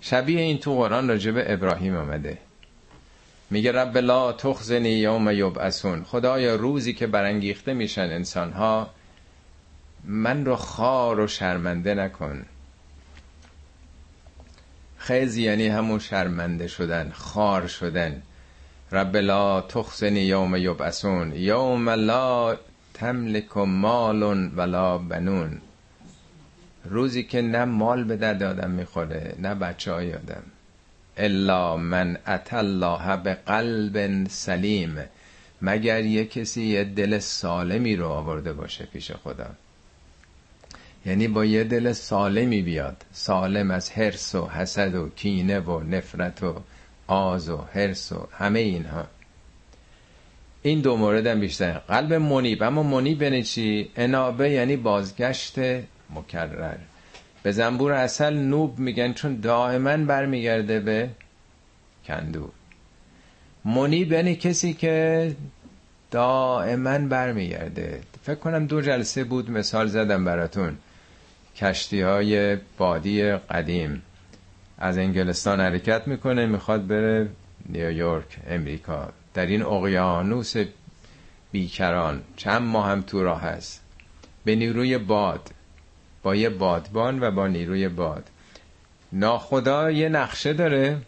شبیه این تو قرآن راجب ابراهیم آمده. میگه رب لا تخزنی یوم یبعثون. خدایا روزی که برانگیخته میشن انسان ها من رو خار و شرمنده نکن. خیز یعنی همون شرمنده شدن خار شدن. رب لا تخزنی یوم یبعثون یوم لا تملک مال ولا بنون. روزی که نه مال به درد آدم می‌خوره نه بچه های آدم. الا من اتى الله به قلب سلیم. مگر یه کسی یه دل سالمی رو آورده باشه پیش خدا؟ یعنی با یه دل سالمی بیاد. سالم از حرس و حسد و کینه و نفرت و آز و حرس و همه اینها. این دو مورد هم بیشتر. قلب منیب. اما منیب یعنی چی؟ انابه یعنی بازگشت مکرر. به زنبور اصل نوب میگن چون دائما برمیگرده به کندو. منیب یعنی کسی که دائما برمیگرده. فکر کنم دو جلسه بود مثال زدم براتون. کشتی های بادی قدیم. از انگلستان حرکت می‌کنه می‌خواد بره نیویورک امریکا. در این اقیانوس بیکران چند ماه هم تو راه هست به نیروی باد با یه بادبان و با نیروی باد. ناخدا یه نقشه داره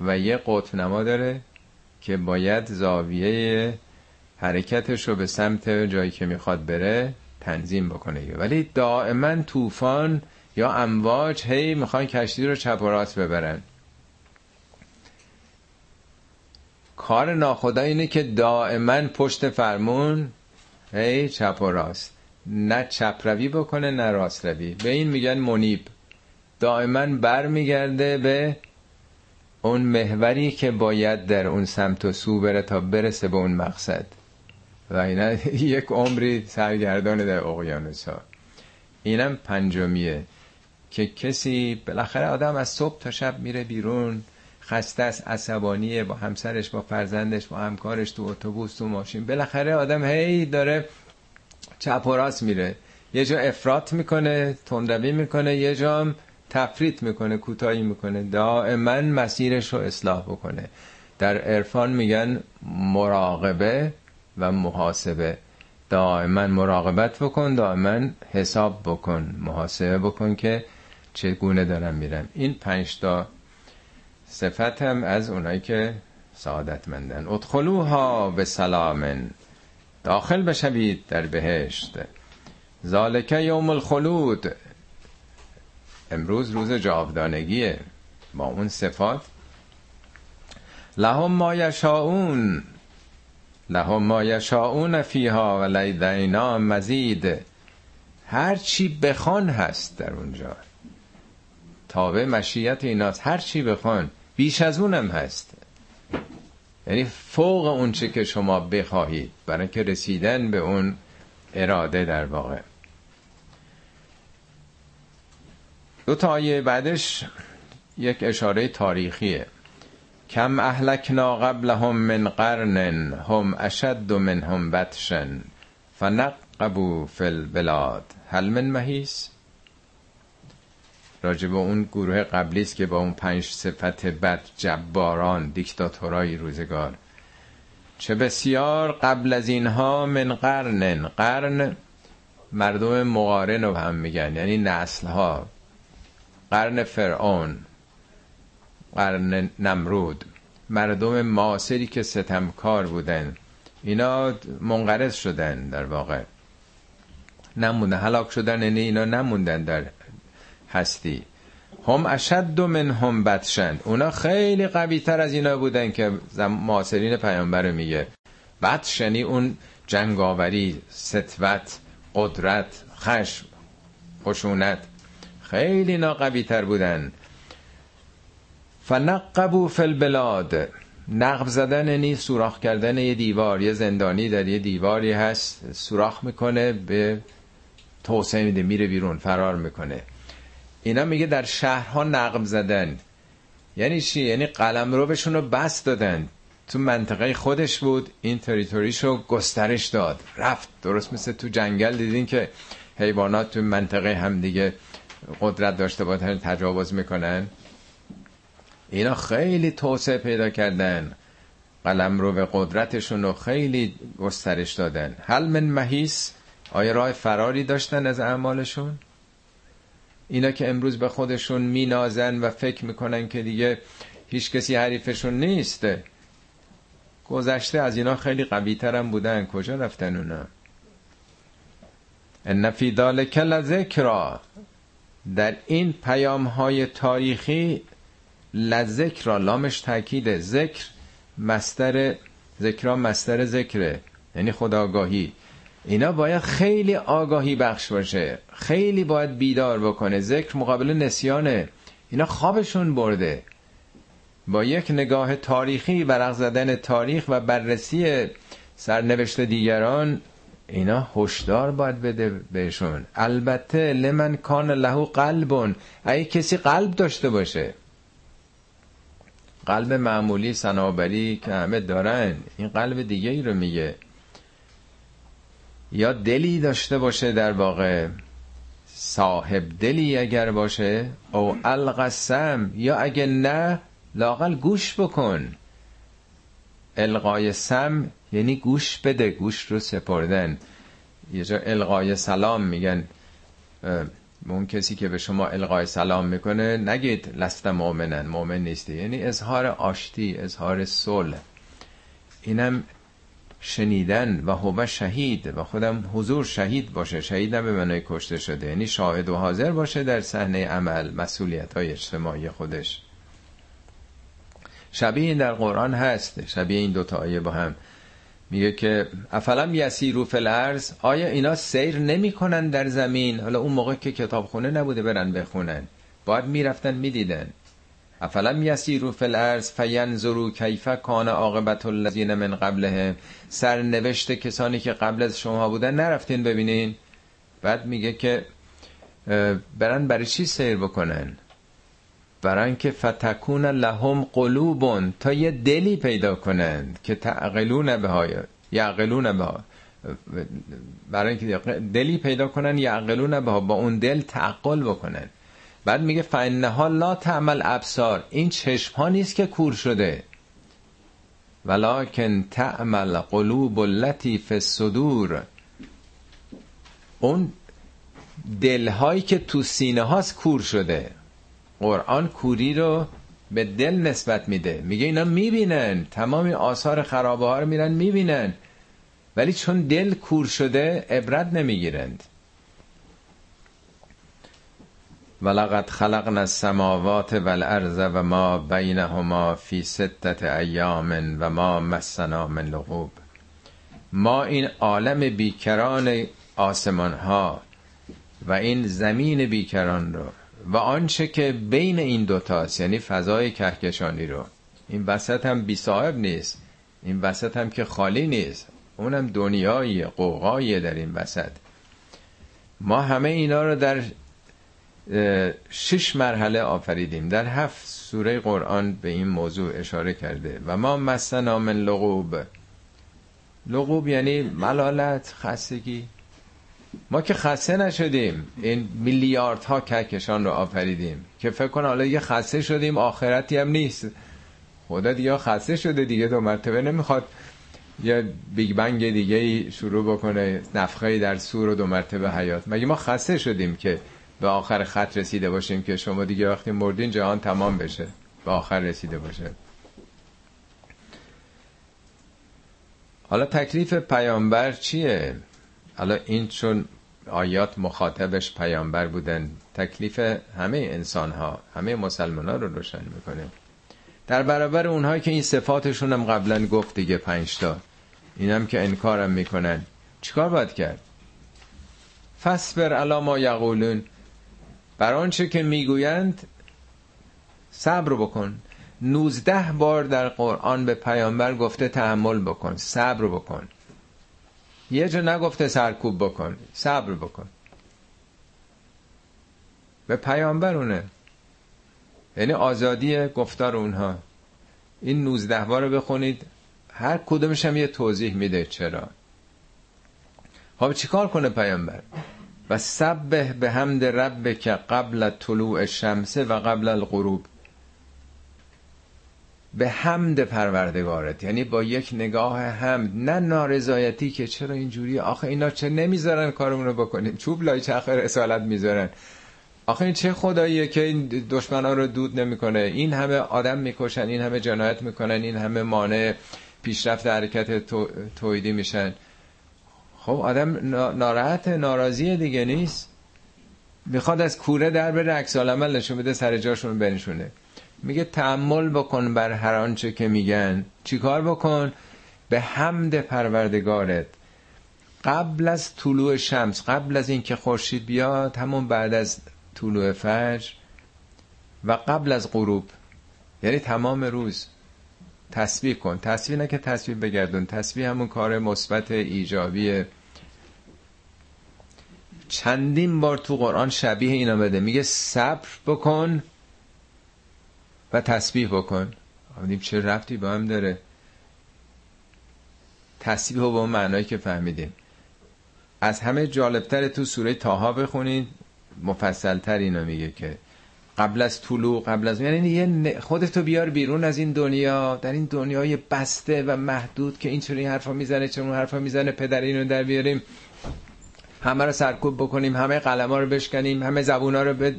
و یه قطب نما داره که باید زاویه حرکتش رو به سمت جایی که می‌خواد بره تنظیم بکنه. ولی دائما طوفان یا امواج هی می‌خوان کشتی رو چپ و راست ببرن. کار ناخدا اینه که دائما پشت فرمون هی چپ و راست. نه چپ روی بکنه نه راست روی. به این میگن منیب. دائما بر میگرده به اون محوری که باید در اون سمت و سو بره تا برسه به اون مقصد. و اینا یک عمری سرگردان در اقیانوس ها اینم پنجمیه. که کسی بالاخره آدم از صبح تا شب میره بیرون خسته است عصبانیه با همسرش با فرزندش با همکارش تو اتوبوس تو ماشین. بالاخره آدم هی داره چپ و راست میره. یه جا افراط می‌کنه تندروی می‌کنه یه جا هم تفریط می‌کنه کوتاهی می‌کنه. دائما مسیرش رو اصلاح بکنه. در عرفان میگن مراقبه و محاسبه. دائما مراقبت بکن دائما حساب بکن محاسبه بکن که چگونه دارم میرم. این پنج تا صفت هم از اونایی که سعادتمندن. ادخلوها به سلامن. داخل بشوید در بهشت. ذالک یوم الخلود. امروز روز جاودانگیه. با اون صفات. لهم ما یشاؤون. لهم ما یشاؤون فیها و لیدینا مزید. هر چی بخوان هست در اونجا. تابع مشیت ایناست. هر چی بخوان بیش از اونم هست. یعنی فوق اون چه که شما بخواهید برای که رسیدن به اون اراده در واقع. دو تا آیه بعدش یک اشاره تاریخیه. کم اهلکنا قبلهم من قرن هم اشد منهم بطشن فنقبو فی البلاد. هل من محیس راجب اون گروه قبلی است که با اون پنج صفت بد جباران دیکتاتورای روزگار. چه بسیار قبل از اینها من قرن قرن مردم مقارن رو هم میگن یعنی نسل ها قرن فرعون قرن نمرود. مردم معاصری که ستمکار بودن. اینا منقرض شدن در واقع. نموندن هلاک شدن یعنی اینا نموندن در هستی. هم اشد من هم بدشند اونا خیلی قوی تر از اینا بودن که معاصرین پیامبر میگه. بدشنی اون جنگاوری ستوت قدرت خشم خشونت. خیلی اینا قوی تر بودن. فنقبو فی البلاد. نقب زدن یعنی سوراخ کردن یه دیوار یه زندانی در یه دیواری هست. سوراخ می‌کنه به توسعه میده میره بیرون فرار می‌کنه. اینا میگه در شهرها نقب زدن. یعنی چی؟ یعنی قلم رو بهشون رو بس دادن. تو منطقه خودش بود این تریتوریشو گسترش داد. رفت درست مثل تو جنگل دیدین که حیوانات تو منطقه هم دیگه قدرت داشته باشن تجاوز می‌کنن. اینا خیلی توسعه پیدا کردن. قلم رو به قدرتشون رو خیلی گسترش دادن. هل من محیس آیا راه فراری داشتن از اعمالشون؟ اینا که امروز به خودشون مینازن و فکر می‌کنن که دیگه هیچ کسی حریفشون نیست. گذشته از اینا خیلی قوی ترم بودن. کجا رفتن اونا؟ ان فی ذلک لذکرا در این پیام های تاریخی لذکرا لامش تاکید ذکر مستر ذکرا مستر ذکره. یعنی خداگاهی. اینا باید خیلی آگاهی بخش باشه. خیلی باید بیدار بکنه. ذکر مقابل نسیانه. اینا خوابشون برده. با یک نگاه تاریخی ورق زدن تاریخ و بررسی سرنوشت دیگران اینا هشدار باید بده بهشون. البته لمن کان له قلبون. اگه کسی قلب داشته باشه. قلب معمولی سنابری که همه دارن این قلب دیگه ای رو میگه. یا دلی داشته باشه در واقع؟ صاحب دلی اگر باشه؟ او القسم یا اگه نه لاقل گوش بکن. القای سم یعنی گوش بده گوش رو سپردن. یه جا القای سلام میگن. اون کسی که به شما القای سلام می‌کنه نگید لست مؤمنن. مؤمن نیستی. یعنی اظهار آشتی اظهار صلح. اینم شنیدن و هو شهید و خودم حضور شهید باشه. شهید نه به منای کشته شده یعنی شاهد و حاضر باشه در صحنه عمل مسئولیت های اجتماعی خودش. شبیه این در قرآن هست شبیه این دوتا آیه با هم. میگه که افلم یسیرو فی الارض؟ آیا اینا سیر نمی‌کنن در زمین؟ حالا اون موقع که کتابخونه نبوده برن بخونن. باید می‌رفتن می‌دیدن. افلم یسیرو فی الارض فینظروا کیف کان عاقبت الذین من قبلهم؟ سرنوشت کسانی که قبل از شما بودن نرفتین ببینین. بعد میگه که برن برای چی سیر بکنن؟ برای که فتکون لهم قلوبون تا یه دلی پیدا کنند که تعقلون به های یعقلون به برای اینکه دلی پیدا کنن یعقلون به با اون دل تعقل بکنن. بعد میگه فانها لا تعمل ابصار این چشم ها نیست که کور شده. ولکن تعمل قلوب التي الصدور. اون دلهایی که تو سینه هاست کور شده. قرآن کوری رو به دل نسبت میده. میگه اینا می‌بینن. تمام آثار خرابه ها رو میرن می‌بینن. ولی چون دل کور شده عبرت نمی‌گیرند. ولقد خلقنا السماوات والارض و ما بینهما فی ستت ایام و ما مسنا من لغوب. ما این عالم بیکران آسمان ها و این زمین بیکران رو و آنچه که بین این دوتاست یعنی فضای کهکشانی رو. این وسط هم بی صاحب نیست این وسط هم که خالی نیست. اونم دنیای قوقایی در این وسط. ما همه اینا رو در شش مرحله آفریدیم. در هفت سوره قرآن به این موضوع اشاره کرده. و ما مسنا من لغوب. لغوب یعنی ملالت خستگی. ما که خسته نشدیم. این میلیاردها کهکشان رو آفریدیم. که فکر کن حالا یه خسته شدیم آخرتی هم نیست. خدا دیگه خسته شده دیگه دو مرتبه نمی‌خواد یه بیگ بنگ دیگه شروع بکنه نفخه در سور و دو مرتبه حیات. مگه ما خسته شدیم که به آخر خط رسیده باشیم که شما دیگه وقتی مردین جهان تمام بشه. به آخر رسیده باشه. حالا تکلیف پیامبر چیه؟ حالا این چون آیات مخاطبش پیامبر بودن تکلیف همه انسان ها همه مسلمان ها رو روشن می‌کنه. در برابر اونهایی که این صفاتشون هم قبلا گفت دیگه پنجتا اینم که انکارم می‌کنن. چیکار باید کرد؟ فسبر علا ما یقولون. بر آنچه که می‌گویند صبر بکن. نوزده بار در قرآن به پیامبر گفته تحمل بکن صبر بکن. یه جا نگفته سرکوب بکن صبر بکن. به پیامبر اونه. یعنی آزادی گفتار اونها. این نوزده بار رو بخونید هر کدومش هم یه توضیح میده چرا. خب چیکار کنه پیامبر؟ و سبه به حمد رب که قبل طلوع شمسه و قبل الغروب. به حمد پروردگارت یعنی با یک نگاه حمد نه نارضایتی که چرا اینجوری آخه اینا چه نمی‌ذارن کارمون رو بکنیم؟ چوب لای چرخ رسالت می‌ذارن. آخه این چه خداییه که این دشمنا رو دود نمی‌کنه؟ این همه آدم می‌کشن این همه جنایت می‌کنن این همه مانع پیشرفت حرکت تویدی میشن. خب آدم ناراحت ناراضی دیگه نیست. می‌خواد از کوره در بره عکس العمل نشون بده سر جاشون بنشونه. میگه تحمل بکن بر هر آنچه که میگن. چیکار بکن؟ به حمد پروردگارت. قبل از طلوع شمس قبل از اینکه خورشید بیاد همون بعد از طلوع فجر و قبل از غروب. یعنی تمام روز. تسبیح کن. تسبیح نه که تسبیح بگردون. تسبیح همون کار مثبت ایجابیه چندین بار تو قرآن شبیه اینا بده. میگه صبر بکن و تسبیح بکن. آمدیم چه رفتی با هم داره. تسبیح با اون معنایی که فهمیدیم. از همه جالبتر تو سوره تاها بخونید. مفصلتر اینو میگه که قبل از طلوع قبل از یعنی یه خودتو بیار بیرون از این دنیا. در این دنیای بسته و محدود که این چون حرفا می‌زنه چون اون حرفا می‌زنه پدر اینو در بیاریم. همه رو سرکوب بکنیم همه قلم رو بشکنیم همه زبون رو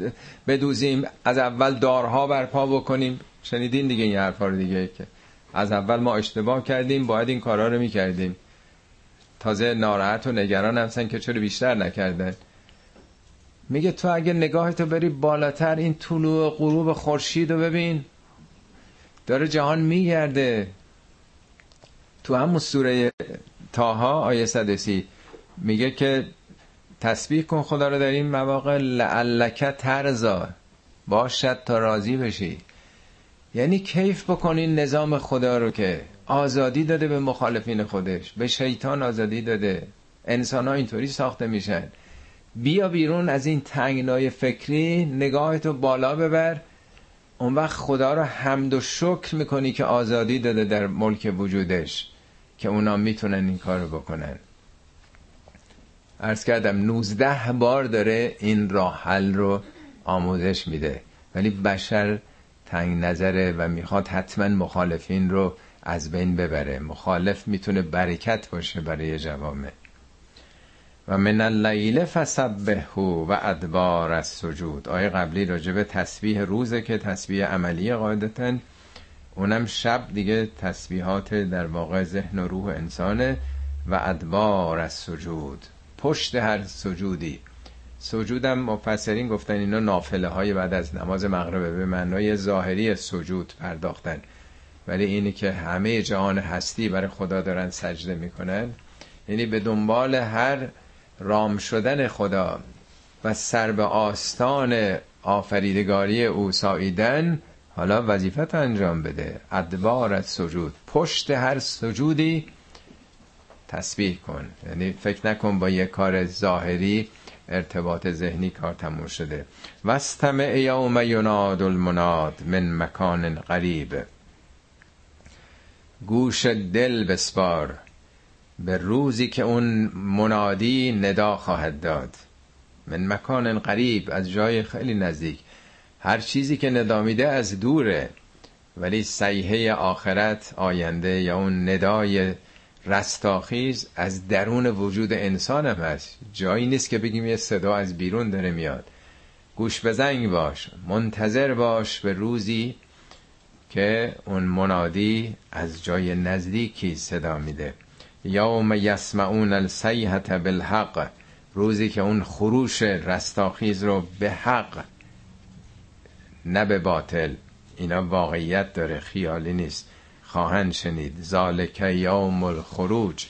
بدوزیم از اول دارها برپا بکنیم. شنیدین دیگه این حرفا رو دیگه که از اول ما اشتباه کردیم باید این کارا رو می‌کردیم. تازه ناراحت و نگران هستن که چرا بیشتر نکردن. میگه تو اگه نگاهتو بری بالاتر این طلوع غروب خورشید رو ببین. داره جهان میگرده. تو همون سوره تاها آیه صدسی میگه که تسبیح کن خدا رو در این مواقع لعلک ترزا باشد تا راضی بشی. یعنی کیف بکنین نظام خدا رو که آزادی داده به مخالفین خودش به شیطان آزادی داده. انسان ها اینطوری ساخته میشن. بیا بیرون از این تنگنای فکری نگاهتو بالا ببر. اون وقت خدا رو حمد و شکر می‌کنی که آزادی داده در ملک وجودش که اونا می‌تونن این کارو بکنن. ارز کردم 19 بار داره این راه حل رو آموزش میده. ولی بشر تنگ نظره و می‌خواد حتما مخالفین رو از بین ببره. مخالف می‌تونه برکت باشه برای جوامع. و من اللیل فسبهو و ادبار از سجود آیه قبلی راجب تسبیح روزه که تسبیح عملی قاعدتا اونم شب دیگه تسبیحات در واقع ذهن و روح انسانه و ادبار از سجود پشت هر سجودی. سجودم مفسرین گفتن اینا نافله های بعد از نماز مغربه به معنای ظاهری سجود پرداختن. ولی اینی که همه جهان هستی برای خدا دارن سجده می‌کنن یعنی به دنبال هر رام شدن خدا و سر به آستان آفریدگاری او ساییدن حالا وظیفت انجام بده. ادبار سجود. پشت هر سجودی تسبیح کن. یعنی فکر نکن با یه کار ظاهری ارتباط ذهنی کار تموم شده. وستمع یوم یناد المناد من مکان قریب. گوش دل بسپار. به روزی که اون منادی ندا خواهد داد. من مکان قریب از جای خیلی نزدیک. هر چیزی که ندا میده از دوره. ولی سیحه آخرت آینده یا اون ندای رستاخیز از درون وجود انسان هم هست. جایی نیست که بگیم یه صدا از بیرون داره میاد. گوش بزنگ باش. منتظر باش به روزی که اون منادی از جای نزدیکی صدا میده. یوم یسمعون السیحت بالحق. روزی که اون خروش رستاخیز رو به حق نه به باطل. اینا واقعیت داره خیالی نیست. خواهند شنید. ذالک یوم الخروج.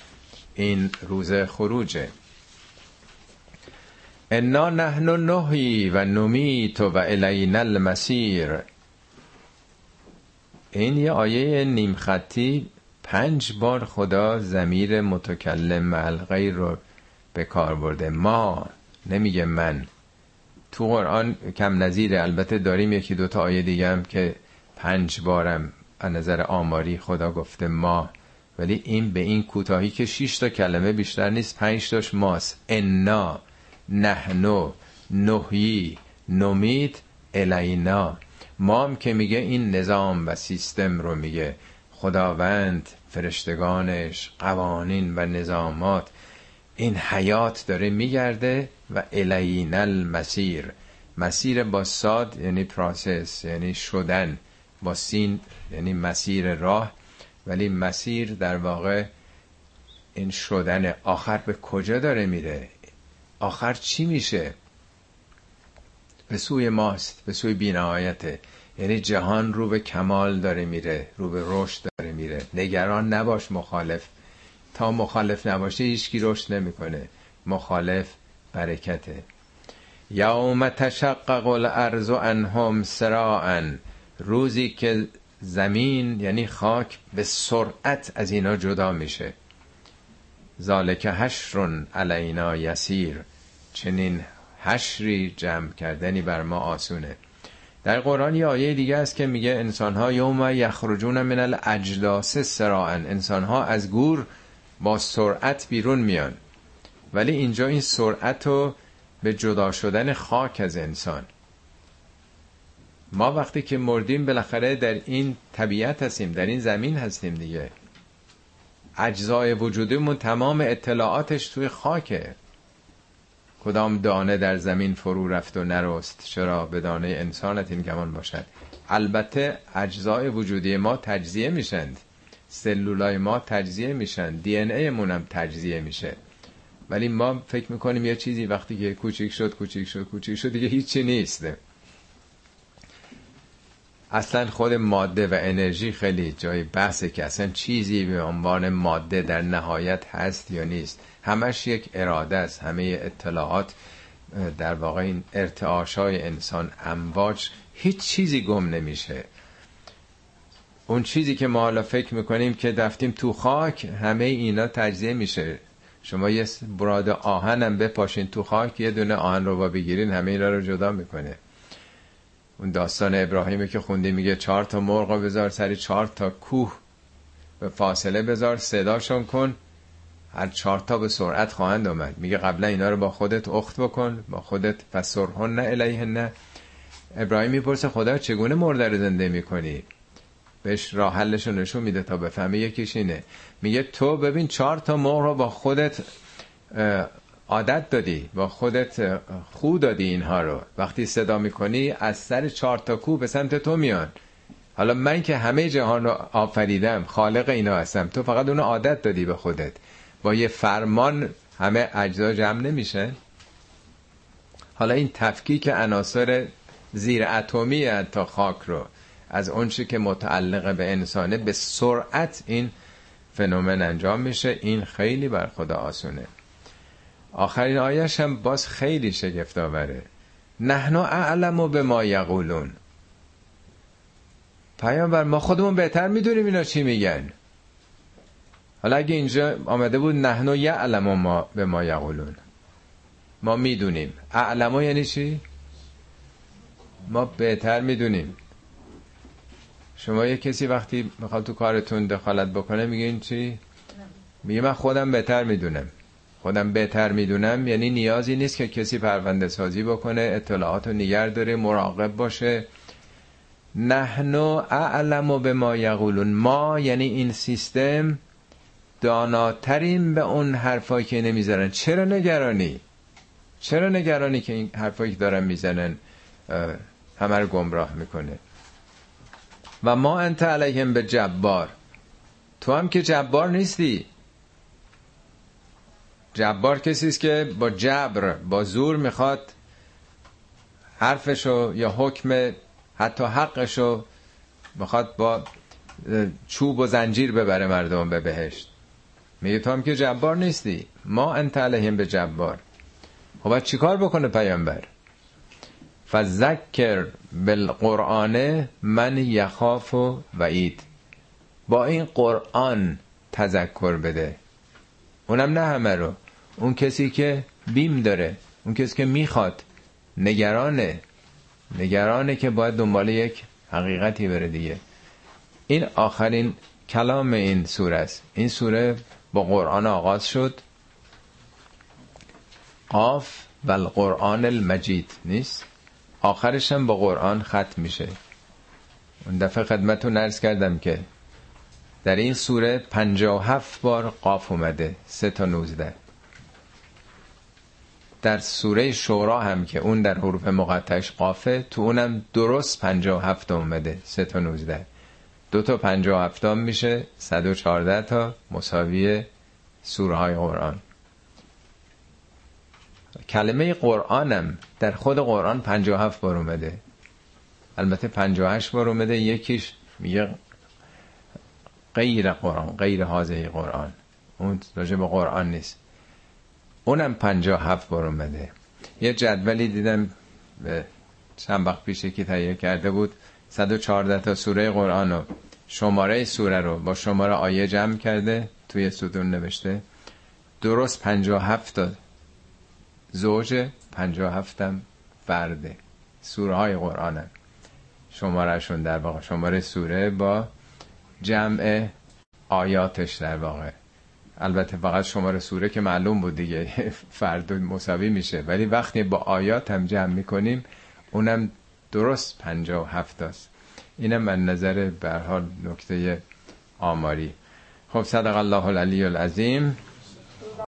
این روز خروجه. انا نحن نحیی و نمیت و الینا المسیر. این یه آیه نیم خطی پنج بار خدا زمیر متکلم مع غیر رو به کار برده. ما نمیگه من. تو قرآن کم نظیره البته داریم یکی دوتا آیه دیگه هم که پنج بارم از نظر آماری خدا گفته ما. ولی این به این کوتاهی که شش تا کلمه بیشتر نیست پنج تاش ماست. انا نحنو نهی نمید الینا. مام که میگه این نظام و سیستم رو میگه. خداوند فرشتگانش قوانین و نظامات این حیات داره میگرده و الین المسیر. مسیر با ساد یعنی پراسس یعنی شدن. با سین یعنی مسیر راه. ولی مسیر در واقع این شدن. آخر به کجا داره میره؟ آخر چی میشه؟ به سوی ماست به سوی بینهایته. یعنی جهان رو به کمال داره میره رو به رشد داره میره. نگران نباش مخالف. تا مخالف نباشه هیچکی رشد نمی‌کنه. مخالف برکته. یوم تشقق الارض عنهم سراعا. روزی که زمین یعنی خاک به سرعت از اینا جدا میشه. ذالک حشر علینا یسیر. چنین حشری جمع کردنی بر ما آسونه. در قرآن یه آیه دیگه است که میگه انسانها یوم یخرجون من الاجلاس سراعا. انسانها از گور با سرعت بیرون میان. ولی اینجا این سرعت رو به جدا شدن خاک از انسان. ما وقتی که مردیم بالاخره در این طبیعت هستیم در این زمین هستیم دیگه. اجزای وجودمون تمام اطلاعاتش توی خاکه. کدام دانه در زمین فرو رفت و نرست؟ چرا به دانه انسانت این گمان باشد؟ البته اجزای وجودی ما تجزیه میشند. سلولای ما تجزیه میشن دی ان ای هم تجزیه میشه. ولی ما فکر می‌کنیم یه چیزی وقتی که کوچیک شد کوچیک شد کوچیک شد دیگه هیچی نیست. اصلا خود ماده و انرژی خیلی جای بحثه که اصلا چیزی به عنوان ماده در نهایت هست یا نیست. همش یک اراده است. همه اطلاعات در واقع این ارتعاش های انسان امواج هیچ چیزی گم نمیشه. اون چیزی که ما حالا فکر می‌کنیم که دفتیم تو خاک همه اینا تجزیه میشه. شما یه براد آهنم بپاشین تو خاک یه دونه آهن رو با بگیرین همه اینا رو جدا می‌کنه. اون داستان ابراهیمی که خونده میگه چهار تا مرغ بذار سری چهار تا کوه. به فاصله بذار صداشون کن. هر چهار تا به سرعت خواهند آمد. میگه قبلا اینا رو با خودت اخت بکن با خودت فسرهن نه الیه نه ابراهیم می‌پرسه خدا چگونه مرده رو زنده می‌کنی؟ بهش راه حلش نشون میده تا بفهمه یکیش اینه. میگه تو ببین چهار تا مرغ رو با خودت عادت دادی با خودت خو دادی اینها رو. وقتی صدا می‌کنی از سر چهار تا کو به سمت تو میان. حالا من که همه جهان رو آفریدم خالق اینا هستم. تو فقط اونو عادت دادی به خودت. با یه فرمان همه اجزا جمع نمیشه حالا این تفکیک عناصر زیر اتمی تا خاک رو از اونچه که متعلق به انسانه به سرعت این فنومن انجام میشه. این خیلی بر خدا آسونه. آخرین آیش هم باز خیلی شگفت آوره نحنو اعلم و به ما یقولون. پیامبر ما خودمون بهتر می‌دونیم اینا چی میگن. حالا اگه اینجا آمده بود نحنو یعلم و ما به ما یقولون. ما می‌دونیم. اعلمو یعنی چی؟ ما بهتر می‌دونیم. شما یه کسی وقتی می‌خواد تو کارتون دخالت بکنه میگین چی؟ میگه من خودم بهتر می‌دونم. خودم بهتر می‌دونم یعنی نیازی نیست که کسی پرونده سازی بکنه اطلاعات رو نگر داره مراقب باشه. نحنو اعلم و به ما یقولون. ما یعنی این سیستم داناترین به اون حرفایی که نمی‌زنن. چرا نگرانی؟ چرا نگرانی که این حرفایی که دارن می‌زنن؟ همه رو گمراه می‌کنه. و ما انت علیهم به جبار. تو هم که جبار نیستی. جبار کسی است که با جبر با زور می‌خواد حرفشو یا حکم حتی حقشو می‌خواد با چوب و زنجیر ببره مردم به بهشت. میگه تو هم که جبار نیستی. ما انت علیهم به جبار. خب چیکار بکنه پیامبر؟ فذکر بالقرآن من یخاف و وعید. با این قرآن تذکر بده. اونم نه همه رو. اون کسی که بیم داره اون کسی که می‌خواد. نگرانه. نگرانه که باید دنبال یک حقیقتی بره دیگه. این آخرین کلام این سوره است. این سوره با قرآن آغاز شد. قاف و القرآن المجید. نیست؟ آخرش هم با قرآن ختم میشه. اون دفعه خدمتون نرس کردم که در این سوره پنجا هفت بار قاف اومده. سه تا نوزده. در سوره شورا هم که اون در حروف مقطعش قافه تو اونم درست پنجا هفت اومده سه تا نوزده. دو تا پنجا هفتم میشه صد و چارده تا مساوی سوره های قرآن. کلمه قرآنم در خود قرآن 57 بار اومده البته 58 بار اومده یکیش میگه غیر قرآن غیر حاضر قرآن. اون راجع به قرآن نیست. اونم 57 بار اومده. یه جدولی دیدم چند وقت پیش که تهیه کرده بود 114 تا سوره قرآن و شماره سوره رو با شماره آیه جمع کرده توی ستون نوشته. درست 57 تا زوج پنجا هفتم فرده سوره های قرآن شمارهشون در واقع شماره سوره با جمع آیاتش در واقع. البته فقط شماره سوره که معلوم بود دیگه فرد مساوی میشه. ولی وقتی با آیات هم جمع می‌کنیم اونم درست پنجا و هفت است. اینم من نظر به حال نکته آماری. خب صدق الله العلی العظیم.